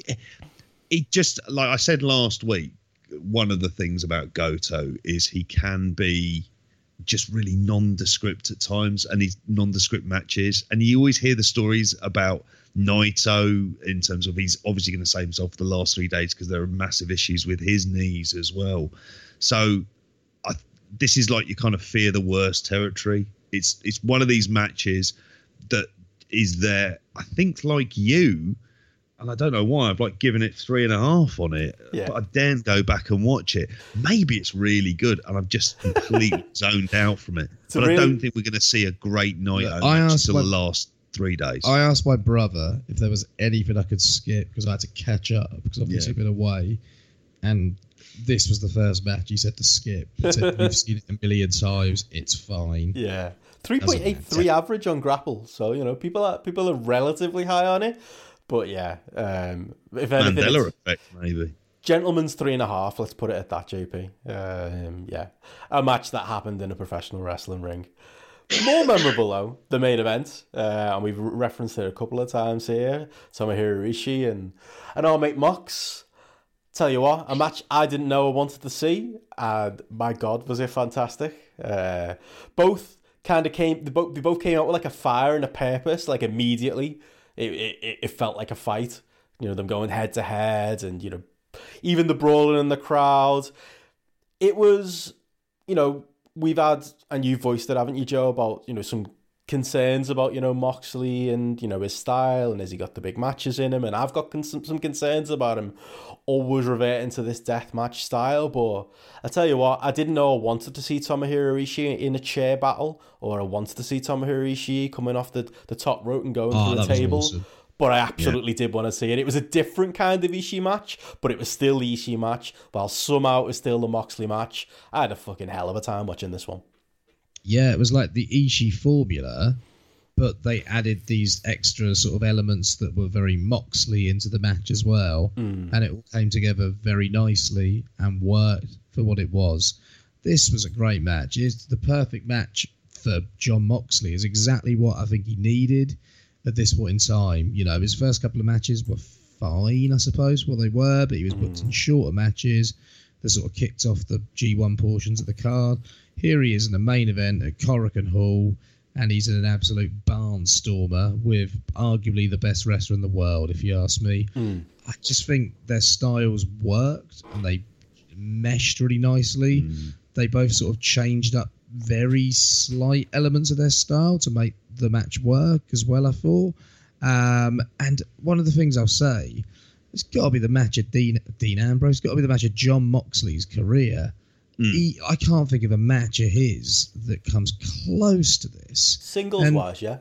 It just like I said last week. One of the things about Goto is he can be just really nondescript at times, and he's nondescript matches. And you always hear the stories about Naito in terms of he's obviously going to save himself for the last three days because there are massive issues with his knees as well. So I, this is like you kind of fear the worst territory. It's it's one of these matches that is there. I think like you, and I don't know why I've like given it three and a half on it, Yeah. but I daren't go back and watch it. Maybe it's really good, and I've just completely *laughs* zoned out from it. a but I don't think we're going to see a great night Look, out I match asked until the last three days. I asked my brother if there was anything I could skip because I had to catch up because obviously Yeah. been away, and this was the first match he said to skip. He said, *laughs* You've seen it a million times. It's fine. Yeah, three point eight three average on GRAPPL. So you know people are people are relatively high on it. But yeah, um, if anything, Mandela it's effect, maybe. gentleman's three and a half. Let's put it at that, JP. Um, yeah, a match that happened in a professional wrestling ring. More memorable though, the main event, uh, and we've referenced it a couple of times here. Tomohiro Ishii and and our mate Mox. Tell you what, a match I didn't know I wanted to see, and my God, was it fantastic! Uh, both kind of came, they both, they both came out with like a fire and a purpose. Like immediately, it, it it felt like a fight. You know, them going head to head, and you know, even the brawling in the crowd. It was, you know, we've had, and you voiced it, haven't you, Joe, about you know some concerns about you know Moxley and you know his style and has he got the big matches in him? And I've got con- some, concerns about him always reverting to this death match style. But I tell you what I didn't know I wanted to see Tomohiro Ishii in a chair battle or I wanted to see Tomohiro Ishii coming off the, the top rope and going ah, Oh, through that the table. awesome. But I absolutely did want to see it. It was a different kind of Ishii match, but it was still the Ishii match, while somehow it was still the Moxley match. I had a fucking hell of a time watching this one. Yeah, it was like the Ishii formula, but they added these extra sort of elements that were very Moxley into the match as well, hmm. and it all came together very nicely and worked for what it was. This was a great match. It's the perfect match for Jon Moxley. Is exactly what I think he needed at this point in time. You know, his first couple of matches were fine, I suppose, what they were, but he was booked in mm. shorter matches that sort of kicked off the G1 portions of the card. Here he is in the main event at Korakuen Hall, and he's an absolute barnstormer with arguably the best wrestler in the world, if you ask me. Mm. I just think their styles worked and they meshed really nicely. Mm. They both sort of changed up very slight elements of their style to make the match work as well, I thought. Um, and one of the things I'll say, it's got to be the match of Dean, Dean Ambrose, it's got to be the match of Jon Moxley's career. He, I can't think of a match of his that comes close to this. Singles And- wise, yeah.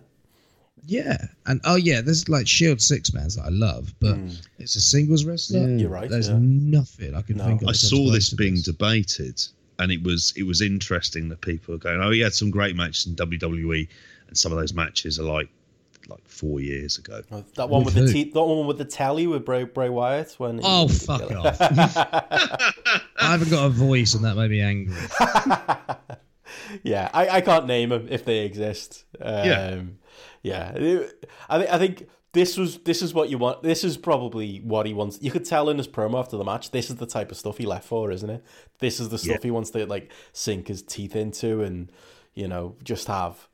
Yeah, and oh yeah, there's like Shield six mans that I love, but it's a singles wrestler. You're right, There's yeah. nothing I can No. think of. I saw this being this. debated, and it was it was interesting that people are going, "Oh, he had some great matches in WWE," and some of those matches are like like four years ago. That one with, With the who? te- that one with the telly with Bray, Bray Wyatt when he- Oh fuck off! *laughs* I haven't got a voice, and that made me angry. *laughs* yeah, I, I can't name them if they exist. Um, Yeah. yeah. I think I think this was this is what you want. This is probably what he wants. You could tell in his promo after the match. This is the type of stuff he left for, isn't it? This is the stuff Yeah. he wants to like sink his teeth into, and you know just have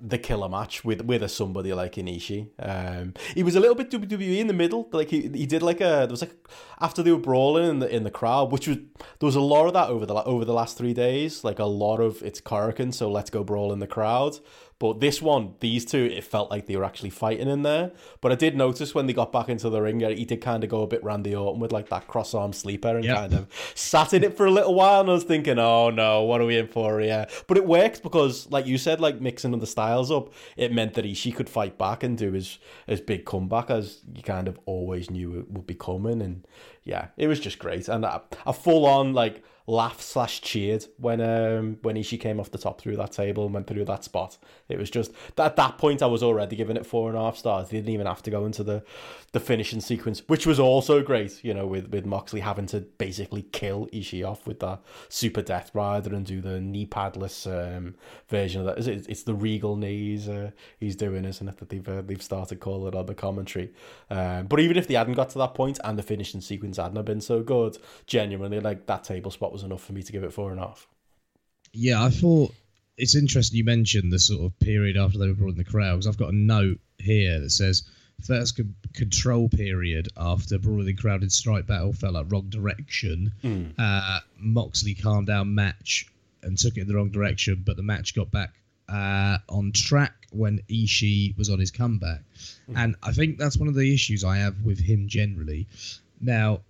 the killer match with with a somebody like Inishi. Um, he was a little bit WWE in the middle. Like he, he did like a there was like after they were brawling in the in the crowd, which was there was a lot of that over the over the last three days. Like a lot of it's Korakuen, so let's go brawl in the crowd. But this one, these two, it felt like they were actually fighting in there. But I did notice when they got back into the ring, he did kind of go a bit Randy Orton with like that cross arm sleeper and kind of sat in it for a little while. And I was thinking, oh no, what are we in for here? But it worked because, like you said, like mixing the styles up, it meant that Ishii could fight back and do his his big comeback as you kind of always knew it would be coming. And yeah, it was just great. And a, a full on like laugh slash cheered when um when Ishii came off the top through that table and went through that spot. It was just at that point I was already giving it four and a half stars. They didn't even have to go into the the finishing sequence, which was also great. You know, with with Moxley having to basically kill Ishii off with that super death rider and do the knee padless um, version of that. Is it? It's the regal knees uh, he's doing, isn't it? That they've uh, they've started calling it on the commentary. Um, but even if they hadn't got to that point and the finishing sequence hadn't been so good, genuinely like that table spot was enough for me to give it four and a half. Yeah, I thought it's interesting you mentioned the sort of period after they were brought in the crowd because I've got a note here that says first con- control period after brawling crowded strike battle fell like wrong direction. Uh, Moxley calmed down match and took it in the wrong direction, but the match got back uh, on track when Ishii was on his comeback, and I think that's one of the issues I have with him generally. Now,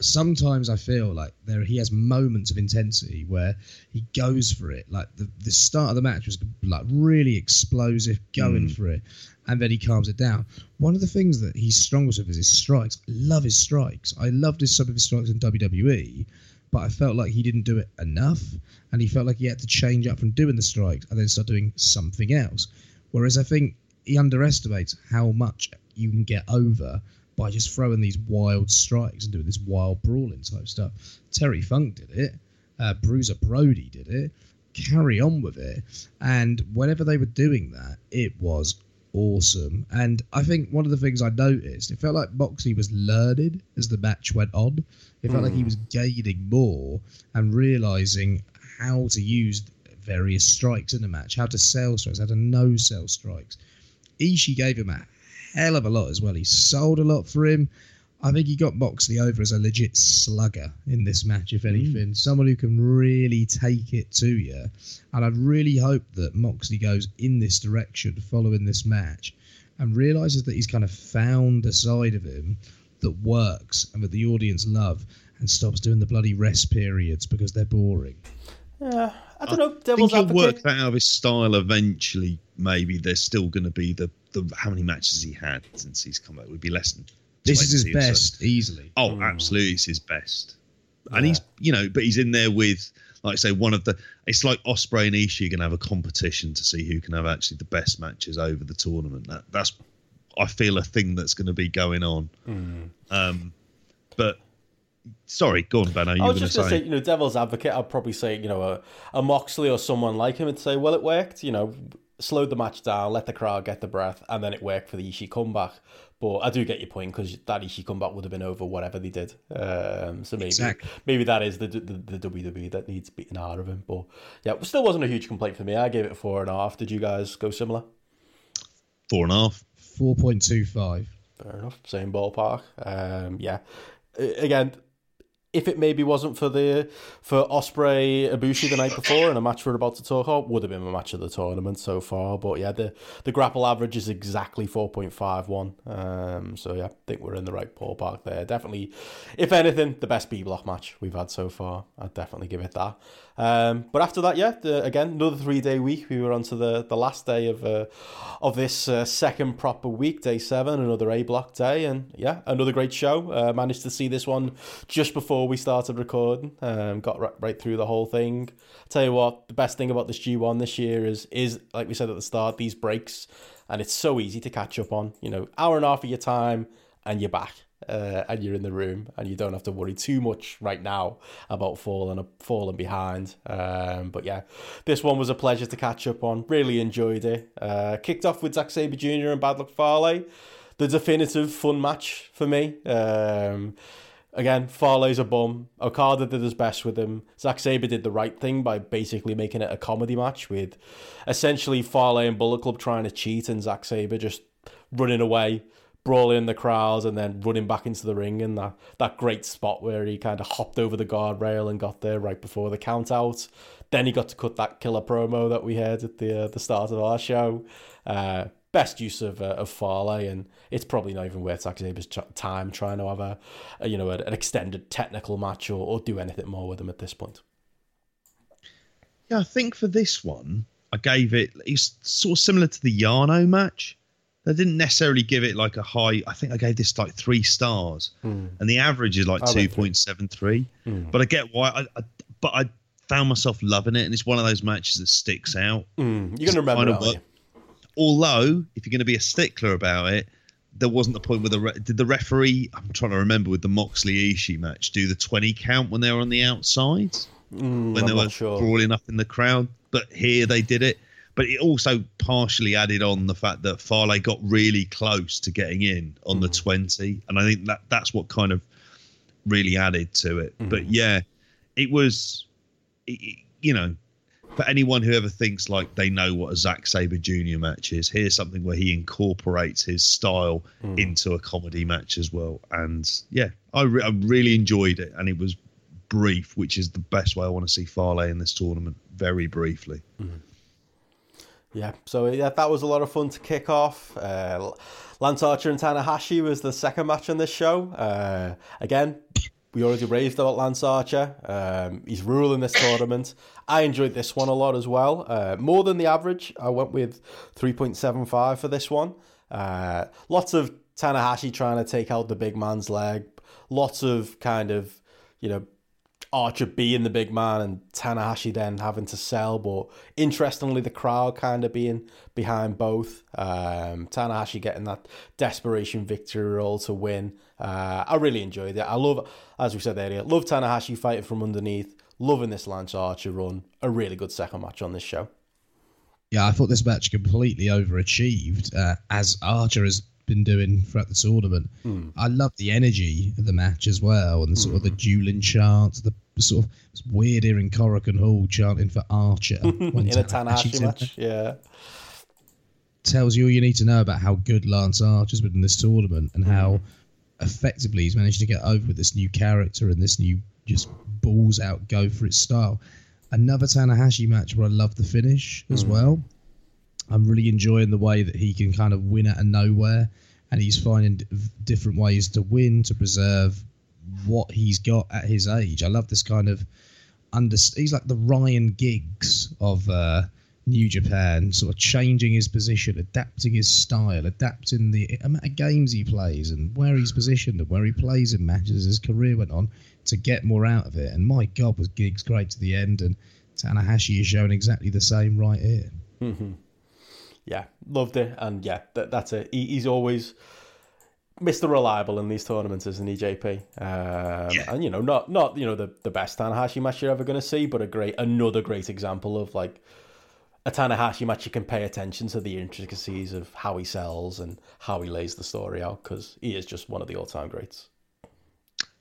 sometimes I feel like there he has moments of intensity where he goes for it. Like the, the start of the match was like really explosive, going mm. for it, and then he calms it down. One of the things that he's strongest with is his strikes. I love his strikes. I loved his some of his strikes in WWE, but I felt like he didn't do it enough, and he felt like he had to change up from doing the strikes and then start doing something else. Whereas I think he underestimates how much you can get over by just throwing these wild strikes and doing this wild brawling type stuff. Terry Funk did it. Uh, Bruiser Brody did it. Carry on with it. And whenever they were doing that, it was awesome. And I think one of the things I noticed, it felt like Moxley was learning as the match went on. It felt like he was gaining more and realizing how to use various strikes in the match, how to sell strikes, how to no sell strikes. Ishii gave him a hell of a lot as well. He sold a lot for him. I think he got Moxley over as a legit slugger in this match, if hmm. anything. Someone who can really take it to you. And I'd really hope that Moxley goes in this direction following this match and realizes that he's kind of found a side of him that works and that the audience love and stops doing the bloody rest periods because they're boring. Yeah, I don't know. I Devil's think he'll work that out of his style eventually. Maybe there's still going to be the, the how many matches he had since he's come back. It would be less than. This is his 20 or so. best, easily. Oh, absolutely, it's his best. And he's, you know, but he's in there with, like I say, one of the. It's like Ospreay and Ishii are going to have a competition to see who can have actually the best matches over the tournament. That that's, I feel, a thing that's going to be going on. Um, but sorry, go on, Benno. You I was just going to say, say, you know, devil's advocate. I'd probably say, you know, a, a Moxley or someone like him would say, well, it worked. You know, slowed the match down, let the crowd get the breath, and then it worked for the Ishii comeback. But I do get your point because that Ishii comeback would have been over whatever they did. Um, so maybe Exactly. maybe that is the, the the WWE that needs beating out of him. But yeah, it still wasn't a huge complaint for me. I gave it a four and a half. Did you guys go similar? four and a half. 4.25. Fair enough. Same ballpark. Um, yeah. Again, if it maybe wasn't for the for Ospreay Ibushi the night before and a match we're about to talk about, would have been my match of the tournament so far. But yeah, the the GRAPPL average is exactly four point five one. Um, so yeah, I think we're in the right ballpark there. Definitely, if anything, the best B block match we've had so far. I'd definitely give it that. Um, but after that, yeah, the, again another three day week. We were on to the, the last day of uh, of this uh, second proper week, day seven, another A block day, and yeah, another great show. Uh, managed to see this one just before we started recording. Um, got right, right through the whole thing. Tell you what, the best thing about this G one this year is is like we said at the start, these breaks, and it's so easy to catch up on. You know, hour and a half of your time, and you're back uh, and you're in the room and you don't have to worry too much right now about falling falling behind. Um, but yeah, this one was a pleasure to catch up on. Really enjoyed it. Uh, kicked off with Zack Sabre Jr. and Bad Luck Fale, the definitive fun match for me. Um, Again, Fale's a bum. Okada did his best with him. Zack Sabre did the right thing by basically making it a comedy match with essentially Fale and Bullet Club trying to cheat and Zack Sabre just running away, brawling in the crowds, and then running back into the ring. And that, that great spot where he kind of hopped over the guardrail and got there right before the count out. Then he got to cut that killer promo that we heard at the uh, the start of our show. Uh, best use of uh, of Fale, and it's probably not even worth Zack time trying to have a, a you know an extended technical match or, or do anything more with him at this point. Yeah, I think for this one, I gave it. It's sort of similar to the Yano match. They didn't necessarily give it like a high. I think I gave this like three stars, and the average is like two point seven three. went two point seven three. But I get why. I, I, but I found myself loving it, and it's one of those matches that sticks out. Mm, you're gonna remember it, you? Although, if you're going to be a stickler about it, there wasn't the point where the re- did the referee. I'm trying to remember with the Moxley Ishii match do the twenty count when they were on the outside Mm, when I'm they were sure. brawling up in the crowd. But here they did it. But it also partially added on the fact that Fale got really close to getting in on Mm. the 20. And I think that that's what kind of really added to it. Mm. But yeah, it was, it, you know, for anyone who ever thinks like they know what a Zack Sabre Jr. match is, here's something where he incorporates his style Mm. into a comedy match as well. And yeah, I, re- I really enjoyed it. And it was brief, which is the best way I want to see Fale in this tournament. Very briefly. Yeah, so yeah, that was a lot of fun to kick off. Uh, Lance Archer and Tanahashi was the second match on this show. Uh, again, we already raved about Lance Archer. Um, he's ruling this tournament. I enjoyed this one a lot as well. Uh, more than the average. I went with 3.75 for this one. Uh, lots of Tanahashi trying to take out the big man's leg. Lots of kind of, you know, Archer being the big man and Tanahashi then having to sell. But interestingly, the crowd kind of being behind both. Um, Tanahashi getting that desperation victory roll to win. Uh, I really enjoyed it. I love, as we said earlier, love Tanahashi fighting from underneath. Loving this Lance Archer run. A really good second match on this show. Yeah, I thought this match completely overachieved, uh, as Archer has been doing throughout the tournament. Hmm. I love the energy of the match as well, and the sort of the hmm. dueling chants, the sort of it's weird hearing Korakuen Hall chanting for Archer *laughs* when In a Tanahashi match. Yeah. tells you all you need to know about how good Lance Archer's been in this tournament and how hmm. effectively he's managed to get over with this new character and this new just balls out go for it style. Another Tanahashi match where I love the finish as well. I'm really enjoying the way that he can kind of win out of nowhere and he's finding different ways to win to preserve what he's got at his age. I love this kind of under he's like the Ryan Giggs of uh, New Japan, sort of changing his position, adapting his style, adapting the amount of games he plays and where he's positioned and where he plays in matches as his career went on to get more out of it. And my God, was Giggs great to the end, and Tanahashi is showing exactly the same right here. Yeah, loved it, and yeah, that, that's it. He, he's always Mr. Reliable in these tournaments, isn't he, JP? Um, Yeah. And you know, not not you know the the best Tanahashi match you're ever going to see, but a great another great example of like a Tanahashi match you can pay attention to the intricacies of how he sells and how he lays the story out because he is just one of the all time greats.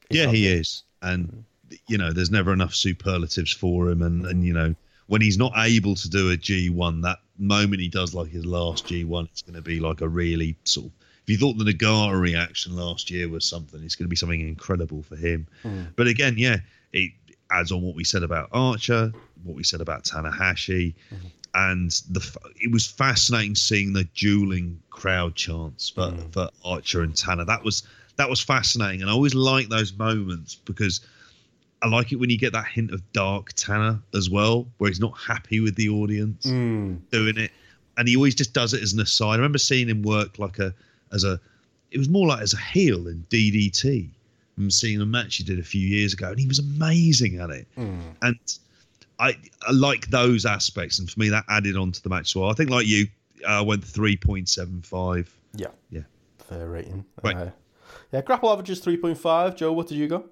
Yeah, he is, and you know, there's never enough superlatives for him, and and you know, when he's not able to do a G1, that moment he does like his last G1, it's going to be like a really sort of. If you thought the Nagata reaction last year was something, it's going to be something incredible for him. Hmm. But again, yeah, it adds on what we said about Archer, what we said about Tanahashi, hmm. and the it was fascinating seeing the dueling crowd chants for, hmm. for Archer and Tana. That was that was fascinating, and I always like those moments because I like it when you get that hint of dark Tana as well, where he's not happy with the audience doing it, and he always just does it as an aside. I remember seeing him work like a as a it was more like as a heel in DDT. I'm seeing a match he did a few years ago, and he was amazing at it. And I, I like those aspects, and for me, that added on to the match. So I think, like you, I went three point seven five. Yeah, Yeah. fair rating. Right. Uh, yeah, GRAPPL average is three point five. Joe, what did you go?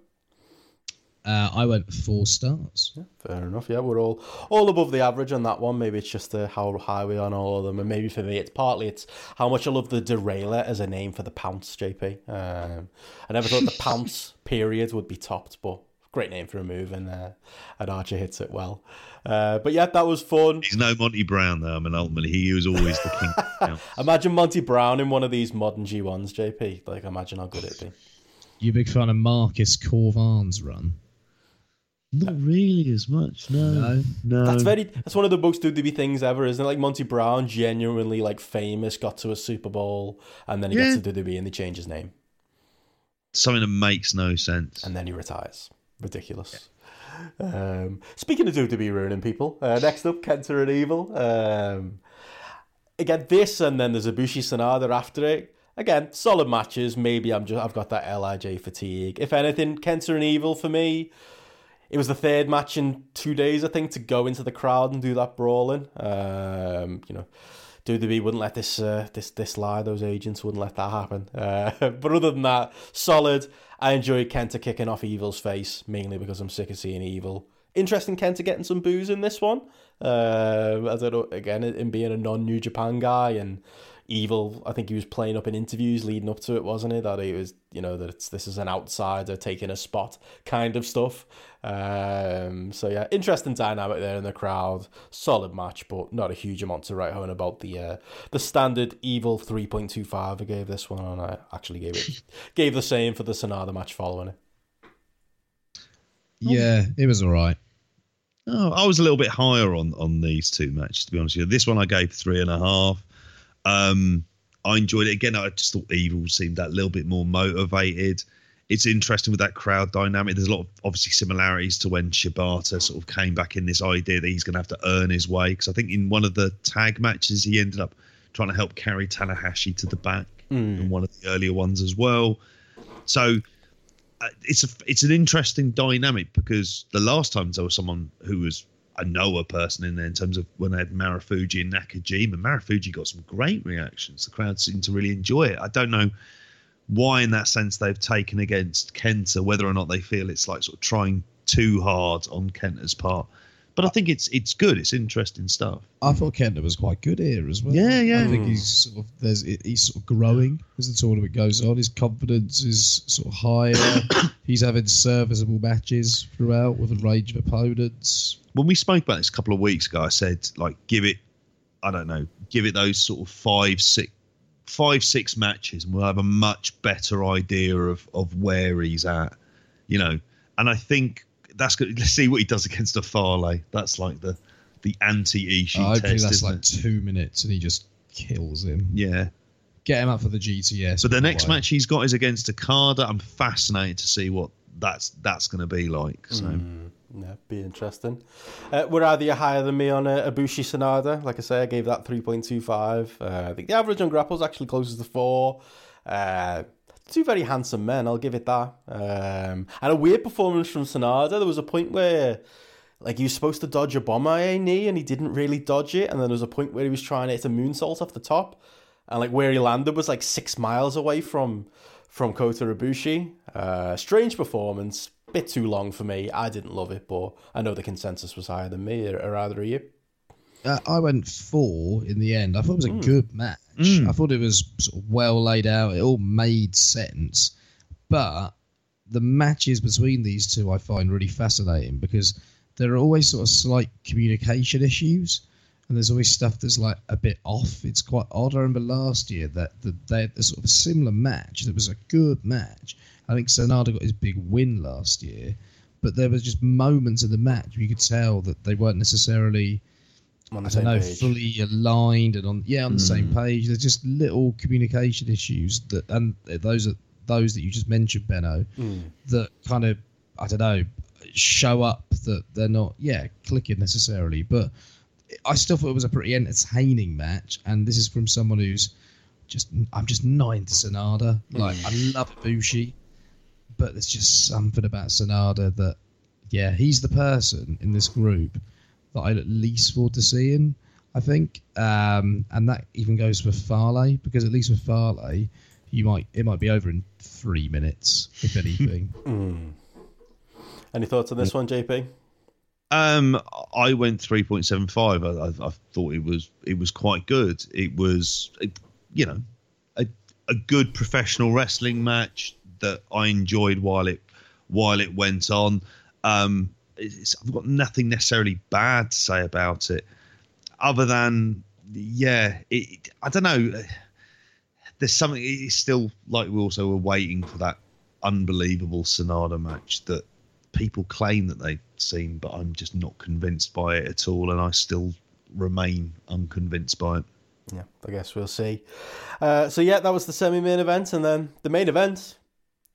Uh, I went four stars. Fair enough. Yeah, we're all all above the average on that one. Maybe it's just uh, how high we are on all of them, and maybe for me, it's partly it's how much I love the derailer as a name for the pounce. JP. Um, I never thought the *laughs* pounce period would be topped, but great name for a move, and uh, and Archer hits it well. Uh, but yeah, that was fun. He's no Monty Brown, though. I mean, ultimately, he was always the king. *laughs* Imagine Monty Brown in one of these modern G ones, JP. Like, imagine how good it'd be. You a big fan of Marcus Cor Von's run? Not really as much. No, No. no. That's very. That's one of the most WWE things ever, isn't it? Like Monty Brown, genuinely like famous, got to a Super Bowl, and then he Yeah. gets to WWE and they change his name, something that makes no sense. and then he retires. Ridiculous. Um, speaking of WWE ruining people, uh, next up, Kenta and Evil. Um, again, this and then there's a Ibushi Sanada after it. Again, solid matches. Maybe I'm just I've got that Lij fatigue. If anything, Kenta and Evil for me. It was the third match in two days, I think, to go into the crowd and do that brawling. Um, you know, WWE wouldn't let this uh, this this lie. Those agents wouldn't let that happen. Uh, *laughs* but other than that, solid. I enjoyed Kenta kicking off Evil's face mainly because I'm sick of seeing Evil. Interesting, Kenta getting some boos in this one. Uh, I don't know. Again, in being a non-New Japan guy and Evil, I think he was playing up in interviews leading up to it, wasn't he? That he was, you know, that it's this is an outsider taking a spot kind of stuff. Um, so yeah, interesting dynamic there in the crowd. Solid match, but not a huge amount to write home about. The uh, the standard Evil three point two five. I gave this one, and I actually gave it *laughs* gave the same for the Sanada match following it. Yeah, it was all right. Oh, I was a little bit higher on on these two matches to be honest with you. This one I gave three and a half. Um, I enjoyed it again. I just thought Evil seemed that little bit more motivated. It's interesting with that crowd dynamic. There's a lot of obviously similarities to when Shibata sort of came back in this idea that he's going to have to earn his way. Because I think in one of the tag matches he ended up trying to help carry Tanahashi to the back in one of the earlier ones as well. So uh, it's a it's an interesting dynamic because the last times there was someone who was a Noah person in there in terms of when they had Marufuji and Nakajima. Marufuji got some great reactions. The crowd seemed to really enjoy it. I don't know why, in that sense, they've taken against Kenta, whether or not they feel it's like sort of trying too hard on Kenta's part. But I think it's it's good. It's interesting stuff. I thought Kenta was quite good here as well. Yeah, yeah. I think he's sort of there's he's sort of growing as the tournament goes on. His confidence is sort of higher. *coughs* he's having serviceable matches throughout with a range of opponents. When we spoke about this a couple of weeks ago, I said like give it, I don't know, give it those sort of five, six, five, six matches, and we'll have a much better idea of of where he's at, you know. And I think that's good. Let's see what he does against a Fale. That's like the the anti Ishii I test. think that's like it? two minutes and he just kills him. yeah. Get him up for the GTS. But the next way. match he's got is against Okada. I'm fascinated to see what that's that's going to be like. So. Mm. Yeah, be interesting. Uh, were either higher than me on uh, Ibushi Sanada? Like I say, I gave that 3.25. Uh, I think the average on grapples actually closes to 4. Uh, two very handsome men, I'll give it that. Um, and a weird performance from Sanada. There was a point where like he was supposed to dodge a bomb bomber knee and he didn't really dodge it. And then there was a point where he was trying to hit a moonsault off the top. And like where he landed was like six miles away from from Kota Ibushi. Uh, strange performance, bit too long for me. I didn't love it, but I know the consensus was higher than me. Or, or either of you? Uh, I went four in the end. I thought it was a Hmm. good match. I thought it was sort of well laid out. It all made sense. But the matches between these two I find really fascinating because there are always sort of slight communication issues. And there's always stuff that's like a bit off. It's quite odd. I remember last year that the, they had a sort of similar match that was a good match. I think Sanada got his big win last year, but there was just moments in the match where you could tell that they weren't necessarily On the I don't know, page. fully aligned and on yeah on the same mm. page. There's just little communication issues that, and those are those that you just mentioned, Benno, mm. that kind of I don't know show up that they're not yeah clicking necessarily, but I still thought it was a pretty entertaining match. And this is from someone who's just I'm just not into Sanada. Like I mm. love Ibushi, but there's just something about Sanada that yeah he's the person in this group that I'd at least want to seeing. I think, um, and that even goes for Fale because at least with Fale, you might it might be over in three minutes if *laughs* anything. Any thoughts on this one, JP? Um, I went three point seven five. I, I, I thought it was it was quite good. It was, you know, a a good professional wrestling match that I enjoyed while it while it went on. Um, I've got nothing necessarily bad to say about it, other than yeah, it, I don't know. There's something. It's still like we also were waiting for that unbelievable Sanada match that people claim that they've seen, but I'm just not convinced by it at all, and I still remain unconvinced by it. Yeah, I guess we'll see. Uh, so yeah, that was the semi-main event, and then the main event.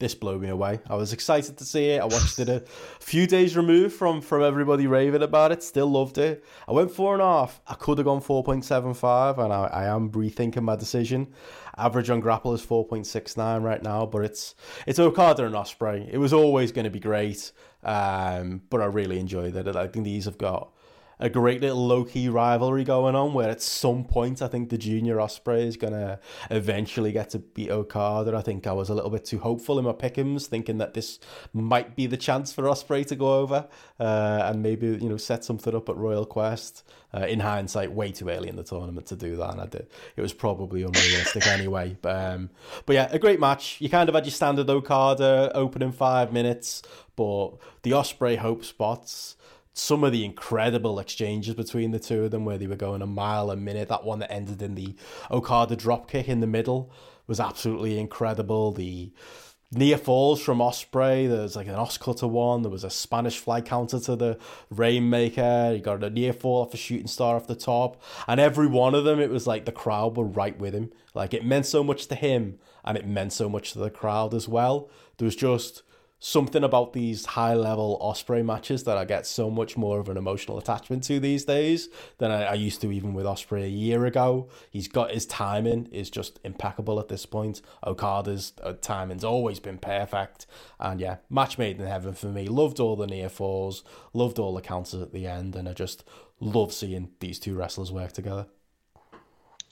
This blew me away. I was excited to see it. I watched it a few days removed from from everybody raving about it. Still loved it. I went four and a half. I could have gone four point seven five, and I, I am rethinking my decision. Average on GRAPPL is four point six nine right now, but it's it's Okada and Ospreay. It was always going to be great, um, but I really enjoyed it. I think these have got a great little low key rivalry going on where at some point I think the junior Ospreay is gonna eventually get to beat Okada. I think I was a little bit too hopeful in my pickums, thinking that this might be the chance for Ospreay to go over uh, and maybe you know set something up at Royal Quest. Uh, in hindsight, way too early in the tournament to do that, and I did. It was probably unrealistic *laughs* anyway. But, um, but yeah, a great match. You kind of had your standard Okada opening five minutes, but the Ospreay hope spots some of the incredible exchanges between the two of them where they were going a mile a minute. That one that ended in the Okada drop kick in the middle was absolutely incredible. The near falls from Ospreay. There's like an OsCutter one. There was a Spanish fly counter to the Rainmaker. You got a near fall off a shooting star off the top. And every one of them, it was like the crowd were right with him. Like it meant so much to him and it meant so much to the crowd as well. There was just something about these high level Ospreay matches that I get so much more of an emotional attachment to these days than I, I, used to even with Ospreay a year ago. He's got his timing is just impeccable at this point. Okada's uh, timing's always been perfect, and yeah, match made in heaven for me. Loved all the near falls, loved all the counters at the end, and I just love seeing these two wrestlers work together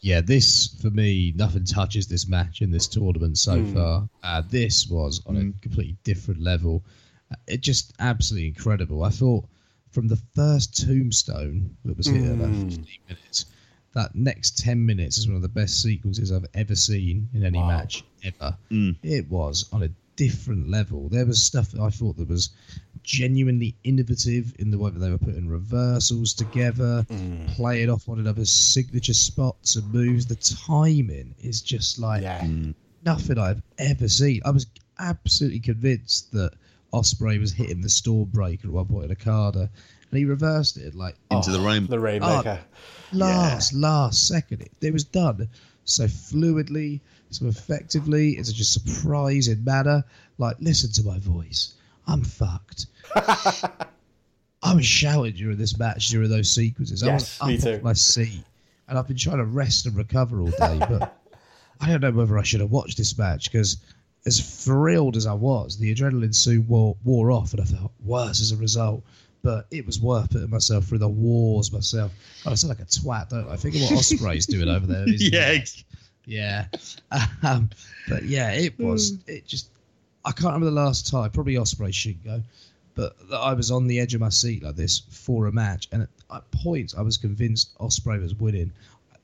yeah, this for me, nothing touches this match in this tournament so mm. far. Uh, this was on mm. a completely different level. Uh, it just absolutely incredible. I thought from the first tombstone that was here, mm. about 15 minutes, that next 10 minutes is one of the best sequences I've ever seen in any wow. match ever. Mm. It was on a different level. There was stuff I thought that was genuinely innovative in the way that they were putting reversals together, mm. playing off one another's signature spots and moves. The timing is just like yeah. Nothing I've ever seen. I was absolutely convinced that Ospreay was hitting the Stormbreaker at one point in Okada, and he reversed it like into oh, the rain. The Rainmaker. Oh, last, yeah. last second, it, it was done so fluidly so effectively. It's a just surprising manner. Like, listen to my voice. I'm fucked. I was shouting during this match during those sequences. Yes, I was up off my seat, and I've been trying to rest and recover all day. But *laughs* I don't know whether I should have watched this match because, as thrilled as I was, the adrenaline soon wore, wore off, and I felt worse as a result. But it was worth putting myself through the wars myself. I sound like a twat, don't I? Think of what Ospreay's doing over there. *laughs* yeah, yeah. *laughs* Um, but yeah, it was. Hmm. It just. I can't remember the last time. Probably Ospreay Shingo, but I was on the edge of my seat like this for a match, and at, at points I was convinced Ospreay was winning.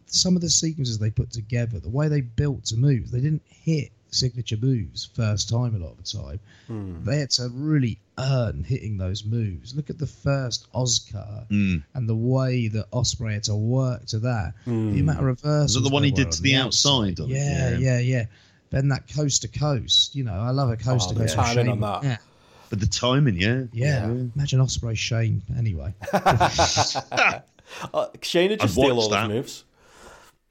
Some of the sequences they put together, the way they built to move, they didn't hit signature moves first time a lot of the time. Mm. They had to really earn hitting those moves. Look at the first Oscar mm. and the way that Ospreay had to work to that. Mm. The amount of reversals. Was that the one he did on to the, outside? outside yeah, yeah, yeah, yeah. Then that coast to coast. You know, I love a coast to coast. Timing on that. Yeah. But the timing, yeah. Yeah. yeah. Imagine Ospreay Shane anyway. *laughs* uh, Shane would just steal all that. those moves.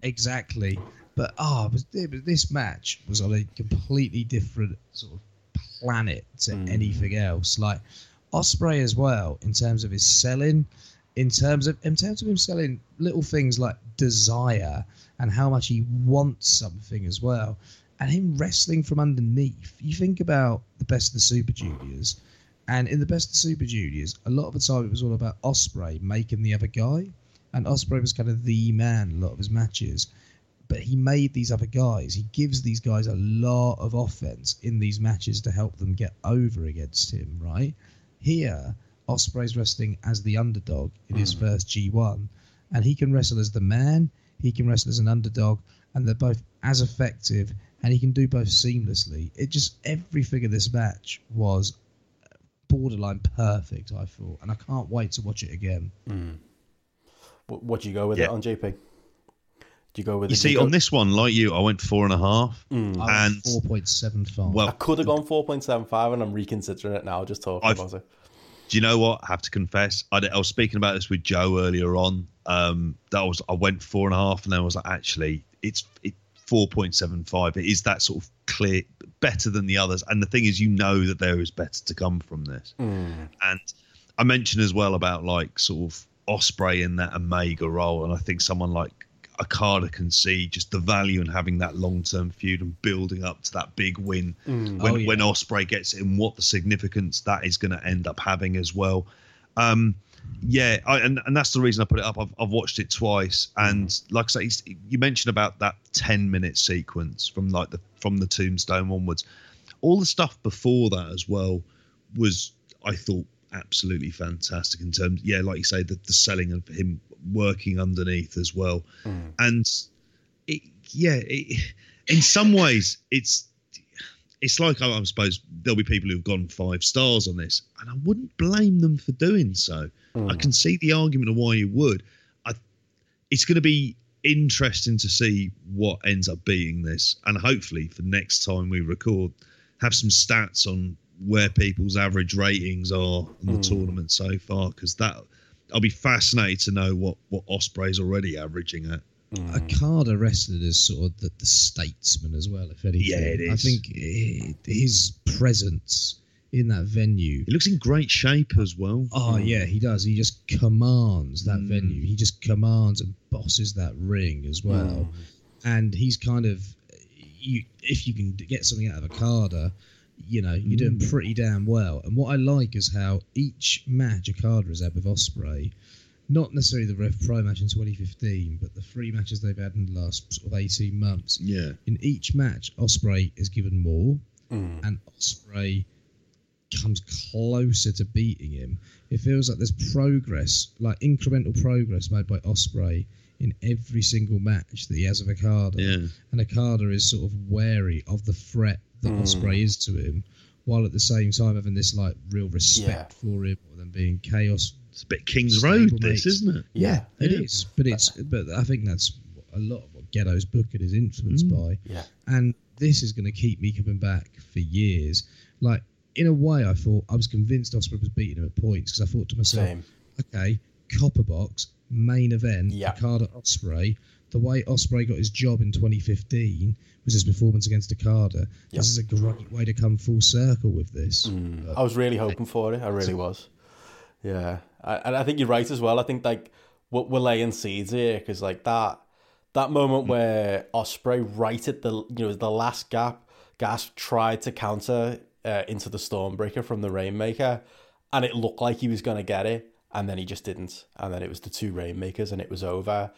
Exactly. But oh, this match was on a completely different sort of planet to mm. anything else. Like Ospreay as well, in terms of his selling, in terms of in terms of him selling little things like desire and how much he wants something as well, and him wrestling from underneath. You think about the best of the Super Juniors, and in the best of the Super Juniors, a lot of the time it was all about Ospreay making the other guy, and Ospreay was kind of the man a lot of his matches but he made these other guys. He gives these guys a lot of offense in these matches to help them get over against him, right? Here, Ospreay's wrestling as the underdog in his hmm. first G1, and he can wrestle as the man, he can wrestle as an underdog, and they're both as effective, and he can do both seamlessly. It just, everything in this match was borderline perfect, I thought, and I can't wait to watch it again. Mm. What, what do you go with yeah. it on JP? Do you go with? You see, on this one, like you, I went four and a half, mm. and four point seven five. Well, I could have gone four point seven five, and I'm reconsidering it now. Just talking I've, about it. Do you know what? I have to confess, I, I was speaking about this with Joe earlier on. Um, that was I went four and a half, and then I was like, actually, it's it four point seven five. It is that sort of clear, better than the others. And the thing is, you know that there is better to come from this. Mm. And I mentioned as well about like sort of Ospreay in that Omega role, and I think someone like Okada can see just the value in having that long term feud and building up to that big win mm. when, oh, yeah. when Ospreay gets in, what the significance that is going to end up having as well. Um, yeah, I, and and that's the reason I put it up. I've, I've watched it twice, and like I say, you mentioned about that ten minute sequence from like the from the Tombstone onwards. All the stuff before that as well was, I thought, absolutely fantastic in terms. Yeah, like you say, the, the selling of him working underneath as well. Mm. And it, yeah, it, in some ways, it's it's like I, I, suppose there'll be people who've gone five stars on this, and I wouldn't blame them for doing so. Mm. I can see the argument of why you would. I, it's going to be interesting to see what ends up being this, and hopefully for next time we record, have some stats on where people's average ratings are in Hmm. the tournament so far because that I'll be fascinated to know what what Ospreay's already averaging at. Mm. Okada wrestled as sort of the, the statesman as well, if anything. Yeah, it I think i- his presence in that venue. He looks in great shape as well. Oh mm. yeah, he does. He just commands that Mm. venue. He just commands and bosses that ring as well. Mm. And he's kind of, you if you can get something out of Okada, you know, you're doing pretty damn well. And what I like is how each match Okada has had with Ospreay, not necessarily the Rev Pro match in 2015, but the three matches they've had in the last sort of 18 months. Yeah, In each match, Ospreay is given more, Mm. and Ospreay comes closer to beating him. It feels like there's progress, like incremental progress made by Ospreay in every single match that he has of Okada. yeah. And Okada is sort of wary of the threat that Ospreay is to him, while at the same time having this like real respect for him, or them being chaos. It's a bit King's Stable Road, this isn't it? Yeah, it yeah. is. But it's but uh, I think that's a lot of what Gedo's booking is influenced mm. by Yeah. and this is going to keep me coming back for years. Like in a way, I thought I was convinced Ospreay was beating him at points because I thought to myself, Same. okay, Copper Box main event, Yeah. Okada Ospreay. The way Ospreay got his job in 2015 was his performance against Okada. Yeah. This is a great way to come full circle with this. Mm. I was really hoping for it. I really was. Yeah, I, and I think you're right as well. I think like we're, we're laying seeds here because like that that moment where Ospreay right at the you know the last gap, Gasp tried to counter uh, into the Stormbreaker from the Rainmaker, and it looked like he was gonna get it, and then he just didn't, and then it was the two Rainmakers, and it was over.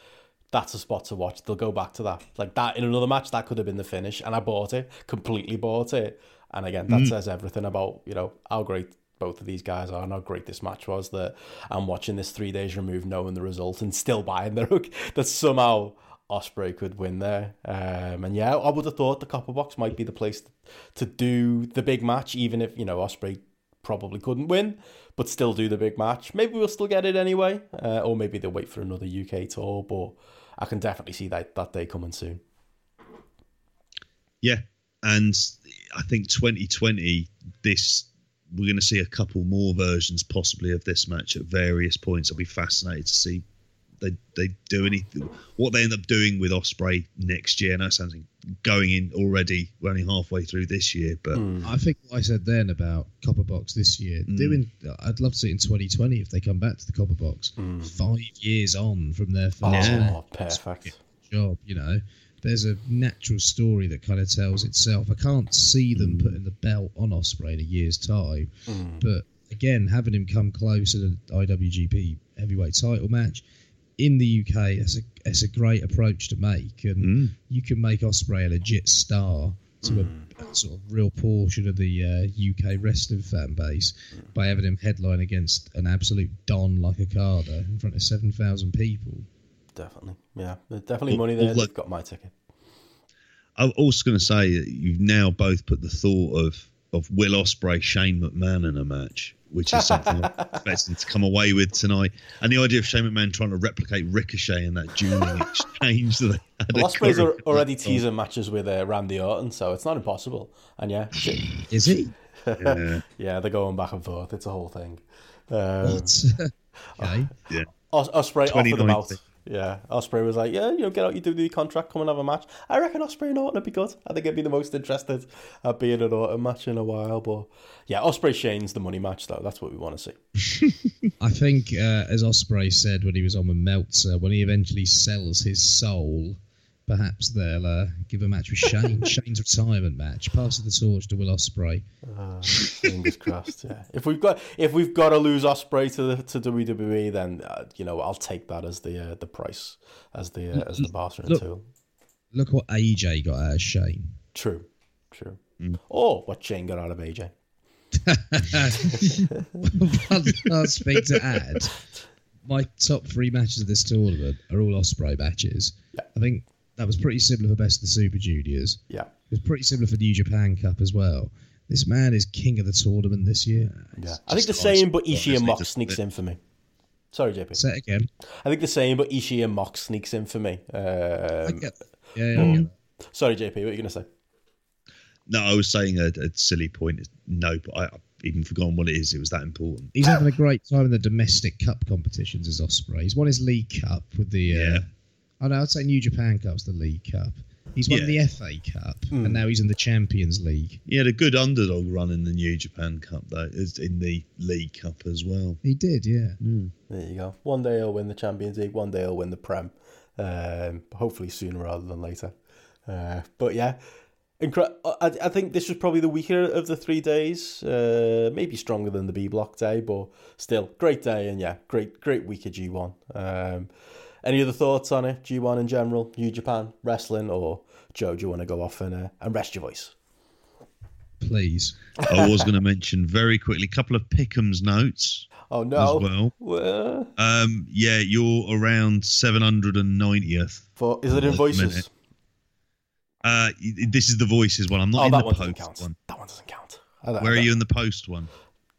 That's a spot to watch. They'll go back to that. Like that in another match, that could have been the finish, and I bought it, completely bought it. And again, that says everything about you know how great both of these guys are and how great this match was. That I'm watching this three days removed, knowing the result, and still buying the hook *laughs* that somehow Ospreay could win there. Um, and yeah, I would have thought the Copper Box might be the place to do the big match, even if you know Ospreay probably couldn't win, but still do the big match. Maybe we'll still get it anyway, uh, or maybe they'll wait for another UK tour. But I can definitely see that that day coming soon. Yeah, and I think 2020, this we're going to see a couple more versions possibly of this match at various points. I'll be fascinated to see they they do anything what they end up doing with Ospreay next year. And that sounds like going in already. We're only halfway through this year, but hmm. I think what I said then about Copper Box this year, hmm. doing, I'd love to see it in 2020 if they come back to the Copper Box hmm. five years on from their oh, first Yeah. Oh, perfect. job, you know. There's a natural story that kind of tells itself. I can't see them mm. putting the belt on Ospreay in a year's time, mm. but again, having him come close to the IWGP Heavyweight Title match in the UK, that's a a great approach to make, and mm. you can make Ospreay a legit star to a, a sort of real portion of the uh, UK wrestling fan base by having him headline against an absolute don like Okada in front of seven thousand people. Definitely. Yeah, there's definitely Well, money well, there. look- They've got my ticket. I'm also going to say that you've now both put the thought of of Will Ospreay, Shane McMahon in a match, which is something I'm *laughs* expecting to come away with tonight, and the idea of Shane McMahon trying to replicate Ricochet in that dueling *laughs* exchange that they had. Well, Ospreay's already teasing matches with uh, Randy Orton, so it's not impossible. And yeah. Is he? Yeah, *laughs* yeah, they're going back and forth. It's a whole thing. Um, okay. yeah. Os- Ospreay offered them out. 2019. Yeah, Ospreay was like, "Yeah, you know, get out your WWE contract, come and have a match." I reckon Ospreay and Orton would be good. I think I'd be the most interested at being an Orton match in a while. But yeah, Ospreay Shane's the money match though. That's what we want to see. *laughs* I think, uh, as Ospreay said when he was on with Meltzer, when he eventually sells his soul, perhaps they'll uh, give a match with Shane. *laughs* Shane's retirement match. Pass of the torch to Will Ospreay. Uh, fingers crossed. Yeah, if we've got if we've got to lose Ospreay to the, to WWE, then uh, you know I'll take that as the uh, the price as the uh, as the bartering Look- tool. Look what AJ got out of Shane. True, true. Or what Shane got out of AJ. One last thing to add. My top three matches of this tournament are all Ospreay matches. I think that was pretty similar for Best of the Super Juniors. Yeah, It was pretty similar for the New Japan Cup as well. This man is king of the tournament this year. yeah. I think the Just same, but honestly, Ishii and Mox sneaks in for me. Sorry, JP. Say it again. I think the same, but Ishii and Mox sneaks in for me. I Um, get, yeah, yeah, I get sorry, JP. What are you gonna say? no, I was saying a, a silly point. No, but I, I've even forgotten what it is. It was that important. He's having a great time in the domestic cup competitions as Ospreay. He's won his League Cup with the. Uh, Yeah. Oh no, I'd say New Japan Cup's the League Cup. He's won Yeah. the FA Cup, and now he's in the Champions League. He had a good underdog run in the New Japan Cup, though, as in the League Cup as well. He did, yeah. There you go. One day he'll win the Champions League. One day he'll win the Prem. Um, hopefully sooner rather than later. Uh, but yeah, incre- I, I think this was probably the weaker of the three days. Uh, maybe stronger than the B Block day, but still great day and yeah, great great week of G one. Um, any other thoughts on it? G one in general, New Japan wrestling, or Joe? Do you want to go off and uh, and rest your voice? Please. I was going *laughs* to mention very quickly a couple of Pickham's notes Oh as no! well. Well, Um, yeah, you're around 790th. for is it in voices? minute. Uh, this is the voices one. I'm not Oh, in the post one. That one doesn't count. Where are you in the post one?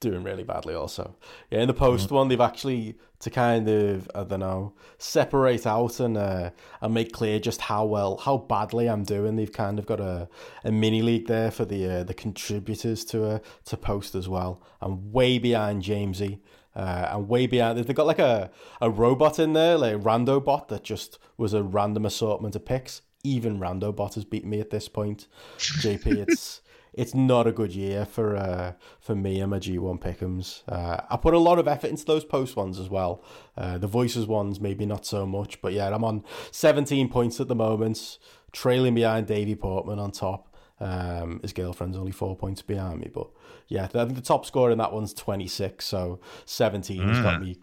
Doing really badly also. Yeah, in the post one they've actually to kind of I don't know separate out and uh, and make clear just how well how badly I'm doing. They've kind of got a, a mini league there for the uh, the contributors to uh, to post as well. I'm way behind Jamesy. Uh, and way behind, they've got like a, a robot in there, like a rando bot that just was a random assortment of picks. Even rando bot has beaten me at this point. JP, it's *laughs* it's not a good year for uh, for me and my G1 Pick'ems. Uh, I put a lot of effort into those post ones as well. Uh, the voices ones, maybe not so much, but yeah, I'm on 17 points at the moment, trailing behind Davey Portman on top. Um, his girlfriend's only four points behind me, but yeah, I think the top score in that one's 26, so 17 has got Ah. me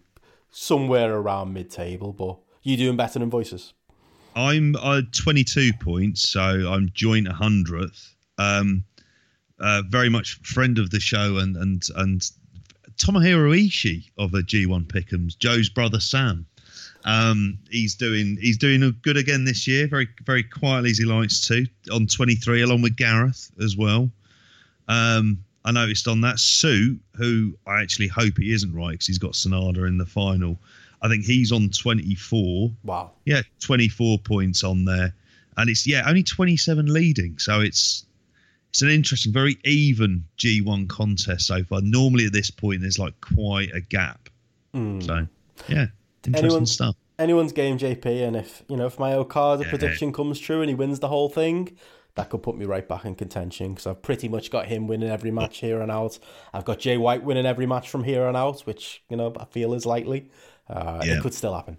somewhere around mid table. But you doing better than voices? I'm uh, 22 points, so I'm joint 100th. Um, uh, very much friend of the show and and and Tomohiro Ishii of a G1 Pick'ems, Joe's brother Sam. Um, he's doing he's doing good again this year, very very quietly as he likes to, on 23 along with Gareth as well. Um, I noticed on that suit, who I actually hope he isn't right because he's got Sanada in the final. I think he's on 24. Wow. Yeah, 24 points on there. And it's yeah, only 27 leading. So it's it's an interesting, very even G1 contest so far. Normally at this point there's like quite a gap. So yeah, interesting stuff. anyone's game, JP, and if you know if my Okada Yeah. prediction comes true and he wins the whole thing, that could put me right back in contention because I've pretty much got him winning every match here and out. I've got Jay White winning every match from here on out, which you know I feel is likely. Uh, Yeah. It could still happen.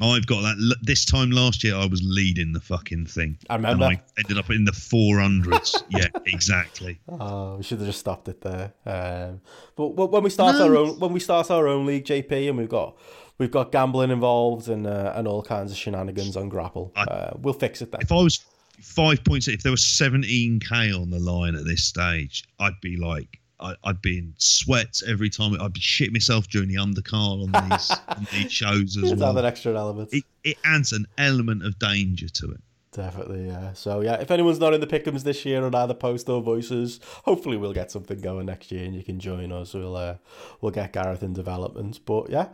I've got that. This time last year, I was leading the fucking thing. I remember. And I ended up in the 400s. *laughs* yeah, exactly. Oh, we should have just stopped it there. Um, but when we start our own when we start our own league, JP, and we've got we've got gambling involved and uh, and all kinds of shenanigans on GRAPPL, I- uh, we'll fix it then. If I was five points, if there was 17k on the line at this stage, I'd be like, I, I'd be in sweats every time. I'd be shitting myself during the undercard on these *laughs* on these shows as have well. an extra element. It, it adds an element of danger to it. Definitely, yeah. So yeah, if anyone's not in the pickums this year on either post or voices, hopefully we'll get something going next year and you can join us. We'll uh, we'll get Gareth in development. But yeah.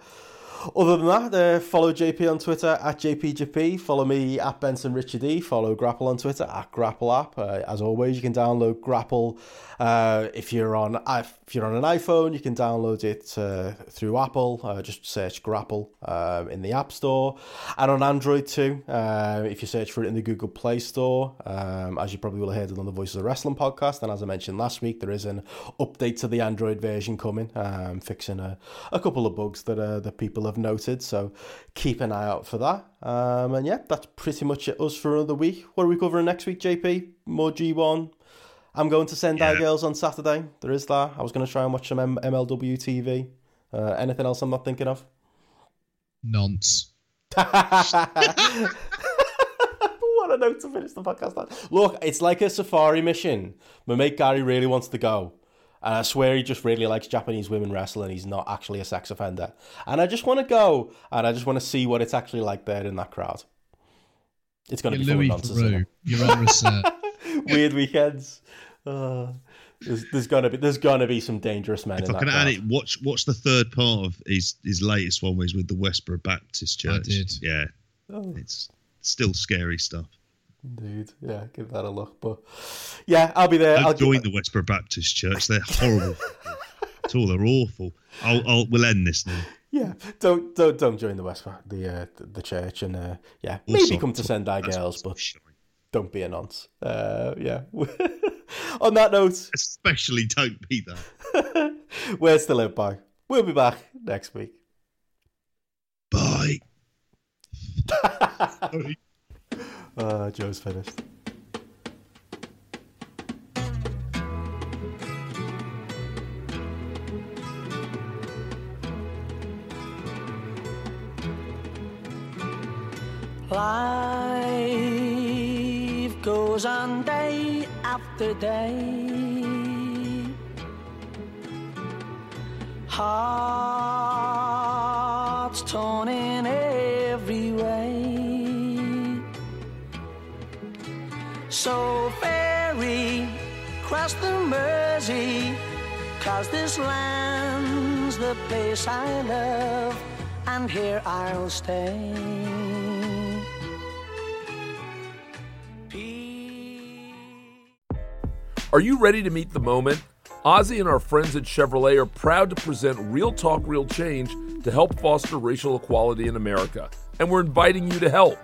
Other than that, uh, follow JP on Twitter at JPGP. Follow me at Benson Richard E. Follow GRAPPL on Twitter at GRAPPL App. Uh, as always, you can download GRAPPL uh, if you're on if you're on an iPhone. You can download it uh, through Apple. Uh, just search GRAPPL um, in the App Store, and on Android too. Uh, if you search for it in the Google Play Store, um, as you probably will have heard on the Voices of Wrestling podcast, and as I mentioned last week, there is an update to the Android version coming, um, fixing a, a couple of bugs that that people have noted. So keep an eye out for that. Um, and yeah, that's pretty much it us for another week. What are we covering next week, JP? More G1. I'm going to Sendai Yeah. Girls on Saturday. There is that. I was going to try and watch some M- MLW TV. Uh, anything else I'm not thinking of? Nonce. *laughs* what a note to finish the podcast on. Look, it's like a safari mission. My mate Gary really wants to go. And I swear he just really likes Japanese women wrestling. He's not actually a sex offender. And I just want to go and I just want to see what it's actually like there in that crowd. It's going to be full Louis of nonsense. You're on. *laughs* Weird weekends. Uh, there's, there's gonna be there's gonna be some dangerous men If in I can add it, watch watch the third part of his his latest one, where he's with the Westboro Baptist Church. did. Yeah, Oh. it's still scary stuff. Indeed, yeah, give that a look. But yeah, I'll be there. Don't I'll join the Westboro Baptist Church. They're horrible. it's all, they're awful. I'll, I'll we'll end this now. Yeah, don't don't don't join the West the uh, the, the church, and uh, yeah, Also, maybe come to Sendai Girls, but don't be a nonce. Uh, yeah. *laughs* On that note, Especially don't be that. where's to live by? We'll be back next week. Bye. *laughs* Uh, Joe's finished. Life goes on day after day. Hearts torn in every So ferry cross the Mersey, cause this land's the place I love, and here I'll stay. Are you ready to meet the moment? OZY and our friends at Chevrolet are proud to present Real Talk, Real Change to help foster racial equality in America. And we're inviting you to help.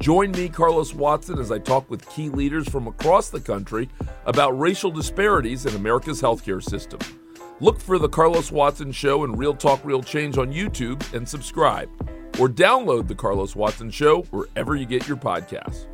Join me, Carlos Watson, as I talk with key leaders from across the country about racial disparities in America's healthcare system. Look for The Carlos Watson Show and Real Talk, Real Change on YouTube and subscribe. Or download The Carlos Watson Show wherever you get your podcasts.